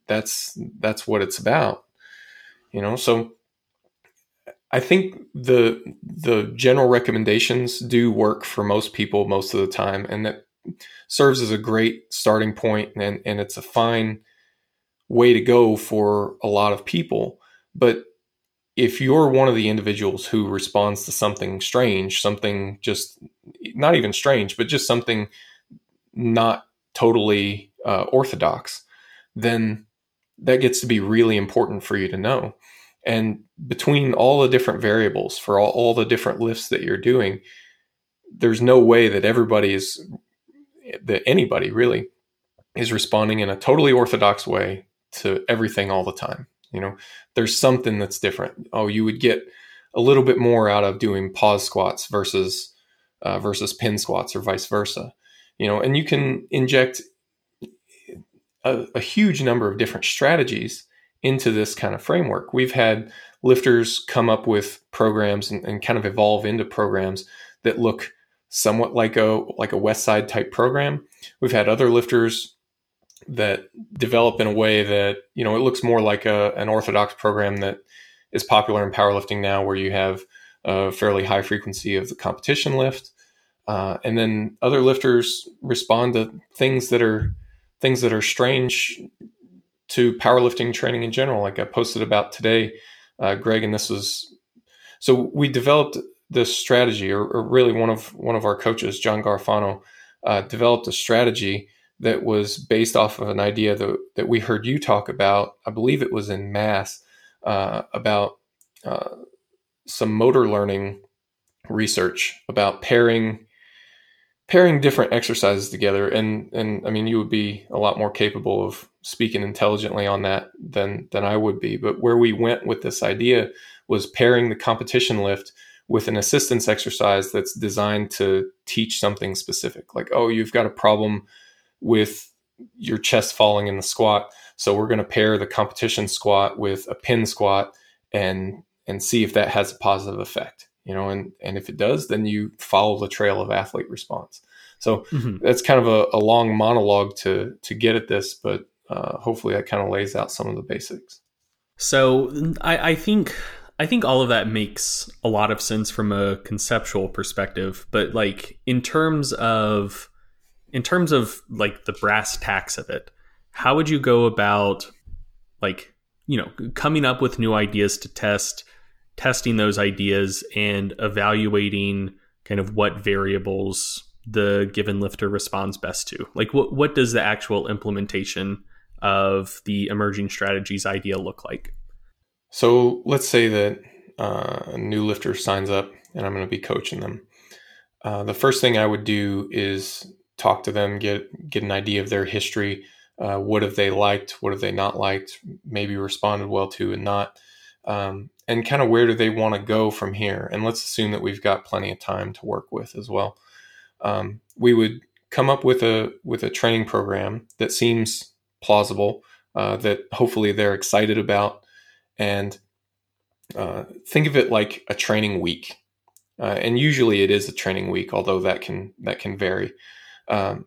that's that's what it's about. You know, so I think the the general recommendations do work for most people most of the time, and that serves as a great starting point, and and it's a fine way to go for a lot of people. But if you're one of the individuals who responds to something strange, something just not even strange, but just something not totally uh, orthodox, then that gets to be really important for you to know. And between all the different variables for all, all the different lifts that you're doing, there's no way that everybody is, that anybody really is responding in a totally orthodox way to everything all the time. You know, there's something that's different. Oh, you would get a little bit more out of doing pause squats versus uh, versus pin squats or vice versa. You know, and you can inject a, a huge number of different strategies into this kind of framework. We've had lifters come up with programs and, and, kind of evolve into programs that look somewhat like a like a Westside type program. We've had other lifters that develop in a way that you know it looks more like a, an orthodox program that is popular in powerlifting now, where you have a fairly high frequency of the competition lift, uh, and then other lifters respond to things that are things that are strange to powerlifting training in general. Like I posted about today, uh, Greg, and this was so we developed this strategy, or, or, really one of one of our coaches, John Garfano, uh, developed a strategy that was based off of an idea that, that we heard you talk about. I believe it was in MASS uh, about uh, some motor learning research about pairing pairing different exercises together. And and I mean you would be a lot more capable of speaking intelligently on that than than I would be. But where we went with this idea was pairing the competition lift with an assistance exercise that's designed to teach something specific. Like oh you've got a problem with your chest falling in the squat. So we're going to pair the competition squat with a pin squat and and see if that has a positive effect you know and and if it does then you follow the trail of athlete response. So mm-hmm. that's kind of a, a, long monologue to to get at this but uh, hopefully that kind of lays out some of the basics.
So I, I think I think all of that makes a lot of sense from a conceptual perspective, but like in terms of in terms of like the brass tacks of it, how would you go about like, you know, coming up with new ideas to test testing those ideas and evaluating kind of what variables the given lifter responds best to. Like what what does the actual implementation of the emerging strategies idea look like?
So let's say that uh, a new lifter signs up and I'm going to be coaching them. Uh, the first thing I would do is talk to them, get get an idea of their history. Uh, what have they liked? What have they not liked? Maybe responded well to and not. Um, and kind of where do they want to go from here? And let's assume that we've got plenty of time to work with as well. Um, we would come up with a with a training program that seems plausible, uh, that hopefully they're excited about, and uh, think of it like a training week. Uh, and usually it is a training week, although that can that can vary. Um,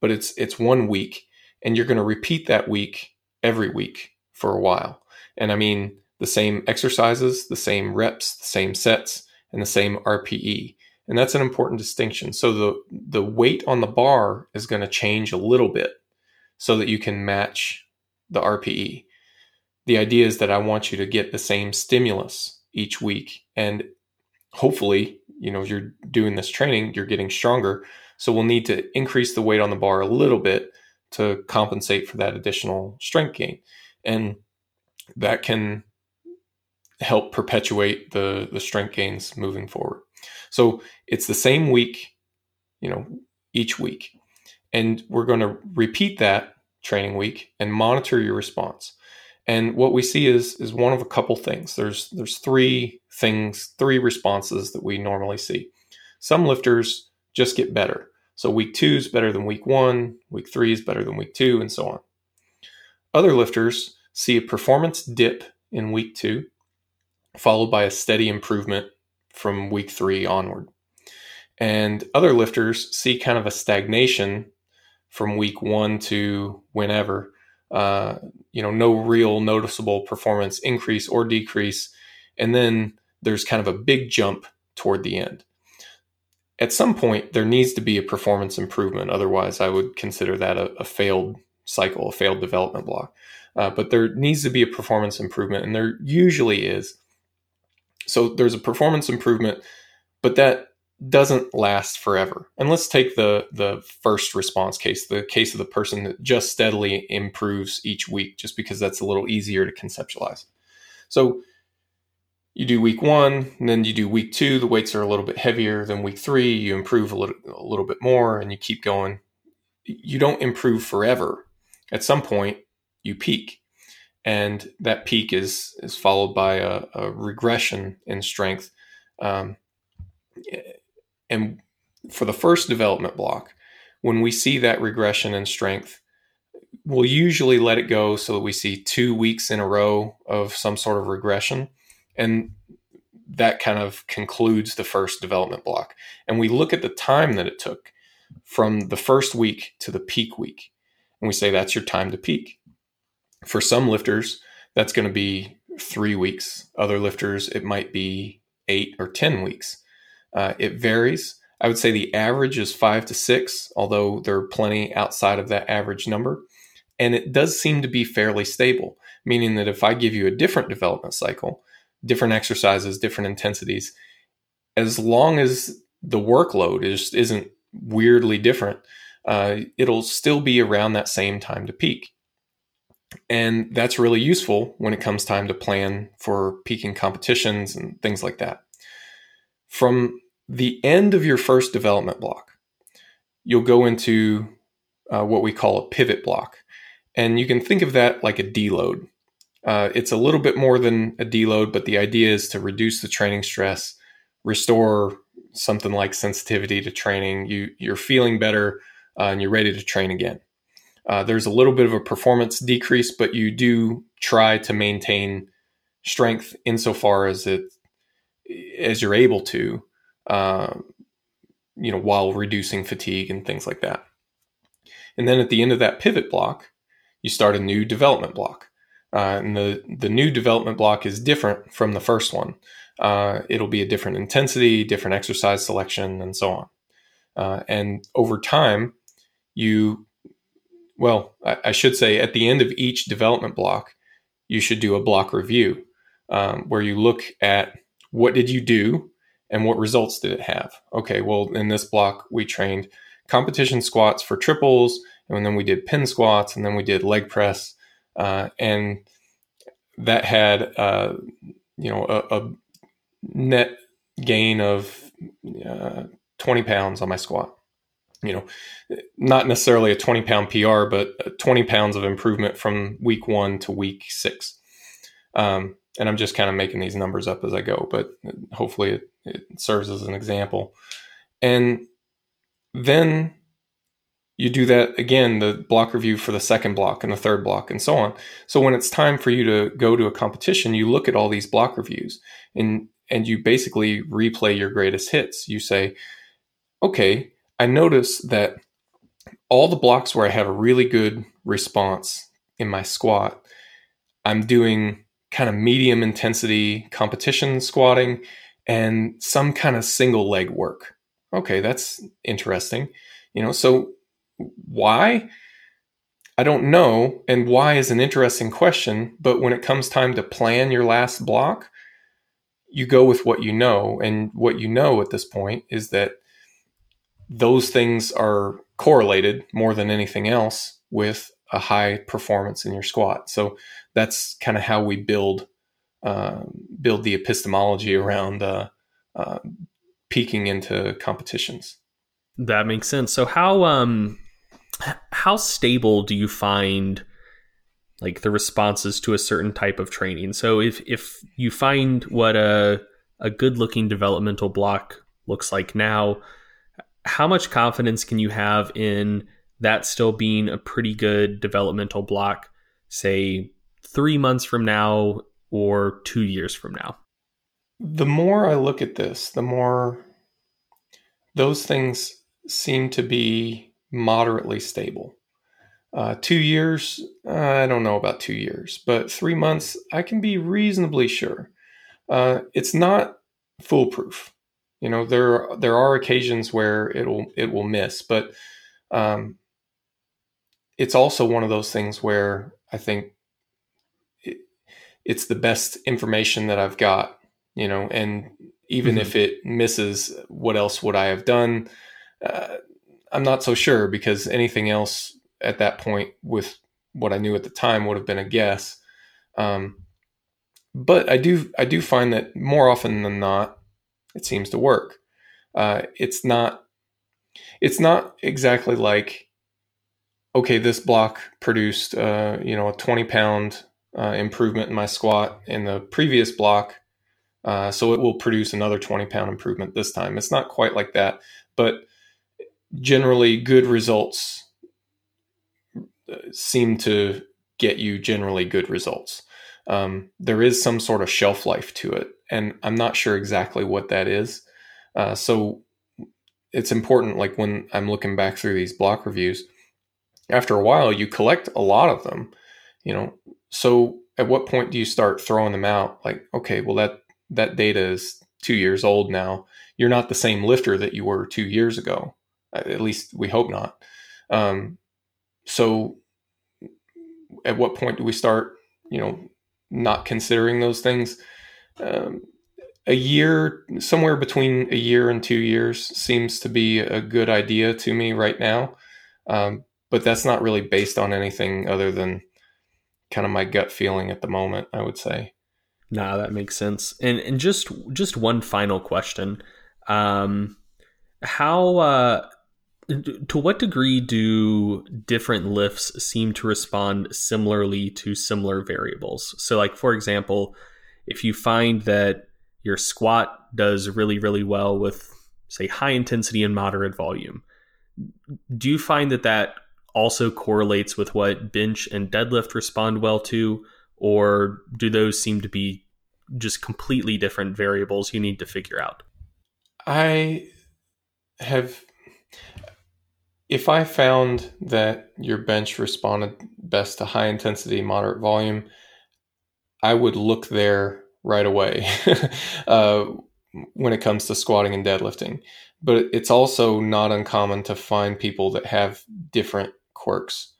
but it's it's one week, and you're going to repeat that week every week for a while. And I mean, the same exercises, the same reps, the same sets, and the same RPE. And that's an important distinction. So the the weight on the bar is going to change a little bit so that you can match the RPE. The idea is that I want you to get the same stimulus each week and hopefully, you know, you're doing this training, you're getting stronger. So we'll need to increase the weight on the bar a little bit to compensate for that additional strength gain. And that can help perpetuate the the strength gains moving forward. So it's the same week, you know, each week. And we're going to repeat that training week and monitor your response. And what we see is is one of a couple things. There's there's three things, three responses that we normally see. Some lifters just get better. So week 2 is better than week 1, week 3 is better than week 2 and so on. Other lifters see a performance dip in week 2 followed by a steady improvement from week three onward. And other lifters see kind of a stagnation from week one to whenever. Uh, you know, no real noticeable performance increase or decrease. And then there's kind of a big jump toward the end. At some point, there needs to be a performance improvement. Otherwise, I would consider that a, a failed cycle, a failed development block. Uh, but there needs to be a performance improvement, and there usually is. So there's a performance improvement, but that doesn't last forever. And let's take the the first response case, the case of the person that just steadily improves each week, just because that's a little easier to conceptualize. So you do week one, and then you do week two. The weights are a little bit heavier than week three. You improve a little a little bit more, and you keep going. You don't improve forever. At some point, you peak and that peak is is followed by a, a regression in strength. Um, and for the first development block, when we see that regression in strength, we'll usually let it go so that we see two weeks in a row of some sort of regression, and that kind of concludes the first development block. And we look at the time that it took from the first week to the peak week, and we say that's your time to peak for some lifters, that's going to be three weeks. Other lifters, it might be eight or 10 weeks. Uh, it varies. I would say the average is five to six, although there are plenty outside of that average number. And it does seem to be fairly stable, meaning that if I give you a different development cycle, different exercises, different intensities, as long as the workload is, isn't weirdly different, uh, it'll still be around that same time to peak. And that's really useful when it comes time to plan for peaking competitions and things like that. From the end of your first development block, you'll go into uh, what we call a pivot block. And you can think of that like a deload. Uh, it's a little bit more than a deload, but the idea is to reduce the training stress, restore something like sensitivity to training. You you're feeling better uh, and you're ready to train again. Uh, there's a little bit of a performance decrease, but you do try to maintain strength insofar as it as you're able to, uh, you know, while reducing fatigue and things like that. And then at the end of that pivot block, you start a new development block. Uh, and the, the new development block is different from the first one. Uh, it'll be a different intensity, different exercise selection, and so on. Uh, and over time, you, well, I, I, should say at the end of each development block, you should do a block review um, where you look at what did you do and what results did it have. Okay, well, in this block, we trained competition squats for triples, and then we did pin squats, and then we did leg press, uh, and that had uh, you know a, a, net gain of uh, 20 pounds on my squat. You know, not necessarily a 20 pound PR, but 20 pounds of improvement from week one to week six. Um, and I'm just kind of making these numbers up as I go, but hopefully it, it serves as an example. And then you do that again, the block review for the second block and the third block and so on. So when it's time for you to go to a competition, you look at all these block reviews and and you basically replay your greatest hits. You say, okay, I notice that all the blocks where I have a really good response in my squat, I'm doing kind of medium intensity competition squatting and some kind of single leg work. Okay, that's interesting. You know, so why? I don't know. And why is an interesting question. But when it comes time to plan your last block, you go with what you know. And what you know at this point is that those things are correlated more than anything else with a high performance in your squat. So that's kind of how we build uh, build the epistemology around uh, uh, peaking into competitions.
That makes sense. So how um how stable do you find like the responses to a certain type of training? So if if you find what a a good looking developmental block looks like now, how much confidence can you have in that still being a pretty good developmental block, say three months from now or two years from now?
The more I look at this, the more those things seem to be moderately stable. Uh, two years, I don't know about two years, but three months, I can be reasonably sure. Uh, it's not foolproof. You know, there there are occasions where it'll it will miss, but um, it's also one of those things where I think it, it's the best information that I've got. You know, and even mm-hmm. if it misses, what else would I have done? Uh, I'm not so sure because anything else at that point with what I knew at the time would have been a guess. Um, but I do I do find that more often than not, it seems to work. Uh, it's not it's not exactly like okay, this block produced uh, you know a 20 pound uh, improvement in my squat in the previous block, uh, so it will produce another 20 pound improvement this time. It's not quite like that, but generally good results uh, seem to get you generally good results. Um, there is some sort of shelf life to it, and I'm not sure exactly what that is. Uh, so it's important, like when I'm looking back through these block reviews, after a while, you collect a lot of them, you know. So at what point do you start throwing them out? Like, okay, well that that data is two years old now. You're not the same lifter that you were two years ago. At least we hope not. Um, so, at what point do we start, you know, not considering those things? Um, a year, somewhere between a year and two years, seems to be a good idea to me right now. Um, but that's not really based on anything other than kind of my gut feeling at the moment. I would say.
Nah, that makes sense. And and just just one final question. Um, how uh, to what degree do different lifts seem to respond similarly to similar variables? So, like for example, if you find that your squat does really really well with say high intensity and moderate volume, do you find that that also correlates with what bench and deadlift respond well to, or do those seem to be just completely different variables you need to figure out?
I have, if I found that your bench responded best to high intensity, moderate volume, I would look there right away [LAUGHS] uh, when it comes to squatting and deadlifting. But it's also not uncommon to find people that have different quirks.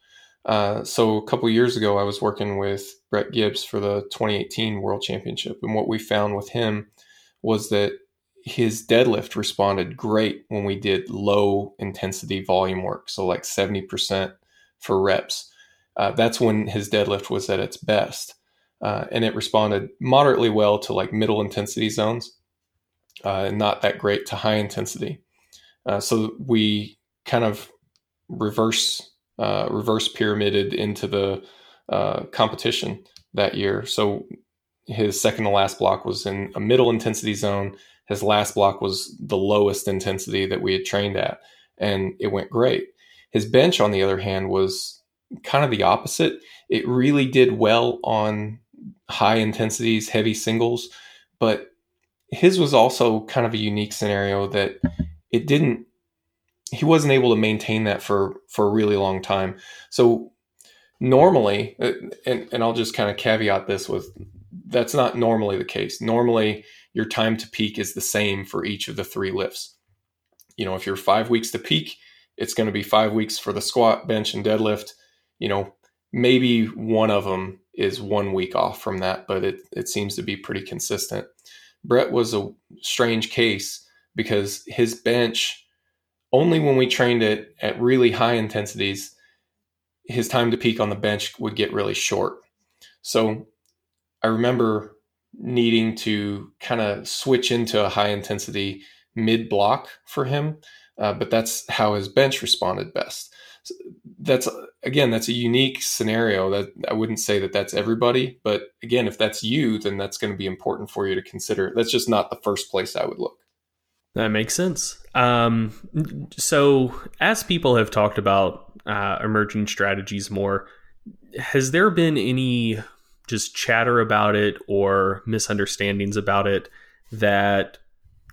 Uh, so a couple years ago, I was working with Brett Gibbs for the 2018 World Championship, and what we found with him was that his deadlift responded great when we did low intensity volume work, so like 70% for reps. Uh, that's when his deadlift was at its best, uh, and it responded moderately well to like middle intensity zones, uh, and not that great to high intensity. Uh, so we kind of reverse uh, reverse pyramided into the uh, competition that year. So his second to last block was in a middle intensity zone. His last block was the lowest intensity that we had trained at, and it went great. His bench, on the other hand, was kind of the opposite. It really did well on high intensities, heavy singles, but his was also kind of a unique scenario that it didn't he wasn't able to maintain that for for a really long time. So normally, uh, and and I'll just kind of caveat this with that's not normally the case. Normally, your time to peak is the same for each of the three lifts. You know, if you're five weeks to peak, it's going to be five weeks for the squat, bench, and deadlift. You know, maybe one of them is one week off from that, but it it seems to be pretty consistent. Brett was a strange case because his bench only when we trained it at really high intensities, his time to peak on the bench would get really short. So I remember needing to kind of switch into a high intensity mid block for him, uh, but that's how his bench responded best. So that's again, that's a unique scenario that I wouldn't say that that's everybody, but again, if that's you, then that's going to be important for you to consider. That's just not the first place I would look.
That makes sense. Um, so, as people have talked about uh, emerging strategies more, has there been any just chatter about it or misunderstandings about it that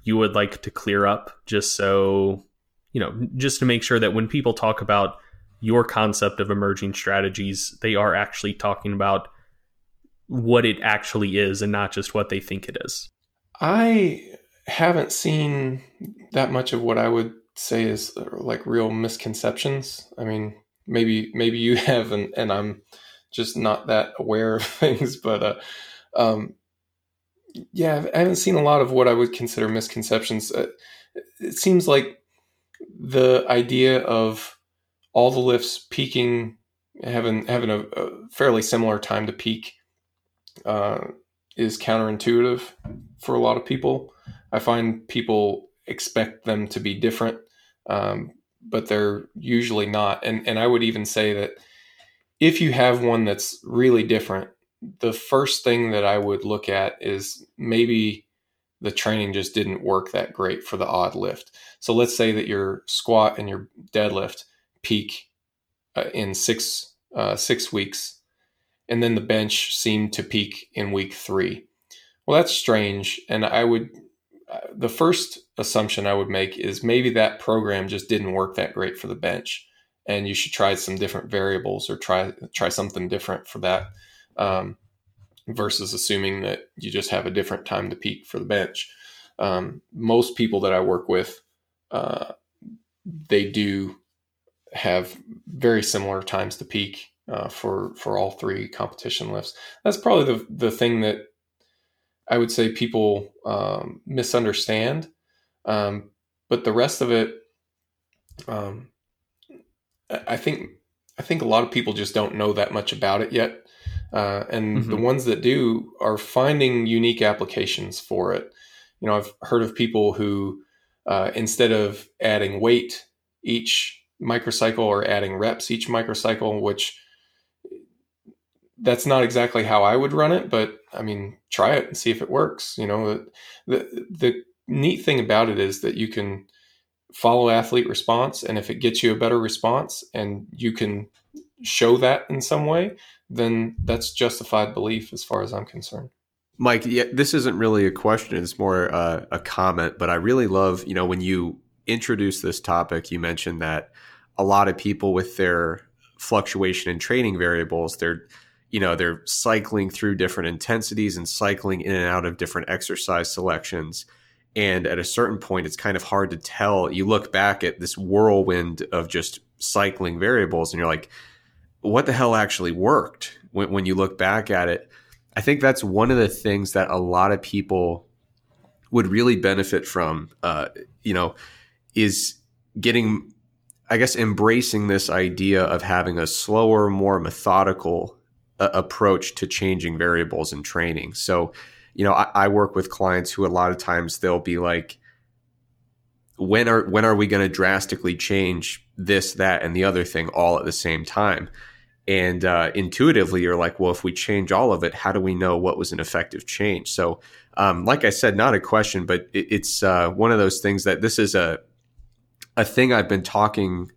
you would like to clear up just so, you know, just to make sure that when people talk about your concept of emerging strategies, they are actually talking about what it actually is and not just what they think it is?
I haven't seen that much of what I would say is like real misconceptions. I mean, maybe maybe you [LAUGHS] have, and, and I'm just not that aware of [LAUGHS] things. But uh, um, yeah, I haven't seen a lot of what I would consider misconceptions. Uh, it seems like the idea of all the lifts peaking, having having a, a fairly similar time to peak, uh, is counterintuitive for a lot of people. I find people expect them to be different, um, but they're usually not. And and I would even say that if you have one that's really different, the first thing that I would look at is maybe the training just didn't work that great for the odd lift. So let's say that your squat and your deadlift peak uh, in six uh, six weeks, and then the bench seemed to peak in week three. Well, that's strange, and I would the first assumption I would make is maybe that program just didn't work that great for the bench, and you should try some different variables or try try something different for that, um, versus assuming that you just have a different time to peak for the bench. Um, most people that I work with, uh, they do have very similar times to peak uh, for for all three competition lifts. That's probably the the thing that I would say people um, misunderstand. Um, but the rest of it, um, I think I think a lot of people just don't know that much about it yet. uh, and
Mhm.
the ones that do are finding unique applications for it. You know, I've heard of people who uh, instead of adding weight each microcycle or adding reps each microcycle, which that's not exactly how I would run it, but I mean, try it and see if it works. You know, the the neat thing about it is that you can follow athlete response, and if it gets you a better response, and you can show that in some way, then that's justified belief as far as I'm concerned.
Mike, yeah, this isn't really a question; it's more uh, a comment. But I really love, you know, when you introduce this topic, you mentioned that a lot of people with their fluctuation in training variables, they're, you know, they're cycling through different intensities and cycling in and out of different exercise selections. And at a certain point, it's kind of hard to tell. You look back at this whirlwind of just cycling variables, and you're like, what the hell actually worked when, when you look back at it? I think that's one of the things that a lot of people would really benefit from, uh, you know, is getting, I guess, embracing this idea of having a slower, more methodical uh, approach to changing variables in training. So, you know, I, I work with clients who a lot of times they'll be like, when are when are we going to drastically change this, that, and the other thing all at the same time? And uh, intuitively, you're like, well, if we change all of it, how do we know what was an effective change? So, um, like I said, not a question, but it, it's uh, one of those things that this is a a thing I've been talking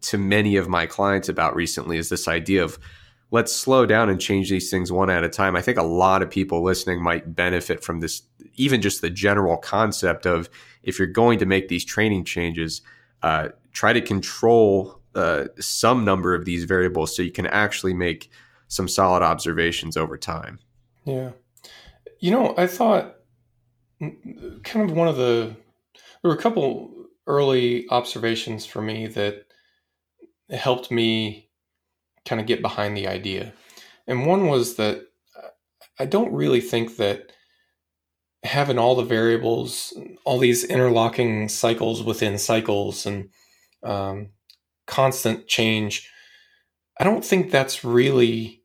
to many of my clients about recently. Is this idea of let's slow down and change these things one at a time. I think a lot of people listening might benefit from this, even just the general concept of if you're going to make these training changes, uh, try to control uh, some number of these variables so you can actually make some solid observations over time.
Yeah. You know, I thought kind of one of the, there were a couple early observations for me that helped me kind of get behind the idea. And one was that I don't really think that having all the variables, all these interlocking cycles within cycles and um, constant change, I don't think that's really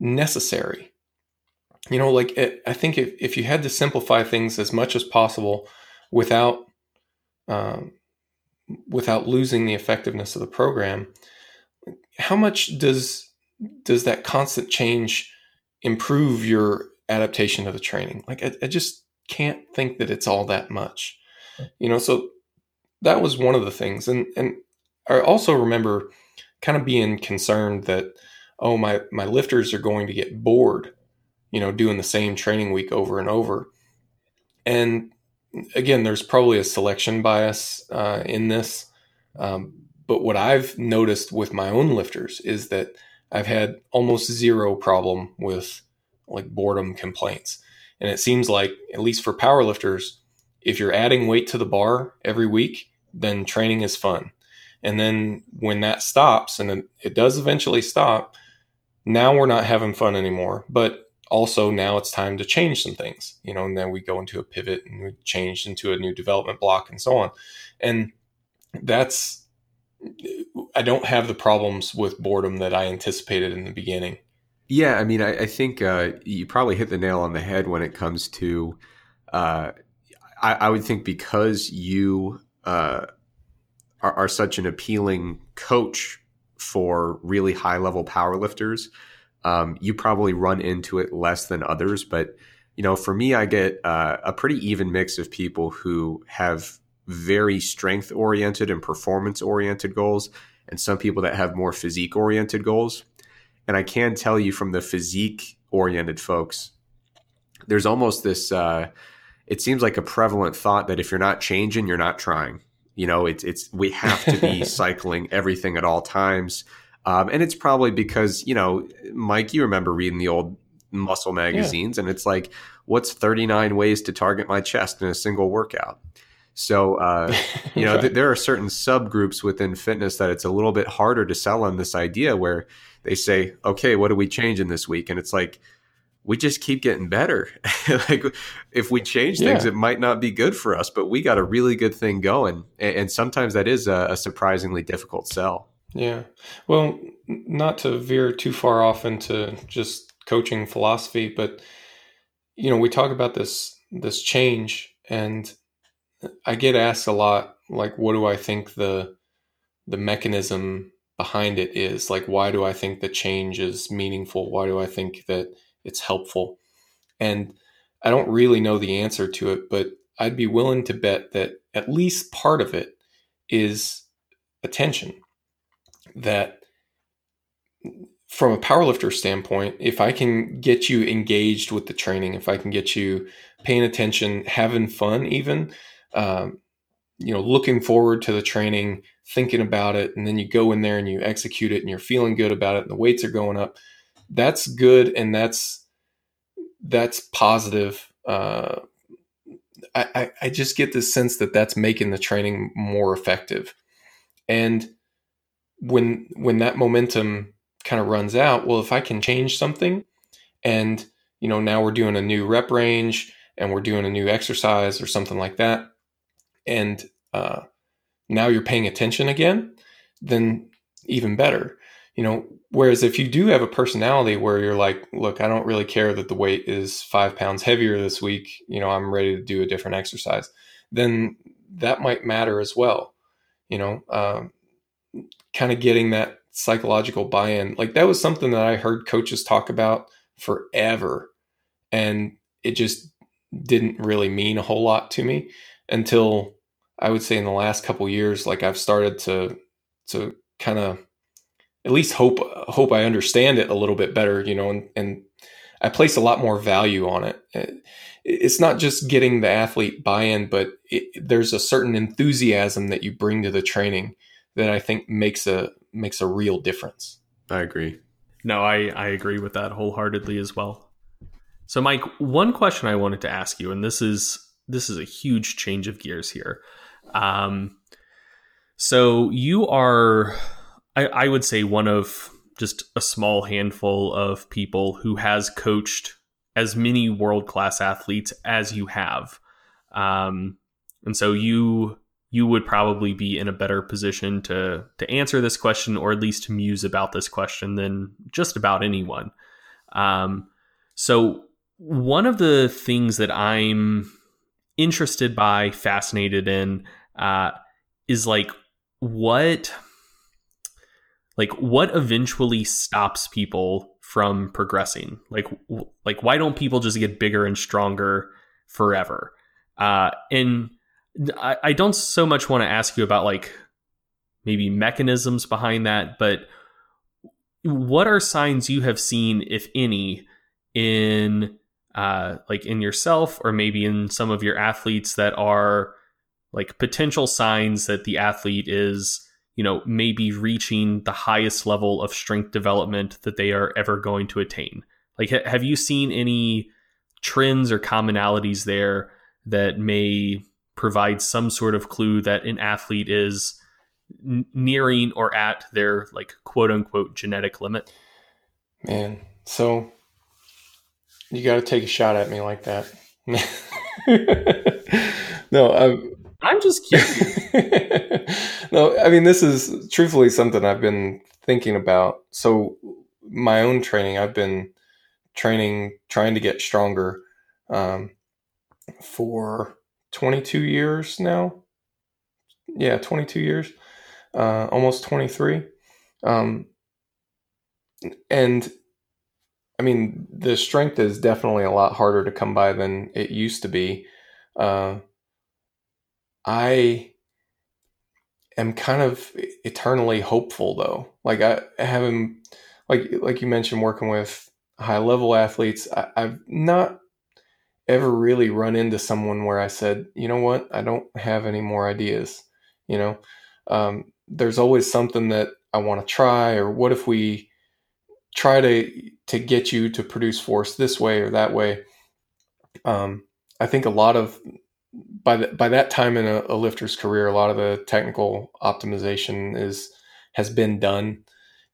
necessary. You know, like it, I think if, if you had to simplify things as much as possible without um, without losing the effectiveness of the program, how much does does that constant change improve your adaptation to the training? Like I, I just can't think that it's all that much. You know, so that was one of the things. And and I also remember kind of being concerned that oh my my lifters are going to get bored, you know, doing the same training week over and over. And again, there's probably a selection bias uh, in this. Um, but what I've noticed with my own lifters is that I've had almost zero problem with like boredom complaints. And it seems like, at least for powerlifters, if you're adding weight to the bar every week, then training is fun. And then when that stops, and it does eventually stop, now we're not having fun anymore. But also now it's time to change some things, you know, and then we go into a pivot and we change into a new development block and so on. And that's I don't have the problems with boredom that I anticipated in the beginning.
Yeah, I mean, I, I think uh, you probably hit the nail on the head when it comes to. Uh, I, I, would think because you uh, are, are, such an appealing coach for really high level powerlifters, um, you probably run into it less than others. But you know, for me, I get uh, a pretty even mix of people who have very strength oriented and performance oriented goals, and some people that have more physique oriented goals. And I can tell you from the physique oriented folks, there's almost this, uh, it seems like a prevalent thought that if you're not changing, you're not trying. You know, it's, it's, we have to be [LAUGHS] cycling everything at all times. Um, and it's probably because, you know, Mike, you remember reading the old muscle magazines, yeah. and it's like, what's 39 ways to target my chest in a single workout? So, uh, [LAUGHS] you know, th- there are certain subgroups within fitness that it's a little bit harder to sell on this idea where they say, okay, what are we changing this week? And it's like, we just keep getting better. [LAUGHS] like, if we change things, yeah. it might not be good for us, but we got a really good thing going. And, and sometimes that is a, a surprisingly difficult sell.
Yeah. Well, not to veer too far off into just coaching philosophy, but you know, we talk about this this change and I get asked a lot like what do I think the the mechanism behind it is like why do I think the change is meaningful? Why do I think that it's helpful? And I don't really know the answer to it, but I'd be willing to bet that at least part of it is attention. That from a powerlifter standpoint, if I can get you engaged with the training, if I can get you paying attention, having fun, even, um, you know, looking forward to the training, thinking about it, and then you go in there and you execute it and you're feeling good about it and the weights are going up, that's good and that's that's positive. Uh, I, I just get this sense that that's making the training more effective. And when when that momentum kind of runs out, well, if I can change something and you know now we're doing a new rep range and we're doing a new exercise or something like that, and uh, now you're paying attention again, then even better. You know, whereas if you do have a personality where you're like, look, I don't really care that the weight is five pounds heavier this week, you know, I'm ready to do a different exercise, then that might matter as well. You know, um, kind of getting that psychological buy in. Like that was something that I heard coaches talk about forever. And it just didn't really mean a whole lot to me until I would say in the last couple years, like I've started to to kind of at least hope hope I understand it a little bit better, you know, and, and I place a lot more value on uh, it. It's not just getting the athlete buy-in, but it, there's a certain enthusiasm that you bring to the training that I think makes a makes a real difference.
I agree.
No, I I agree with that wholeheartedly as well. So, Mike, one question I wanted to ask you, and this is this is a huge change of gears here. Um, so you are, I, I would say, one of just a small handful of people who has coached as many world class athletes as you have. Um, and so you you would probably be in a better position to to answer this question or at least to muse about this question than just about anyone. Um, so one of the things that I'm interested by, fascinated in, uh, is like what like what eventually stops people from progressing? Like like why don't people just get bigger and stronger forever? Uh and I, I don't so much want to ask you about like maybe mechanisms behind that, but what are signs you have seen, if any, in uh, like in yourself or maybe in some of your athletes that are like potential signs that the athlete is, you know, maybe reaching the highest level of strength development that they are ever going to attain? Like, ha- have you seen any trends or commonalities there that may provide some sort of clue that an athlete is n- nearing or at their like quote unquote genetic limit?
Man, so you got to take a shot at me like that. [LAUGHS] no, I'm,
I'm just [LAUGHS]
curious. no, I mean, this is truthfully something I've been thinking about. So, my own training, I've been training, trying to get stronger um, for 22 years now. Yeah, 22 years, uh, almost 23. Um, and I mean, the strength is definitely a lot harder to come by than it used to be. Uh, I am kind of eternally hopeful though. Like I, haven't, like like you mentioned, working with high level athletes. I, I've not ever really run into someone where I said, you know what, I don't have any more ideas. You know, um, there's always something that I want to try, or what if we try to to get you to produce force this way or that way. Um, I think a lot of by the, by that time in a, a, lifter's career, a lot of the technical optimization is has been done.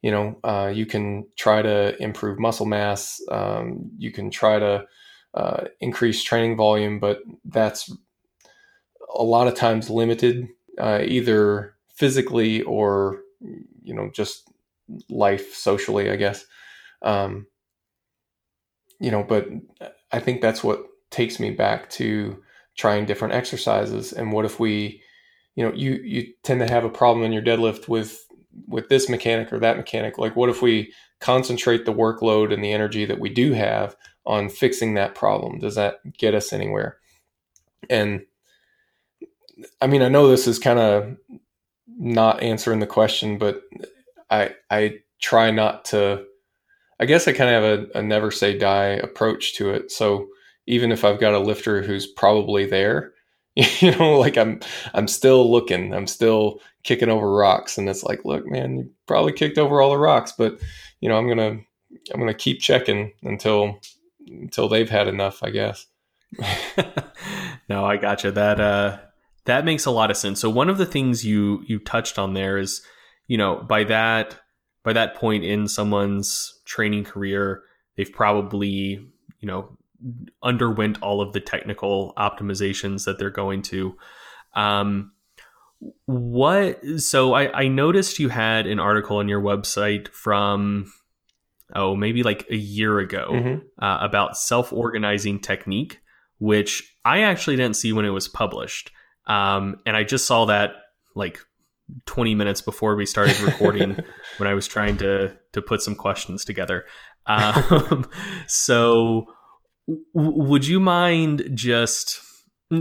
You know, uh, you can try to improve muscle mass. Um, you can try to uh, increase training volume, but that's a lot of times limited, uh, either physically or you know just life socially, I guess. Um, you know, but I think that's what takes me back to trying different exercises. And what if we, you know, you you tend to have a problem in your deadlift with with this mechanic or that mechanic. Like, what if we concentrate the workload and the energy that we do have on fixing that problem? Does that get us anywhere? And I mean, I know this is kind of not answering the question, but I I try not to. I guess I kind of have a, a never say die approach to it. So even if I've got a lifter who's probably there, [LAUGHS] you know, like I'm I'm still looking, I'm still kicking over rocks, and it's like, look, man, you probably kicked over all the rocks, but you know, I'm gonna I'm gonna keep checking until until they've had enough, I guess. [LAUGHS]
no, I gotcha. That uh that makes a lot of sense. So one of the things you you touched on there is, you know, by that by that point in someone's training career, they've probably, you know, underwent all of the technical optimizations that they're going to. Um, what so I, I noticed you had an article on your website from oh maybe like a year ago
Mhm.
uh, about self-organizing technique which i actually didn't see when it was published um, and i just saw that like 20 minutes before we started recording [LAUGHS] when i was trying to to put some questions together um, [LAUGHS] so would you mind just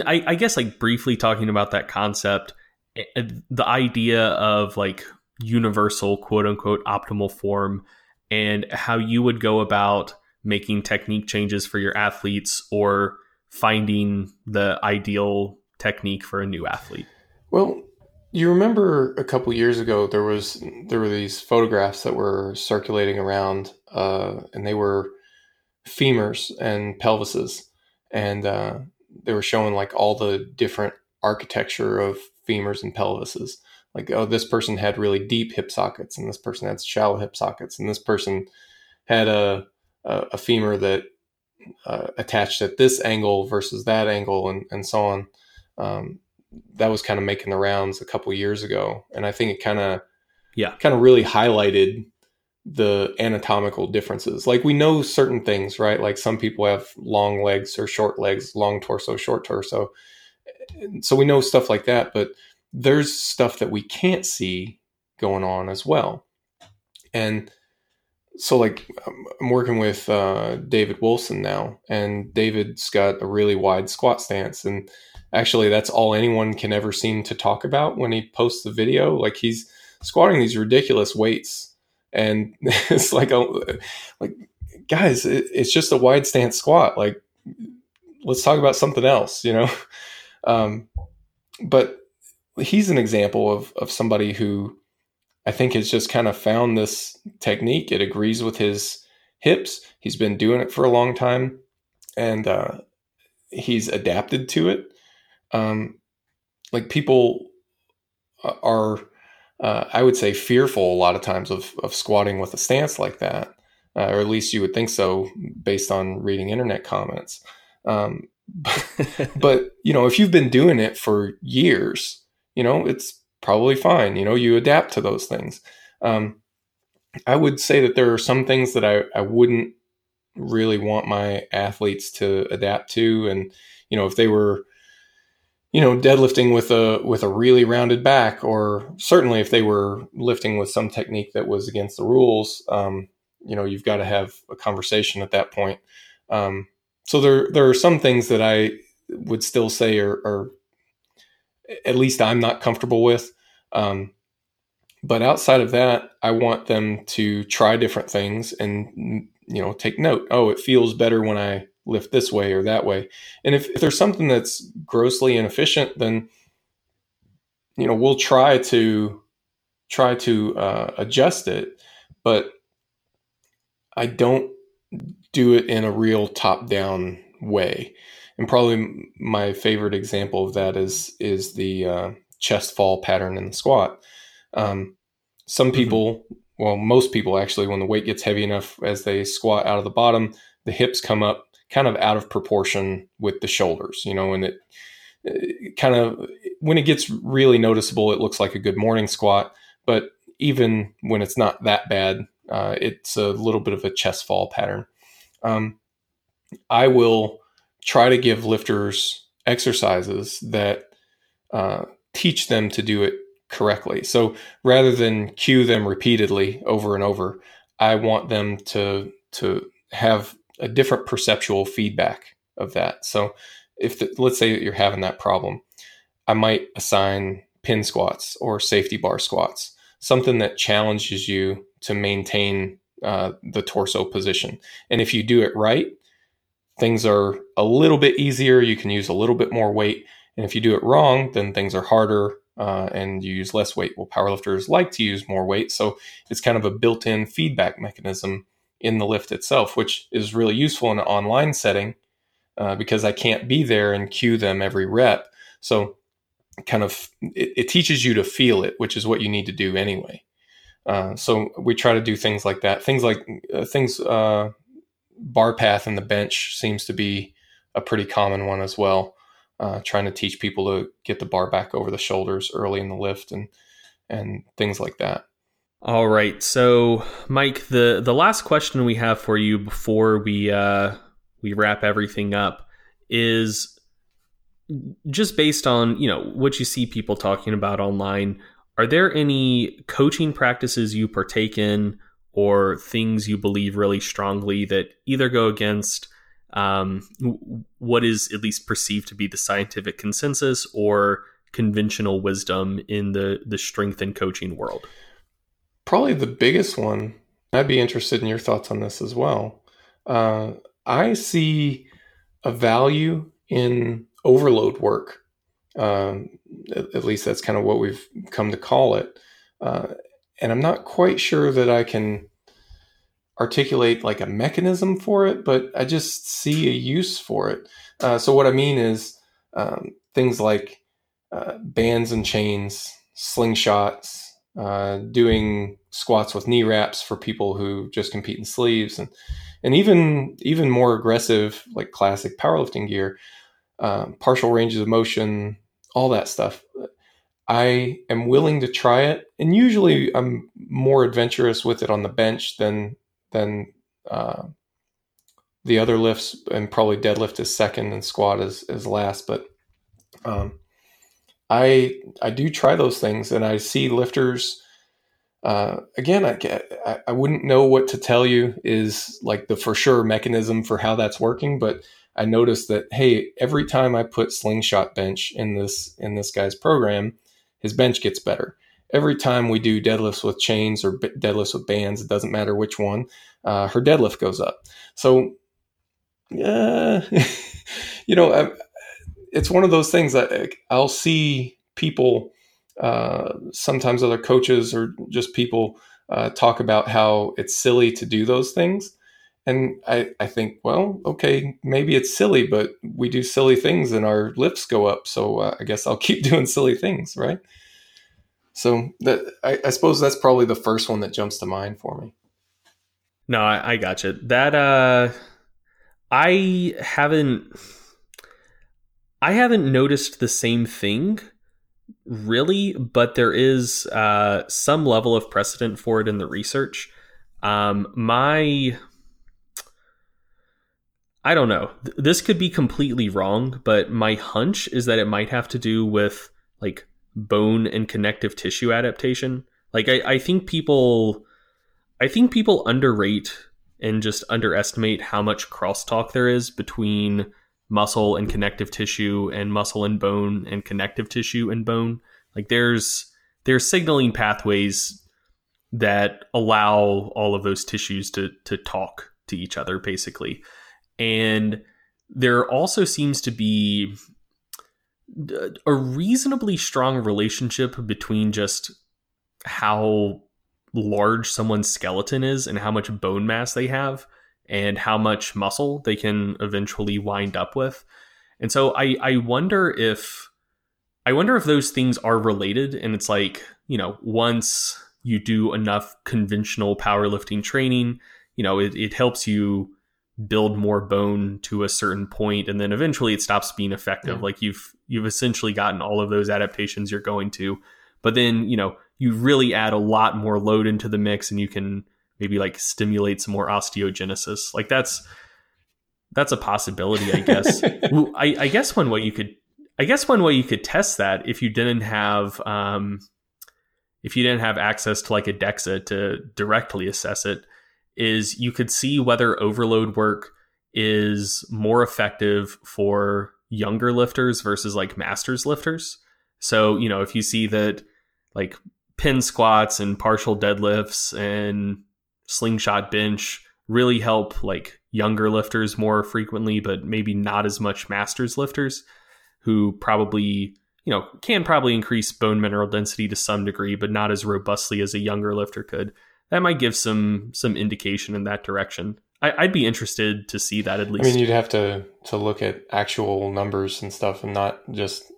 I, I guess like briefly talking about that concept eh, the idea of like universal quote unquote optimal form and how you would go about making technique changes for your athletes or finding the ideal technique for a new athlete?
Well, you remember a couple years ago there was there were these photographs that were circulating around, uh, and they were femurs and pelvises, and uh, they were showing like all the different architecture of femurs and pelvises. Like, oh, this person had really deep hip sockets, and this person had shallow hip sockets, and this person had a a, a femur that uh, attached at this angle versus that angle, and and so on. Um, that was kind of making the rounds a couple years ago, and I think it kind of
Yeah.
kind of really highlighted the anatomical differences. Like we know certain things, right? Like some people have long legs or short legs, long torso, short torso. So we know stuff like that, but there's stuff that we can't see going on as well. And so like I'm- working with uh, David Wilson now, and David's got a really wide squat stance, and actually that's all anyone can ever seem to talk about when he posts the video. Like he's squatting these ridiculous weights, and [LAUGHS] it's like a like guys, it, it's just a wide stance squat. Like let's talk about something else, you know. [LAUGHS] Um, but he's an example of of somebody who I think has just kind of found this technique. It agrees with his hips. He's been doing it for a long time, and uh, he's adapted to it. Um, like people are, uh, I would say, fearful a lot of times of of squatting with a stance like that, uh, or at least you would think so based on reading internet comments. Um, [LAUGHS] but you know, if you've been doing it for years, you know, it's probably fine. You know, you adapt to those things. Um, I would say that there are some things that I, I wouldn't really want my athletes to adapt to. And, you know, if they were, you know, deadlifting with a with a really rounded back, or certainly if they were lifting with some technique that was against the rules, um, you know, you've got to have a conversation at that point. Um, so there there are some things that I would still say are, are at least I'm not comfortable with. Um, but outside of that, I want them to try different things and you know take note. Oh, it feels better when I lift this way or that way. And if, if there's something that's grossly inefficient, then you know we'll try to try to uh, adjust it. But I don't do it in a real top down way. And probably my favorite example of that is is the uh, chest fall pattern in the squat. Um, some people, well, most people actually, when the weight gets heavy enough as they squat out of the bottom, the hips come up kind of out of proportion with the shoulders, you know, and it, it kind of when it gets really noticeable, it looks like a good morning squat. But even when it's not that bad, uh, it's a little bit of a chest fall pattern. Um, I will try to give lifters exercises that uh, teach them to do it correctly. So rather than cue them repeatedly over and over, I want them to to have a different perceptual feedback of that. So if the, let's say that you're having that problem, I might assign pin squats or safety bar squats, something that challenges you to maintain uh, the torso position. And if you do it right, things are a little bit easier. You can use a little bit more weight. And if you do it wrong, then things are harder uh, and you use less weight. Well, powerlifters like to use more weight. So it's kind of a built in feedback mechanism in the lift itself, which is really useful in an online setting uh, because I can't be there and cue them every rep. So kind of it, it, teaches you to feel it, which is what you need to do anyway. Uh, so we try to do things like that. Things like uh, things uh, bar path and the bench seems to be a pretty common one as well. Uh, trying to teach people to get the bar back over the shoulders early in the lift and and things like that.
All right, so Mike, the the last question we have for you before we uh, we wrap everything up is just based on you know what you see people talking about online. Are there any coaching practices you partake in or things you believe really strongly that either go against um, what is at least perceived to be the scientific consensus or conventional wisdom in the the strength and coaching world?
Probably the biggest one. I'd be interested in your thoughts on this as well. Uh, I see a value in overload work. Um, at, at, least that's kind of what we've come to call it. Uh, and I'm not quite sure that I can articulate like a mechanism for it, but I just see a use for it. Uh, so what I mean is um, things like uh, bands and chains, slingshots, uh, doing squats with knee wraps for people who just compete in sleeves, and and even even more aggressive like classic powerlifting gear, um, partial ranges of motion, all that stuff. I am willing to try it, and usually I'm more adventurous with it on the bench than than uh, the other lifts, and probably deadlift is second and squat is, is last. But um, I I do try those things, and I see lifters. Uh, again, I, I wouldn't know what to tell you is like the for sure mechanism for how that's working, but I noticed that hey, every time I put slingshot bench in this in this guy's program, his bench gets better every time we do deadlifts with chains or deadlifts with bands, it doesn't matter which one, uh, her deadlift goes up. So, uh, [LAUGHS] you know, I, it's one of those things that I'll see people, uh, sometimes other coaches or just people uh, talk about how it's silly to do those things. And I, I think, well, okay, maybe it's silly, but we do silly things and our lifts go up. So uh, I guess I'll [LAUGHS] keep doing silly things, right? So that I, I, suppose that's probably the first one that jumps to mind for me.
No, I, I got you. That uh, I haven't. I haven't noticed the same thing really, but there is uh, some level of precedent for it in the research. Um, my I don't know. This could be completely wrong, but my hunch is that it might have to do with like bone and connective tissue adaptation. Like I, I think people I think people underrate and just underestimate how much crosstalk there is between muscle and connective tissue and muscle and bone and connective tissue and bone. Like there's there's signaling pathways that allow all of those tissues to to talk to each other basically. And there also seems to be a reasonably strong relationship between just how large someone's skeleton is and how much bone mass they have and how much muscle they can eventually wind up with. And so I, I wonder if I wonder if those things are related and it's like, you know, once you do enough conventional powerlifting training, you know, it, it helps you build more bone to a certain point and then eventually it stops being effective yeah. like you've you've essentially gotten all of those adaptations you're going to but then you know you really add a lot more load into the mix and you can maybe like stimulate some more osteogenesis like that's that's a possibility, I guess. [LAUGHS] I, I guess one way you could, I guess one way you could test that if you didn't have, um, if you didn't have access to like a DEXA to directly assess it, is you could see whether overload work is more effective for younger lifters versus like masters lifters. So, you know, if you see that like pin squats and partial deadlifts and slingshot bench really help like younger lifters more frequently, but maybe not as much masters lifters who probably, you know, can probably increase bone mineral density to some degree, but not as robustly as a younger lifter could. That might give some some indication in that direction. I, would be interested to see that at least.
I mean, you'd have to to look at actual numbers and stuff, and not just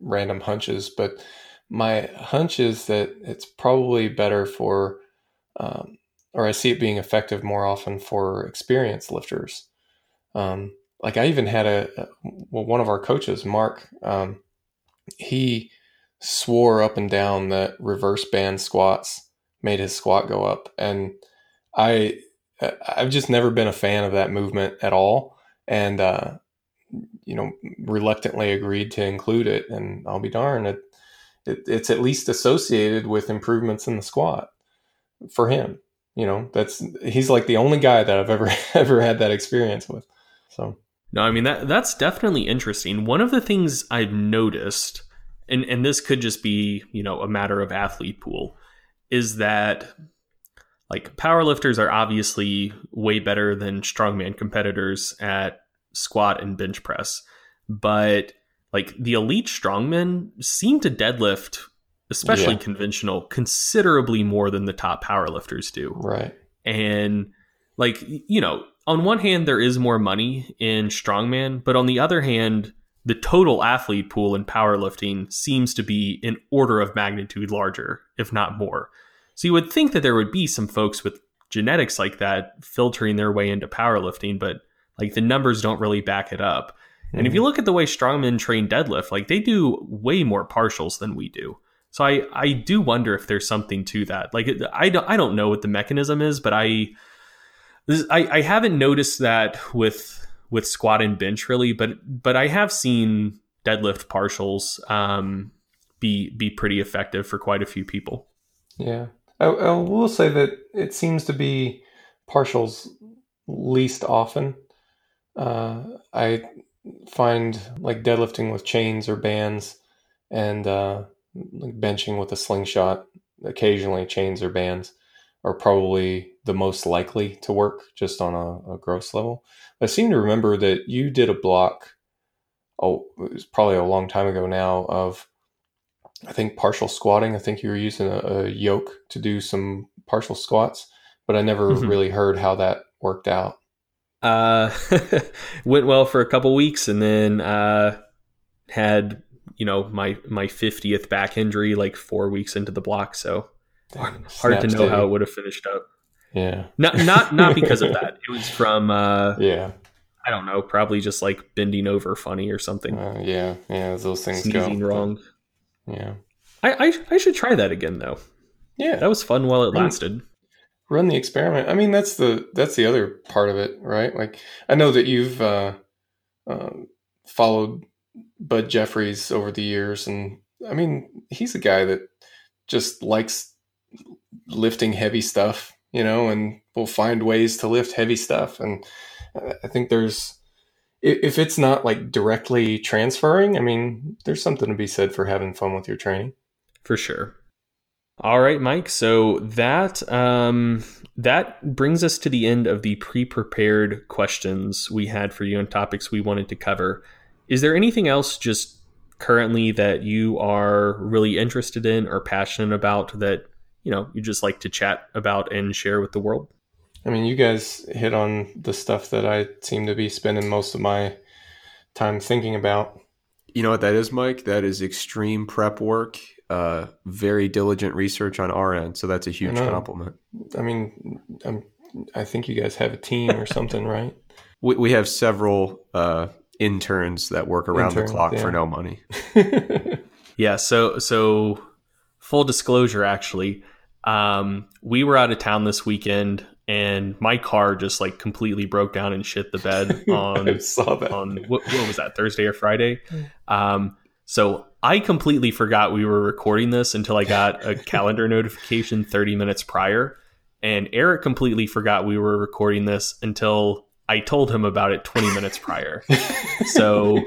random hunches. But my hunch is that it's probably better for um, or I see it being effective more often for experienced lifters. Um, like I even had a, a, well, one of our coaches, Mark, um, he swore up and down that reverse band squats made his squat go up, and I I've just never been a fan of that movement at all, and uh, you know reluctantly agreed to include it. And I'll be darned, it, it it's at least associated with improvements in the squat for him you know that's he's like the only guy that I've ever [LAUGHS] ever had that experience with. So
no, I mean that that's definitely interesting. One of the things I've noticed, and and this could just be you know a matter of athlete pool, is that like powerlifters are obviously way better than strongman competitors at squat and bench press, but like the elite strongmen seem to deadlift especially yeah. conventional, considerably more than the top powerlifters do.
Right.
And like, you know, on one hand, there is more money in strongman, but on the other hand, the total athlete pool in powerlifting seems to be an order of magnitude larger, if not more. So you would think that there would be some folks with genetics like that filtering their way into powerlifting, but like the numbers don't really back it up. Mm-hmm. And if you mm-hmm. look at the way strongmen train deadlift, like they do way more partials than we do. So I I do wonder if there's something to that. Like I don't I don't know what the mechanism is, but I I, I haven't noticed that with with squat and bench really, but but I have seen deadlift partials um, be be pretty effective for quite a few people.
Yeah, I, I will say that it seems to be partials least often. Uh, I find like deadlifting with chains or bands and uh, like benching with a slingshot, occasionally chains or bands are probably the most likely to work just on a, a gross level. I seem to remember that you did a block, oh, it was probably a long time ago now, of I think partial squatting. I think you were using a, a yoke to do some partial squats, but I never mm-hmm. really heard how that worked out.
Uh, [LAUGHS] went well for a couple weeks and then uh, had you know my my 50th back injury like four weeks into the block so Dang, hard to know steady. how it would have finished up.
Yeah.
Not not [LAUGHS] not because of that. It was from uh
yeah.
I don't know probably just like bending over funny or something.
Uh, yeah yeah those things
sneezing
go,
wrong.
Yeah.
I, I, I should try that again though.
Yeah.
That was fun while it lasted.
run the experiment. I mean that's the that's the other part of it right? Like i know that you've uh, uh followed Bud Jeffries over the years, and I mean, he's a guy that just likes lifting heavy stuff, you know, and will find ways to lift heavy stuff. And I think there's, if it's not like directly transferring, I mean, there's something to be said for having fun with your training.
For sure. All right, Mike. So that um, that brings us to the end of the pre-prepared questions we had for you and topics we wanted to cover. Is there anything else just currently that you are really interested in or passionate about that you know you just like to chat about and share with the world?
I mean, you guys hit on the stuff that I seem to be spending most of my time thinking about.
You know what that is, Mike? That is extreme prep work, uh, very diligent research on our end. So that's a huge I compliment.
I mean, I'm, i think you guys have a team or something, right? [LAUGHS]
We, we have several uh, interns that work around interns, the clock yeah. for no money. [LAUGHS]
yeah. So so full disclosure, actually, um, we were out of town this weekend. and my car just like completely broke down and shit the bed [LAUGHS] on
saw that.
on what, what was that Thursday or Friday. Um, so I completely forgot we were recording this until I got a [LAUGHS] calendar notification 30 minutes prior, and Eric completely forgot we were recording this until I told him about it 20 minutes prior. [LAUGHS] So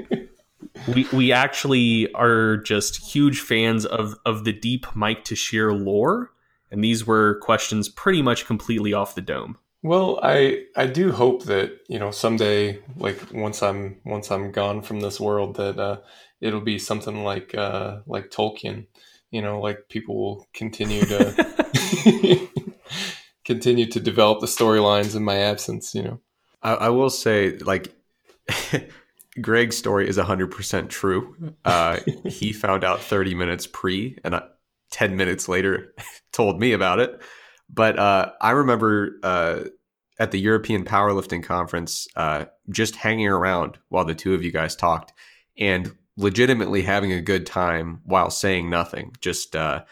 we we actually are just huge fans of of the deep Mike Tuchscherer lore, and these were questions pretty much completely off the dome.
Well, I I do hope that you know someday, like once I'm once I'm gone from this world, that uh, it'll be something like uh, like Tolkien. You know, like people will continue to [LAUGHS] [LAUGHS] continue to develop the storylines in my absence. You know,
I, I will say, like, [LAUGHS] Greg's story is 100% true. Uh, he found out 30 minutes pre, and uh, 10 minutes later [LAUGHS] told me about it. But uh, I remember uh, at the European Powerlifting Conference uh, just hanging around while the two of you guys talked and legitimately having a good time while saying nothing, just uh,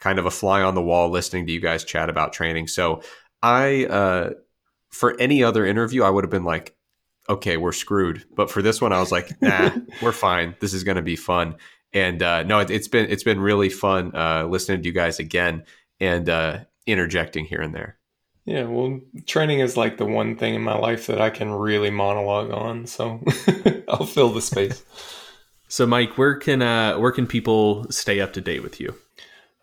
kind of a fly on the wall listening to you guys chat about training. So I, uh, for any other interview, I would have been like, okay, we're screwed. But for this one, I was like, nah, [LAUGHS] we're fine. This is going to be fun. And uh, no, it, has been it's been really fun uh, listening to you guys again and uh, interjecting here and there.
Yeah, well, training is like the one thing in my life that I can really monologue on, so [LAUGHS] I'll fill the space. [LAUGHS]
So, Mike, where can uh, where can people stay up to date with you?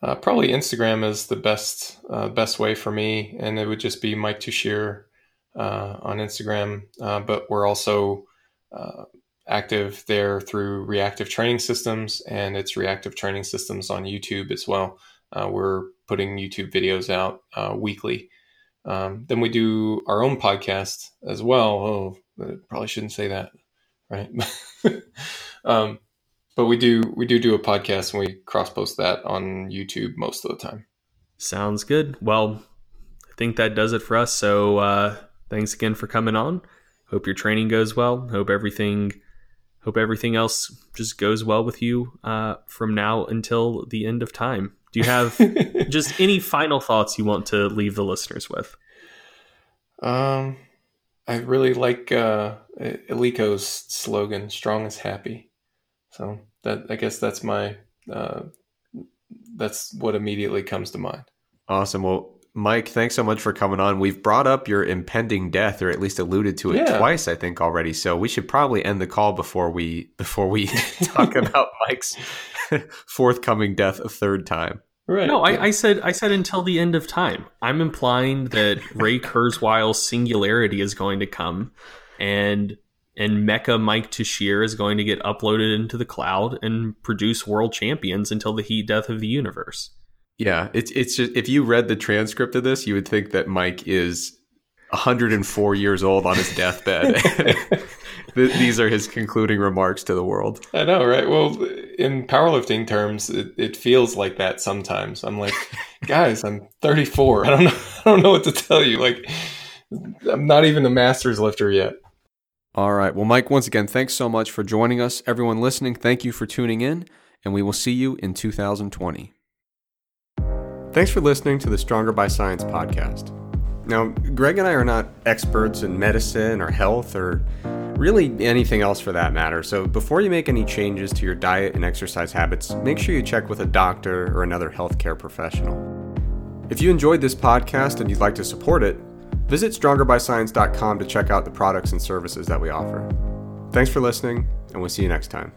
Uh, probably Instagram is the best uh, best way for me, and it would just be Mike Tuchscherer uh, on Instagram. Uh, but we're also uh, active there through Reactive Training Systems, and it's Reactive Training Systems on YouTube as well. Uh, we're putting YouTube videos out uh, weekly. Um, then we do our own podcast as well. Oh, probably shouldn't say that, right? [LAUGHS] um, but we do we do do a podcast and we cross post that on YouTube most of the time.
Sounds good. Well, I think that does it for us. So uh, thanks again for coming on. Hope your training goes well. Hope everything hope everything else just goes well with you uh, from now until the end of time. Do you have [LAUGHS] just any final thoughts you want to leave the listeners with?
Um, I really like uh, Eleiko's slogan, "Strong is happy." So that I guess that's my uh, that's what immediately comes to mind.
Awesome. Well, Mike, thanks so much for coming on. We've brought up your impending death, or at least alluded to it yeah. twice, I think, already. So we should probably end the call before we before we [LAUGHS] talk [LAUGHS] about Mike's [LAUGHS] forthcoming death a third time.
Right. No, I, I, said I said until the end of time. I'm implying that Ray Kurzweil's singularity is going to come, and and Mecha Mike Tuchscherer is going to get uploaded into the cloud and produce world champions until the heat death of the universe.
Yeah, it's it's just if you read the transcript of this, you would think that Mike is 104 years old on his deathbed. [LAUGHS] These are his concluding remarks to the world.
I know, right? Well, in powerlifting terms, it, it feels like that sometimes. I'm like, [LAUGHS] guys, I'm 34. I don't know. [LAUGHS] I don't know what to tell you. Like, I'm not even a master's lifter yet.
All right. Well, Mike, once again, thanks so much for joining us. Everyone listening, thank you for tuning in, and we will see you in 2020. Thanks for listening to the Stronger by Science podcast. Now, Greg and I are not experts in medicine or health or really anything else for that matter. So, before you make any changes to your diet and exercise habits, make sure you check with a doctor or another healthcare professional. If you enjoyed this podcast and you'd like to support it, visit strongerbyscience.com to check out the products and services that we offer. Thanks for listening, and we'll see you next time.